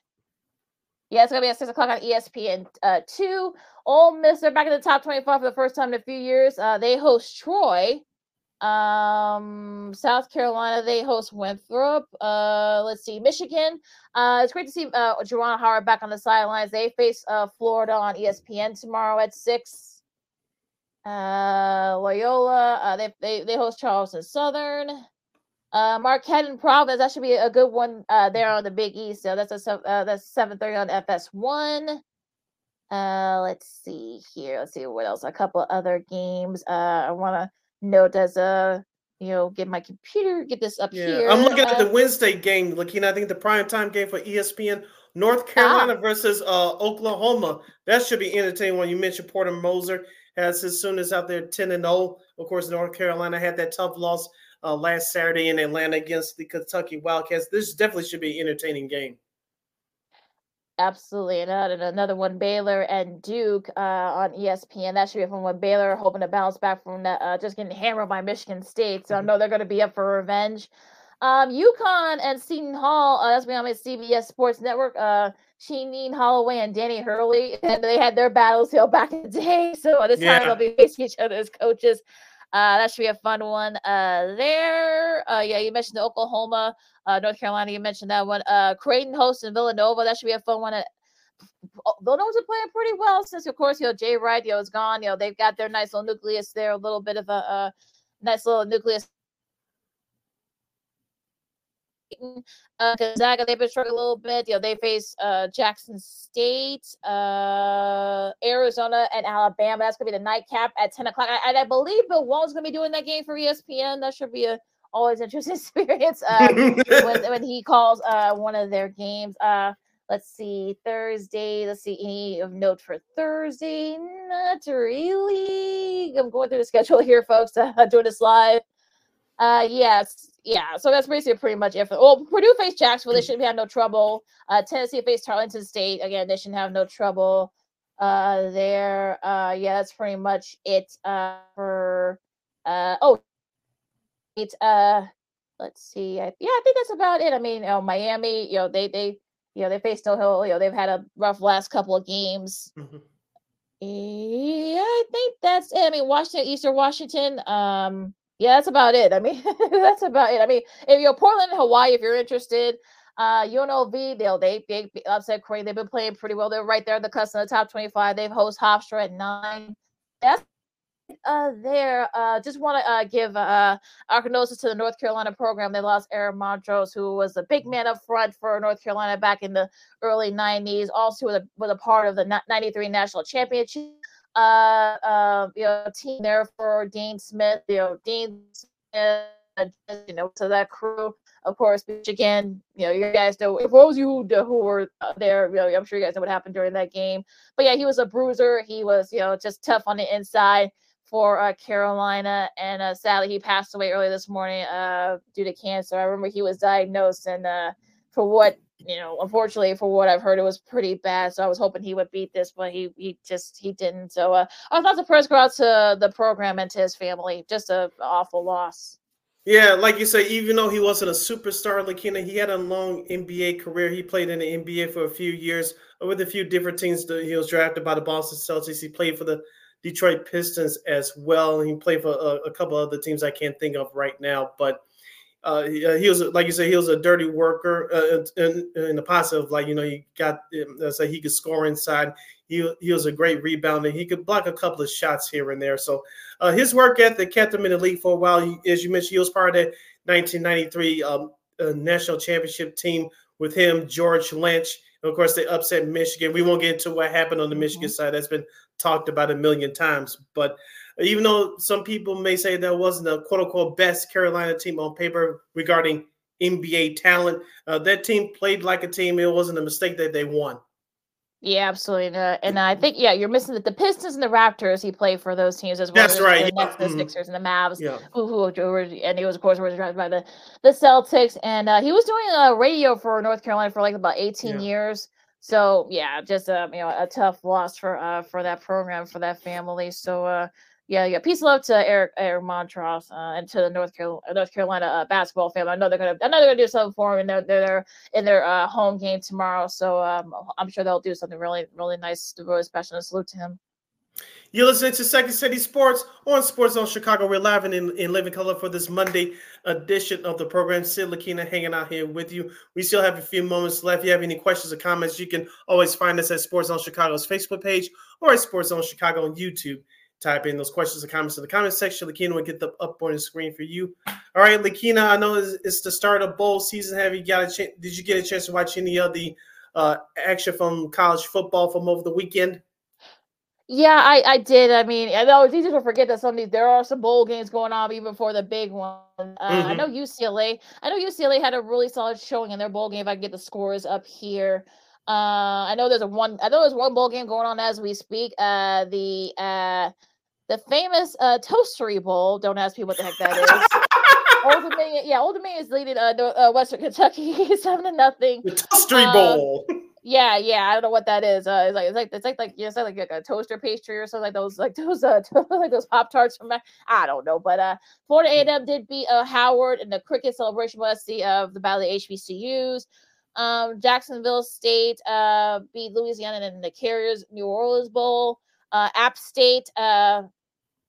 Speaker 2: yeah, it's gonna be at six o'clock on ESPN uh, two. Ole Miss, they're back in the top 25 for the first time in a few years. Uh, they host Troy. Um, South Carolina, they host Winthrop. Uh, let's see, Michigan. Uh, it's great to see uh, Howard back on the sidelines. They face uh, Florida on ESPN tomorrow at six. Uh, Loyola, uh, they, they they host Charleston Southern. Uh, Marquette and Providence, that should be a good one uh, there on the Big East. So that's a uh, that's seven thirty on FS1. Uh, let's see here. Let's see what else. A couple other games. Uh, I want to note as a you know get my computer get this up
Speaker 1: yeah.
Speaker 2: here.
Speaker 1: I'm looking at
Speaker 2: Uh,
Speaker 1: the Wednesday game. Looking, I think the prime time game for ESPN. North Carolina versus uh, Oklahoma. That should be entertaining. When you mentioned Porter Moser has his Sooners out there 10 and 0. Of course, North Carolina had that tough loss uh, last Saturday in Atlanta against the Kentucky Wildcats. This definitely should be an entertaining game.
Speaker 2: Absolutely, and, uh, another one, Baylor and Duke uh, on ESPN. That should be a fun one. Baylor hoping to bounce back from that, uh, just getting hammered by Michigan State. So I know they're going to be up for revenge. Um, UConn and Seton Hall. Uh, that's on my CBS Sports Network. Uh, Shaheen Holloway and Danny Hurley, and they had their battles know, back in the day. So this
Speaker 1: Yeah.
Speaker 2: time they'll be facing each other as coaches. Uh, that should be a fun one. Uh, there. Uh, yeah, you mentioned Oklahoma, uh, North Carolina. You mentioned that one. Uh, Creighton hosting Villanova. That should be a fun one. Uh, Villanova's are playing pretty well since, of course, you know Jay Wright, you know, is gone. You know they've got their nice little nucleus there, a little bit of a, a nice little nucleus. Uh, Gonzaga, they've been struggling a little bit. You know, they face uh, Jackson State, uh, Arizona, and Alabama. That's gonna be the nightcap at ten o'clock. And I believe Bill Walton's gonna be doing that game for ESPN. That should be a always interesting experience uh, when, when he calls uh, one of their games. Uh, let's see, Thursday. Let's see any of note for Thursday. Not really. I'm going through the schedule here, folks. Uh, doing this live. Uh, yes, yeah. So that's basically pretty much it. For, well, Purdue faced Jacksonville. They shouldn't have no trouble. Uh, Tennessee faced Tarleton State. Again, they shouldn't have no trouble. Uh, there. Uh, yeah, that's pretty much it. Uh, for uh, oh, it. Uh, let's see. I, yeah, I think that's about it. I mean, you know, Miami. You know, they they you know they faced no hill. You know, they've had a rough last couple of games. Yeah, I think that's it. I mean, Washington, Eastern Washington. Um, yeah, that's about it. I mean, that's about it. I mean, if you're Portland, Hawaii, if you're interested, uh, UNLV, they'll they they upset Craig. They've been playing pretty well. They're right there at the cusp of the top 25. They've host Hofstra at nine. That's uh there. Uh, just want to uh give uh our condolences to the North Carolina program. They lost Aaron Montross, who was a big man up front for North Carolina back in the early 90s. Also was a, was a part of the 93 national championship uh, uh, you know, team there for Dean Smith, you know, Dean Smith, you know, to that crew, of course, Michigan, you know, you guys know, for those you who, who were there, you know, I'm sure you guys know what happened during that game. But yeah, he was a bruiser. He was, you know, just tough on the inside for uh, Carolina. And uh, sadly, he passed away early this morning uh, due to cancer. I remember he was diagnosed, and uh, for what you know, unfortunately, for what I've heard, it was pretty bad. So I was hoping he would beat this, but he he just he didn't. So uh, our thoughts and prayers go out to the program and to his family. Just a awful loss.
Speaker 1: Yeah, like you say, even though he wasn't a superstar, Lakina, he had a long NBA career. He played in the NBA for a few years with a few different teams. He was drafted by the Boston Celtics. He played for the Detroit Pistons as well. He played for a, a couple other teams I can't think of right now, but uh, he, uh, he was like you said, he was a dirty worker uh, in, in the positive. Like you know, he got uh, say he could score inside. He he was a great rebounder. He could block a couple of shots here and there. So uh, his work ethic kept him in the league for a while. He, as you mentioned, he was part of that 1993 um, uh, national championship team with him, George Lynch. And of course, they upset Michigan. We won't get into what happened on the Michigan side. That's been talked about a million times. But even though some people may say that wasn't a quote unquote best Carolina team on paper regarding NBA talent, uh, that team played like a team. It wasn't a mistake that they won.
Speaker 2: Yeah, absolutely. Uh, and I think yeah, you're missing the, the Pistons and the Raptors. He played for those teams as well.
Speaker 1: That's right.
Speaker 2: The,
Speaker 1: Yeah.
Speaker 2: Nets, the. Sixers and the Mavs.
Speaker 1: Yeah.
Speaker 2: Who, who, and he was of course was drafted by the the Celtics. And uh, he was doing uh, radio for North Carolina for like about 18
Speaker 1: Yeah.
Speaker 2: years. So yeah, just a you know a tough loss for uh for that program for that family. So uh yeah yeah peace and love to Eric Eric Montross uh, and to the North Carolina North Carolina uh, basketball family. I know they're gonna I know they're gonna do something for him in their their in their uh, home game tomorrow. So um, I'm sure they'll do something really really nice really special and salute to him.
Speaker 1: You're listening to Second City Sports on SportZone Chicago. We're live and in, in living color for this Monday edition of the program. Sid Lakina hanging out here with you. We still have a few moments left. If you have any questions or comments, you can always find us at SportZone Chicago's Facebook page or at SportZone Chicago on YouTube. Type in those questions and comments in the comment section. Lakina will get them up on the screen for you. All right, Lakina, I know it's, it's the start of bowl season. Have you got a chance? Did you get a chance to watch any of the uh, action from college football from over the weekend?
Speaker 2: Yeah, I, I did. I mean, I know it's easy to forget that some of these there are some bowl games going on even before the big one. Uh, I
Speaker 1: Mhm.
Speaker 2: know UCLA. I know UCLA had a really solid showing in their bowl game. If I can get the scores up here. Uh, I know there's a one. I know there's one bowl game going on as we speak. Uh, the uh, the famous uh Toastery Bowl. Don't ask me what the heck that is. Old Dominion, yeah, Old Dominion is leading uh, uh Western Kentucky seven to nothing.
Speaker 1: The Toastery
Speaker 2: Um,
Speaker 1: Bowl.
Speaker 2: Yeah, yeah, I don't know what that is. Uh, it's like it's like it's like like you know, like, like a toaster pastry or something like those like those uh like those pop tarts from I don't know, but uh, Florida A&M did beat uh, Howard in the cricket celebration the of the Battle of the HBCUs. Um, Jacksonville State uh beat Louisiana in the Carriers New Orleans Bowl. Uh, App State uh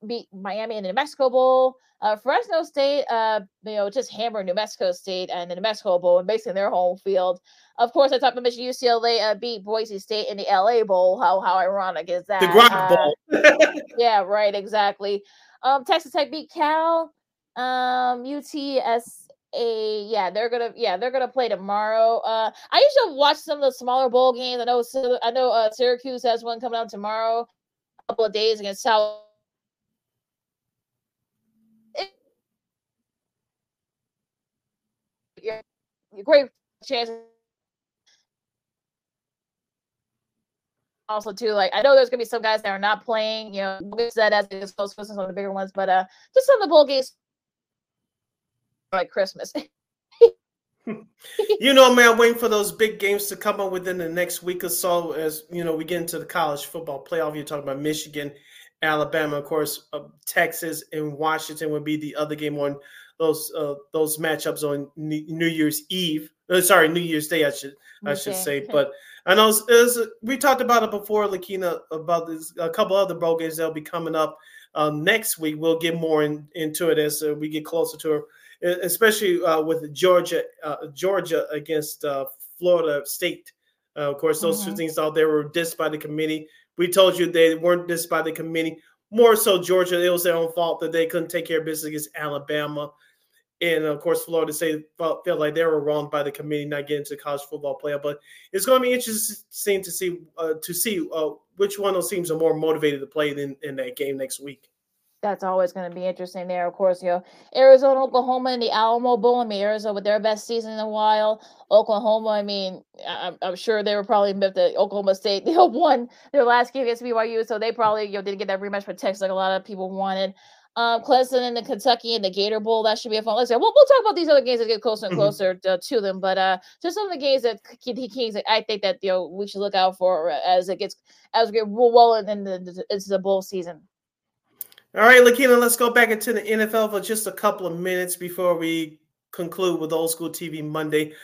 Speaker 2: beat Miami in the New Mexico Bowl. Uh, Fresno State, uh, you know, just hammered New Mexico State and the New Mexico Bowl and basically their home field. Of course, I talked about Michigan UCLA uh, beat Boise State in the LA Bowl. How how ironic is that?
Speaker 1: The
Speaker 2: Uh,
Speaker 1: Bowl.
Speaker 2: yeah, right, exactly. Um, Texas Tech beat Cal. Um, UTSA, yeah, they're gonna, yeah, they're gonna play tomorrow. Uh, I usually watch some of the smaller bowl games. I know, I know, uh, Syracuse has one coming out tomorrow. Couple of days against South. Great chance. Also, too, like I know there's gonna be some guys that are not playing. You know, we'll get that as it gets close to some of the bigger ones, but uh, just of the bowl games like Christmas.
Speaker 1: you know, man, I'm waiting for those big games to come up within the next week or so. As you know, we get into the college football playoff. You're talking about Michigan, Alabama, of course, uh, Texas, and Washington would be the other game on those uh, those matchups on New Year's Eve. Uh, sorry, New Year's Day. I should I should say, but I know it's, it's- we talked about it before, Lakina, about this a couple other bowl games that'll be coming up uh, next week. We'll get more in, into it as uh, we get closer to it, e- especially uh, with Georgia uh, Georgia against uh, Florida State. Uh, of course, those two
Speaker 2: Mhm.
Speaker 1: things out there were dissed by the committee. We told you they weren't dissed by the committee. More so, Georgia, it was their own fault that they couldn't take care of business against Alabama. And of course, Florida State felt, felt like they were wronged by the committee not getting to college football playoff. But it's going to be interesting to see uh, to see uh, which one of those teams are more motivated to play in, in that game next week.
Speaker 2: That's always going to be interesting there. Of course, you know, Arizona, Oklahoma, and the Alamo Bowl. I mean, Arizona with their best season in a while. Oklahoma, I mean, I'm, I'm sure they were probably miffed that Oklahoma State know, won their last game against BYU, so they probably you know didn't get that rematch for Texas like a lot of people wanted. Um, Clemson and the Kentucky and the Gator Bowl that should be a fun. I said, we'll, we'll talk about these other games that get closer and
Speaker 1: Mhm.
Speaker 2: closer to, to them, but uh, just some of the games that K- Kings I think that you know we should look out for as it gets as we get well in the into the bowl season.
Speaker 1: All right, Lakina, let's go back into the NFL for just a couple of minutes before we conclude with Old School TV Monday.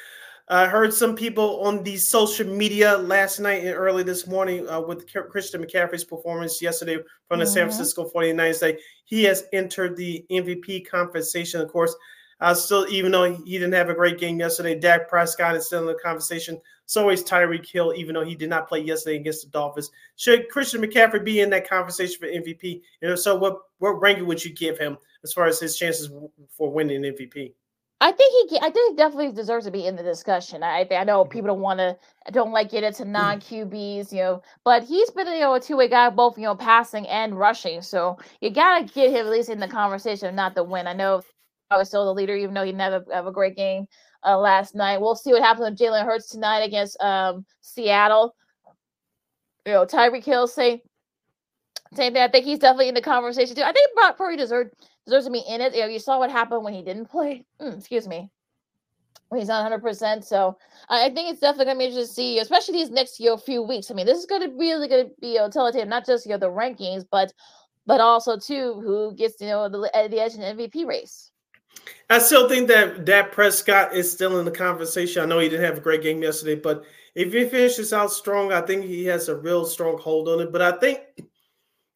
Speaker 1: I heard some people on the social media last night and early this morning uh, with Christian McCaffrey's performance yesterday from the San
Speaker 2: Mhm.
Speaker 1: Francisco 49ers that he has entered the MVP conversation. Of course, uh, still, even though he didn't have a great game yesterday, Dak Prescott is still in the conversation. So is Tyreek Hill, even though he did not play yesterday against the Dolphins. Should Christian McCaffrey be in that conversation for MVP? And if so, what what ranking would you give him as far as his chances for winning MVP?
Speaker 2: I think he, I think he definitely deserves to be in the discussion. I, I know
Speaker 1: Mm-hmm.
Speaker 2: people don't want to, don't like get into non QBs, you know, but he's been, you know, a two way guy, both you know, passing and rushing. So you gotta get him at least in the conversation, not the win. I know was still the leader, even though he never have a great game uh, last night. We'll see what happens with Jalen Hurts tonight against um, Seattle. you know, Tyreek Hill saying same thing. I think he's definitely in the conversation too. I think Brock Purdy deserves deserves to be in it. You know, you saw what happened when he didn't play. Mm, excuse me. He's not 100. percent So I, I think it's definitely gonna be interesting to see, especially these next you know, few weeks. I mean, this is gonna really gonna be you know, telltale, not just you know the rankings, but but also too who gets you know the, the edge in the MVP race.
Speaker 1: I still think that Dak Prescott is still in the conversation. I know he didn't have a great game yesterday, but if he finishes out strong, I think he has a real strong hold on it. But I think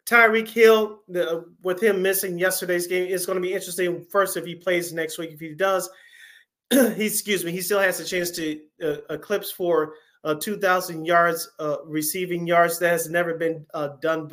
Speaker 1: Tyreek Hill, the, with him missing yesterday's game, is going to be interesting. First, if he plays next week, if he does, he excuse me, he still has a chance to uh, eclipse for uh, 2,000 yards uh, receiving yards. That has never been uh, done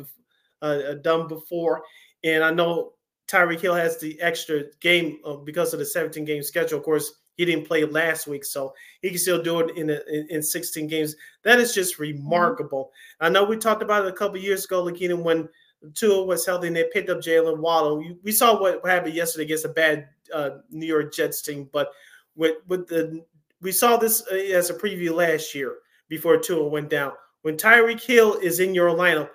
Speaker 1: uh, uh, done before. And I know Tyreek Hill has the extra game because of the 17 game schedule. Of course, he didn't play last week, so he can still do it in a, in, in 16 games. That is just mm-hmm. remarkable. I know we talked about it a couple years ago, Lakina, when Tua was healthy and they picked up Jaylen Waddle. We saw what happened yesterday against a bad uh, New York Jets team, but with with the we saw this uh, as a preview last year before Tua went down. When Tyreek Hill is in your lineup,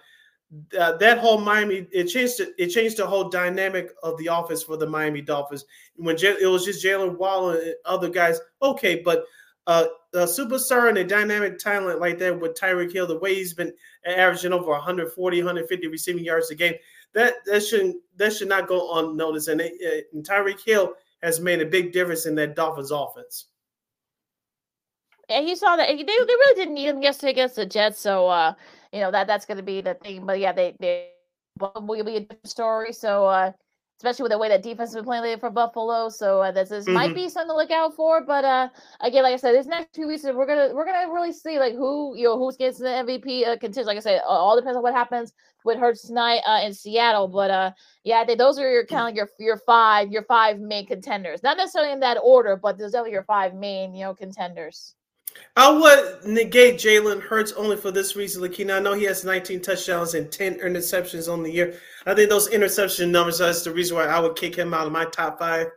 Speaker 1: uh, that whole Miami it changed it, changed the whole dynamic of the offense for the Miami Dolphins. When J- it was just Jaylen Waddle and other guys, okay, but uh, a superstar and a dynamic talent like that with Tyreek Hill, the way he's been averaging over 140, 150 receiving yards a game, that that shouldn't that should not go unnoticed. And, and Tyreek Hill has made a big difference in that Dolphins offense.
Speaker 2: And you saw that they, they really didn't need him yesterday against the Jets, so uh, you know that that's going to be the thing. But yeah, they they will be a different story. So uh, especially with the way that defense has been playing lately for Buffalo. So uh, this, this mm-hmm. might be something to look out for. But uh, again, like I said, this next two weeks we're gonna we're gonna really see like who you know who's gets the MVP uh, contention. Like I said, all depends on what happens with Hurts tonight uh, in Seattle. But uh, yeah, think those are your kind of your your five your five main contenders. Not necessarily in that order, but those are your five main you know contenders.
Speaker 1: I would negate Jalen Hurts only for this reason, Lakina. I know he has 19 touchdowns and 10 interceptions on the year. I think those interception numbers are the reason why I would kick him out of my top five.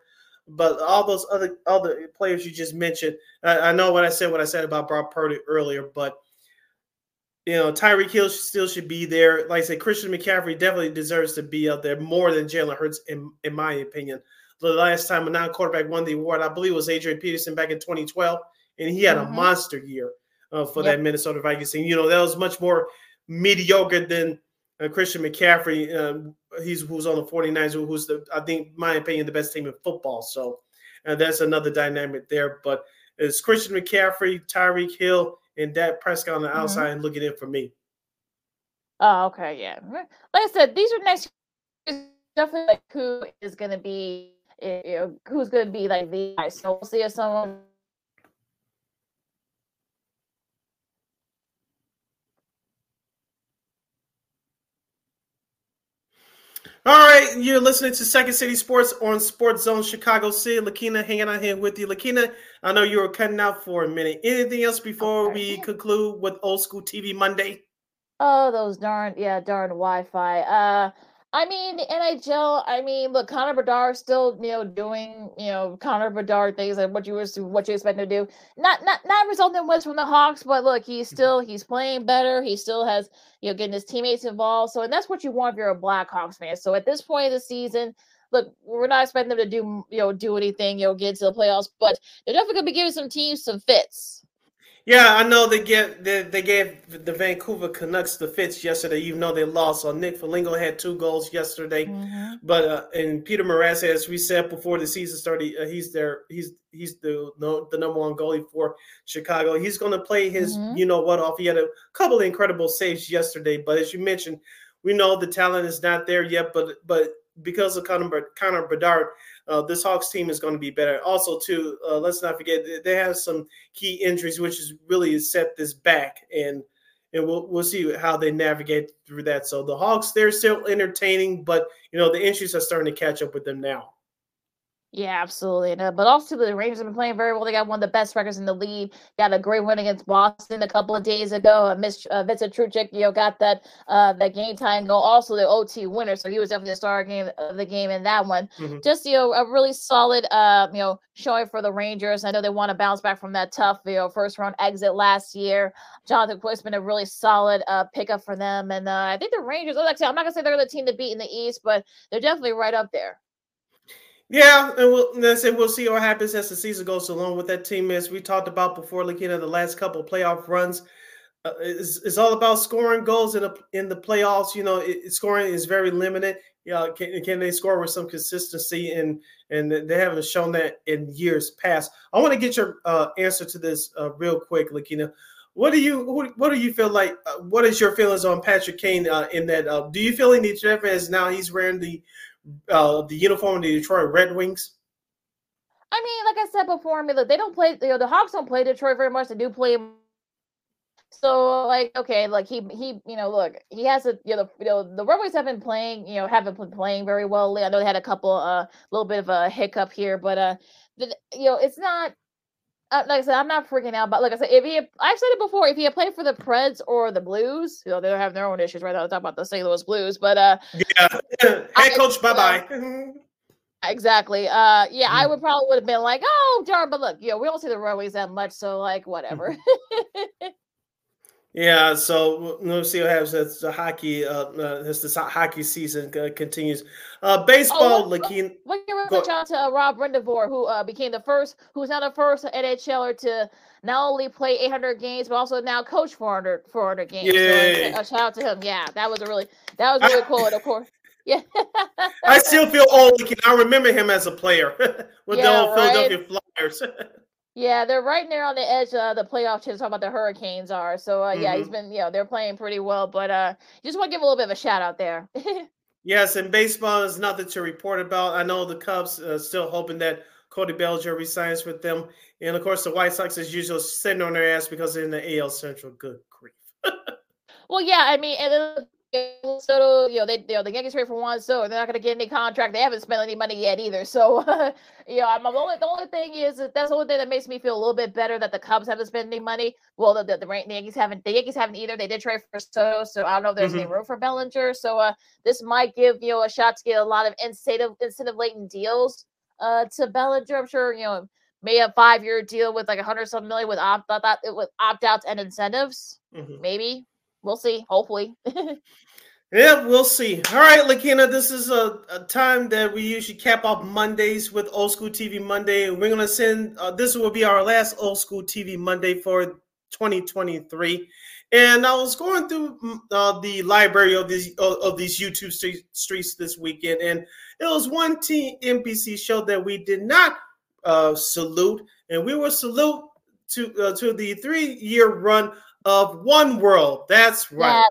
Speaker 1: But all those other other players you just mentioned, I, I know what I said, what I said about Brock Purdy earlier, but you know, Tyreek Hill still should be there. Like I said, Christian McCaffrey definitely deserves to be up there more than Jalen Hurts, in, in my opinion. The last time a non-quarterback won the award, I believe, was Adrian Peterson back in 2012 and he had mm-hmm. a monster year uh, for yep. that Minnesota Vikings team. You know, that was much more mediocre than uh, Christian McCaffrey. Um, he's who's on the 49ers, who's the I think, my opinion, the best team in football. So uh, that's another dynamic there. But it's Christian McCaffrey, Tyreek Hill, and Dak Prescott on the mm-hmm. outside and looking in for me.
Speaker 2: Oh, okay, yeah. Like I said, these are next definitely like who is going to be, you know, who's going to be like the. So we'll see if someone
Speaker 1: All right, you're listening to Second City Sports on SportZone Chicago City. Lakina hanging out here with you. Lakina, I know you were cutting out for a minute. Anything else before okay. we conclude with Old School TV Monday?
Speaker 2: Oh, those darn yeah, darn Wi-Fi. Uh I mean, the NHL. I mean, look, Connor Bedard still, you know, doing, you know, Connor Bedard things like what you was what you expect to do. Not not not resulting in wins from the Hawks, but look, he's mm-hmm. still he's playing better. He still has, you know, getting his teammates involved. So, and that's what you want if you're a Blackhawks fan. So, at this point of the season, look, we're not expecting them to do, you know, do anything, you know, get to the playoffs, but they're definitely gonna be giving some teams some fits.
Speaker 1: Yeah, I know they get they, they gave the Vancouver Canucks the fits yesterday, even though they lost. So Nick Foligno had two goals yesterday, mm-hmm. but uh, and Petr Mrazek, as we said before the season started, uh, he's there. He's he's the no, the number one goalie for Chicago. He's going to play his mm-hmm. you know what off. He had a couple of incredible saves yesterday, but as you mentioned, we know the talent is not there yet. But but because of Connor, Connor Bedard, uh, this Hawks team is going to be better. Also, too, uh, let's not forget they have some key injuries, which is really set this back, and and we'll we'll see how they navigate through that. So the Hawks, they're still entertaining, but you know the injuries are starting to catch up with them now.
Speaker 2: Yeah, absolutely. And, uh, but also the Rangers have been playing very well. They got one of the best records in the league. Got a great win against Boston a couple of days ago. Uh, Miss uh, Vincent you know, got that uh that game time goal. Also the OT winner, so he was definitely the star game of the game in that one.
Speaker 1: Mm-hmm.
Speaker 2: Just you know, a really solid uh you know showing for the Rangers. I know they want to bounce back from that tough you know first round exit last year. Jonathan Quick's been a really solid uh pickup for them, and uh, I think the Rangers. Like I said, I'm not gonna say they're the team to beat in the East, but they're definitely right up there.
Speaker 1: Yeah, and we'll say we'll see what happens as the season goes along with that team. As we talked about before, looking at the last couple of playoff runs, uh, it's, it's all about scoring goals in the in the playoffs. You know, it, scoring is very limited. Yeah, you know, can, can they score with some consistency? And and they haven't shown that in years past. I want to get your uh, answer to this uh, real quick, Lakina. What do you what, what do you feel like? Uh, what is your feelings on Patrick Kane uh, in that? Uh, do you feel any different as now he's wearing the uh, the uniform of the Detroit Red Wings?
Speaker 2: I mean, like I said before, I mean, look, they don't play. You know, the Hawks don't play Detroit very much. They do play. So, like, okay, like he he, you know, look, he has a you know, you know, the Red Wings have been playing, you know, haven't been playing very well. I know they had a couple, a uh, little bit of a hiccup here, but uh, the, you know, it's not uh, like I said, I'm not freaking out. But like I said, if he, I've said it before, if he had played for the Preds or the Blues, you know, they're having their own issues right now. Talk about the St. Louis Blues, but uh,
Speaker 1: yeah, head coach, bye bye.
Speaker 2: exactly. Uh, yeah, I would probably would have been like, oh, darn, but look, you know, we don't see the Wings that much, so like, whatever.
Speaker 1: Yeah, so we'll see what happens as the hockey uh, uh as the hockey season uh, continues. Uh, baseball, oh, Lakin.
Speaker 2: What you reach out to uh, Rob Brind'Amour, who uh, became the first, who's now the first NHLer to not only play 800 games but also now coach 400 400 games. Yeah, so, a shout out to him. Yeah, that was a really that was really cool. And of course, yeah.
Speaker 1: I still feel old. I remember him as a player with yeah, the old right? Philadelphia Flyers.
Speaker 2: Yeah, they're right there on the edge of the playoff chance. Talk about the Hurricanes are. So uh, mm-hmm. yeah, he's mm-hmm. been you know they're playing pretty well. But uh, just want to give a little bit of a shout out there.
Speaker 1: yes, and baseball is nothing to report about. I know the Cubs uh, still hoping that Cody Bellinger resigns with them, and of course the White Sox is usually sitting on their ass because they're in the AL Central. Good grief.
Speaker 2: well, yeah, I mean, and Soto, you know, they, you know, the Yankees trade for Juan Soto. They're not going to get any contract. They haven't spent any money yet either. So, you know, I'm, the only the only thing is that that's the only thing that makes me feel a little bit better that the Cubs haven't spent any money. Well, the the, the, Yankees haven't. The Yankees haven't either. They did trade for Soto, so I don't know if there's mm-hmm. any room for Bellinger. So, uh, this might give you know a shot to get a lot of incentive incentive latent deals uh to Bellinger. I'm sure you know maybe a five year deal with like a hundred something million with opt that with opt outs and incentives. Mm-hmm. Maybe we'll see. Hopefully.
Speaker 1: Yeah, we'll see. All right, Lakina, this is a, a, time that we usually cap off Mondays with Old School TV Monday. We're going to send, uh, this will be our last Old School TV Monday for 2023. And I was going through mm, uh, the library of these of these YouTube streets this weekend, and it was one TNBC show that we did not uh, salute, and we will salute to uh, to the three year run of One World. That's right. Yeah.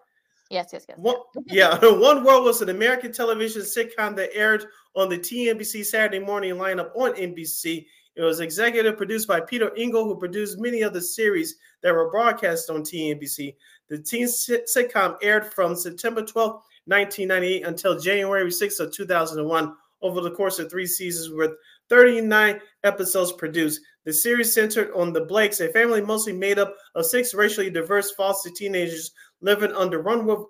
Speaker 2: Yes, yes, yes.
Speaker 1: One, yeah, One World was an American television sitcom that aired on the TNBC Saturday morning lineup on NBC. It was executive produced by Peter Engel, who produced many of the series that were broadcast on TNBC. The teen sitcom aired from September 12, 1998 until January 6 of 2001 over the course of three seasons with 39 episodes produced. The series centered on the Blakes, a family mostly made up of six racially diverse foster teenagers living under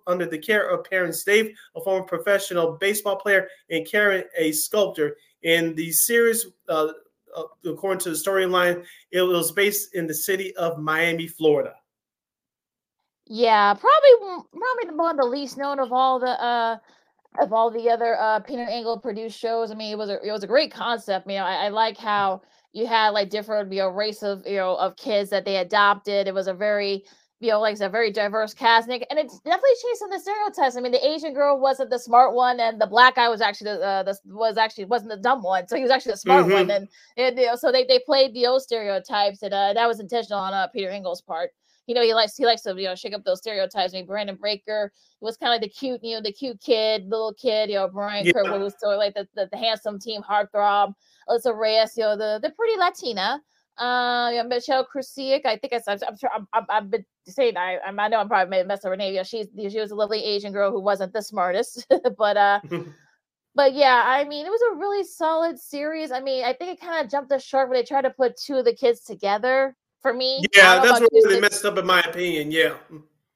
Speaker 1: under the care of parents Dave, a former professional baseball player, and Karen, a sculptor. In the series, uh, uh, according to the storyline, it was based in the city of Miami, Florida.
Speaker 2: Yeah, probably probably the one the least known of all the uh of all the other uh Peter Engel produced shows. I mean, it was a it was a great concept. You know, I, I like how you had like different you know race of you know of kids that they adopted. It was a very you know, like I said, very diverse cast, and it's definitely chasing the stereotypes. I mean, the Asian girl wasn't the smart one, and the black guy was actually the, uh, the was actually wasn't the dumb one, so he was actually the smart mm-hmm. one, and, and you know, so they they played the old stereotypes, and uh, that was intentional on uh, Peter Engel's part. You know, he likes he likes to you know shake up those stereotypes. I mean, Brandon Baker was kind of like the cute, you know, the cute kid, little kid. You know, Brian yeah. Kirkwood was sort of like the, the, the handsome team heartthrob. Alisa Reyes, you know, the the pretty Latina. Uh, yeah, Michelle Krusiec. I think I, I'm, I'm sure I'm, I'm, I've been saying I, I know I'm probably messing her name. Yeah, she's she was a lovely Asian girl who wasn't the smartest, but uh, but yeah, I mean, it was a really solid series. I mean, I think it kind of jumped the shark when they tried to put two of the kids together. For me,
Speaker 1: yeah, that's what really messed up, in my opinion. Yeah.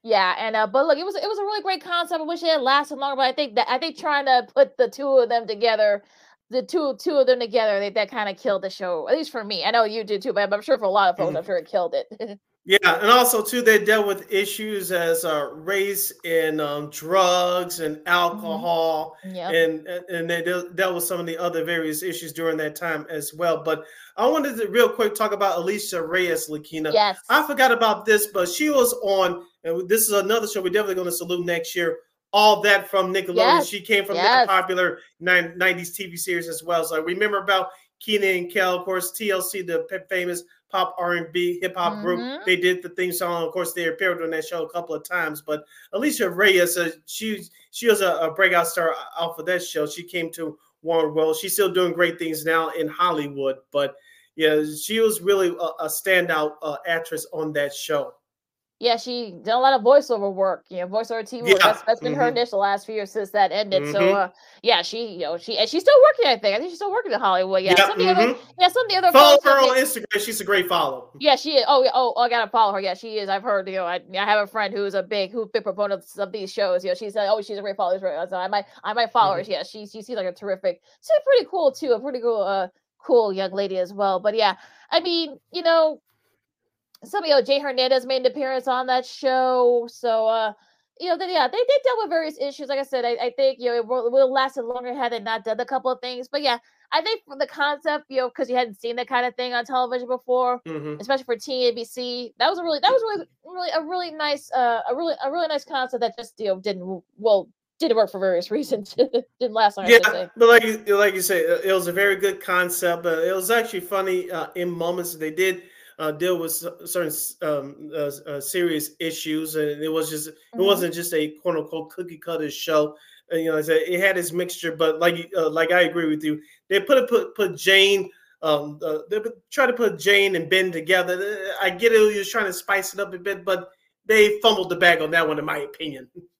Speaker 2: Yeah, and uh, but look, it was it was a really great concept. I wish it had lasted longer, but I think that I think trying to put the two of them together, the two two of them together, they, that kind of killed the show. At least for me, I know you did too, but I'm sure for a lot of folks, mm-hmm. I'm sure it killed it.
Speaker 1: Yeah, and also too, they dealt with issues as uh, race and um, drugs and mm-hmm. alcohol, mm-hmm. yep. and and they dealt with some of the other various issues during that time as well. But I wanted to real quick talk about Alisa Reyes, Lakina.
Speaker 2: Yes,
Speaker 1: I forgot about this, but she was on, and this is another show we're definitely going to salute next year. All that from Nickelodeon. Yes. She came from yes. the popular 90s TV series as well. So I remember about Kenan and Kel, of course, TLC, the famous pop R&B hip hop mm-hmm. group. They did the theme song. Of course, they appeared on that show a couple of times. But Alisa Reyes, uh, she she was a, a, breakout star off of that show. She came to Warner World. She's still doing great things now in Hollywood. But yeah, she was really a, a standout uh, actress on that show
Speaker 2: yeah, she done a lot of voiceover work, you know, voiceover TV work. That's, that's been mm-hmm. her niche the last few years since that ended. Mm-hmm. So, uh, yeah, she, you know, she and she's still working. I think. I think she's still working in Hollywood. Yeah, some mm-hmm. other, yeah, some of the other
Speaker 1: follow her on Instagram. She's a great follow.
Speaker 2: Yeah, she is. Oh, oh, I gotta follow her. Yeah, she is. I've heard. You know, I, I have a friend who's a big, who's big proponent of these shows. You know, she's like, oh, she's a great follower. So I might, I might follow her. Mm-hmm. Yeah, she, she seems like a terrific. She's pretty cool too. A pretty cool, uh, cool young lady as well. But yeah, I mean, you know, some of you know Jay Hernandez made an appearance on that show. So uh you know, they, yeah, they, they dealt with various issues. Like I said, I, I think you know it will, will lasted longer had they not done a couple of things. But yeah, I think for the concept, you know, because you hadn't seen that kind of thing on television before, mm-hmm. especially for TNBC, that was a really that was really really a really nice uh a really a really nice concept that just you know didn't well didn't work for various reasons. didn't last long.
Speaker 1: Yeah, but like like you say, it was a very good concept. But it was actually funny uh, in moments they did uh, deal with certain um, uh, uh, serious issues, and it was just mm-hmm. it wasn't just a quote unquote cookie cutter show. And, you know, I said it had its mixture, but like uh, like I agree with you, they put put put Jane. Um, uh, they try to put Jane and Ben together. I get it; he was trying to spice it up a bit, but they fumbled the bag on that one, in my opinion.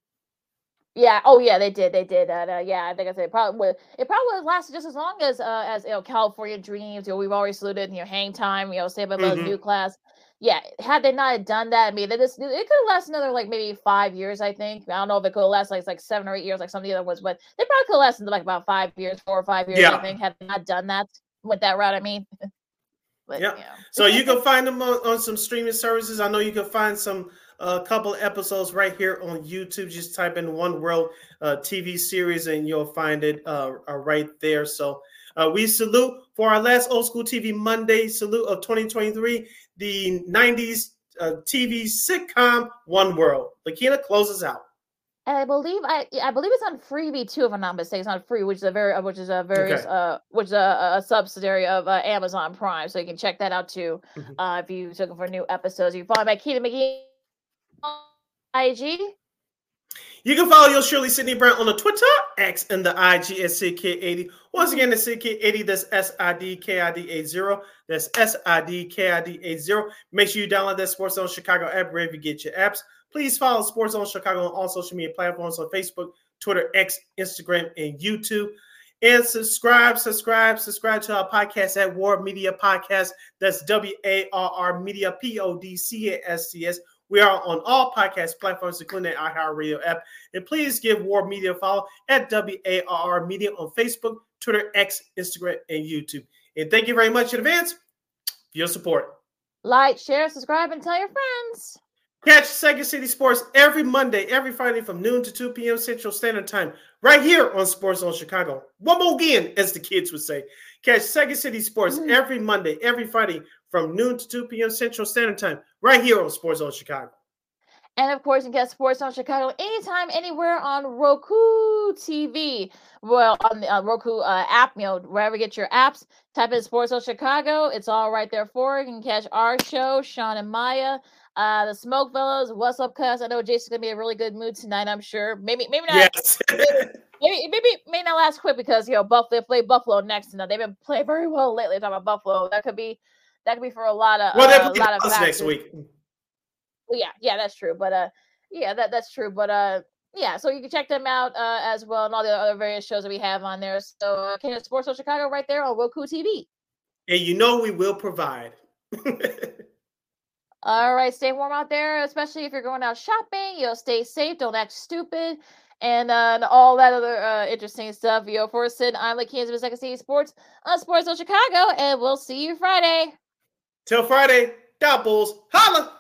Speaker 2: Yeah. Oh, yeah. They did. They did. Uh, yeah. I think I said it probably would. It probably would last just as long as uh, as you know California Dreams. You know, we've already saluted. You know, Hang Time. You know, Saved by mm-hmm. New Class. Yeah. Had they not done that, I mean, this it could have lasted another like maybe five years. I think. I don't know if it could last like like seven or eight years, like some of the other ones, but they probably could have lasted like about five years, four or five years. Yeah. I think had they not done that with that route. I mean.
Speaker 1: But, yeah. So you can find them on, on some streaming services. I know you can find some a couple episodes right here on YouTube. Just type in One World uh, TV series and you'll find it uh, uh, right there. So uh, we salute for our last old school TV Monday salute of 2023, the 90s uh, TV sitcom One World. Lakina closes out.
Speaker 2: I believe I I believe it's on Freevee too, if I'm not mistaken. It's on Free, which is a very which is a very okay. uh which is a, a subsidiary of uh, Amazon Prime, so you can check that out too. Mm-hmm. Uh, if you're looking for new episodes, you can follow my Keita McGee IG?
Speaker 1: You can follow your Shirley Sydney Brown on the Twitter, X, and the IG at SidKid80. Once again, the CK80, that's S I D K I D 80. That's S I D K I D 80. Make sure you download that SportZone Chicago app wherever you get your apps. Please follow SportZone Chicago on all social media platforms on Facebook, Twitter, X, Instagram, and YouTube. And subscribe, subscribe, subscribe to our podcast at WARR Media Podcast. That's W A R R Media P O D C A S T S. We are on all podcast platforms, including the iHeartRadio app. And please give WARR Media a follow at WARR Media on Facebook, Twitter, X, Instagram, and YouTube. And thank you very much in advance for your support.
Speaker 2: Like, share, subscribe, and tell your friends.
Speaker 1: Catch Second City Sports every Monday, every Friday from noon to 2 p.m. Central Standard Time, right here on SportZone Chicago. One more again, as the kids would say. Catch Second City Sports mm-hmm. every Monday, every Friday from noon to 2 p.m. Central Standard Time, right here on SportZone Chicago.
Speaker 2: And of course, you can get SportZone Chicago anytime, anywhere on Roku TV. Well, on the uh, Roku uh, app, you know, wherever you get your apps, type in SportZone Chicago. It's all right there for you. You can catch our show, Sean and Maya, uh, the Smoke Fellows, What's Up, Cuz. I know Jason's gonna be in a really good mood tonight. I'm sure. Maybe, maybe not. Yes. maybe, maybe, maybe may not last quick because you know Buffalo play Buffalo next. Know they've been playing very well lately. Talking about Buffalo, that could be that could be for a lot of well, uh, a lot of
Speaker 1: next week.
Speaker 2: Well, yeah, yeah, that's true. But uh, yeah, that that's true. But uh, yeah, so you can check them out uh, as well and all the other various shows that we have on there. So, uh, Canada SportZone Chicago right there on Roku TV.
Speaker 1: And you know we will provide.
Speaker 2: all right, stay warm out there, especially if you're going out shopping. You'll stay safe. Don't act stupid. And, uh, and all that other uh, interesting stuff. Yo, for Sid, I'm like Kansas Second City Sports on SportZone Chicago, and we'll see you Friday.
Speaker 1: Till Friday, God Bulls, holla!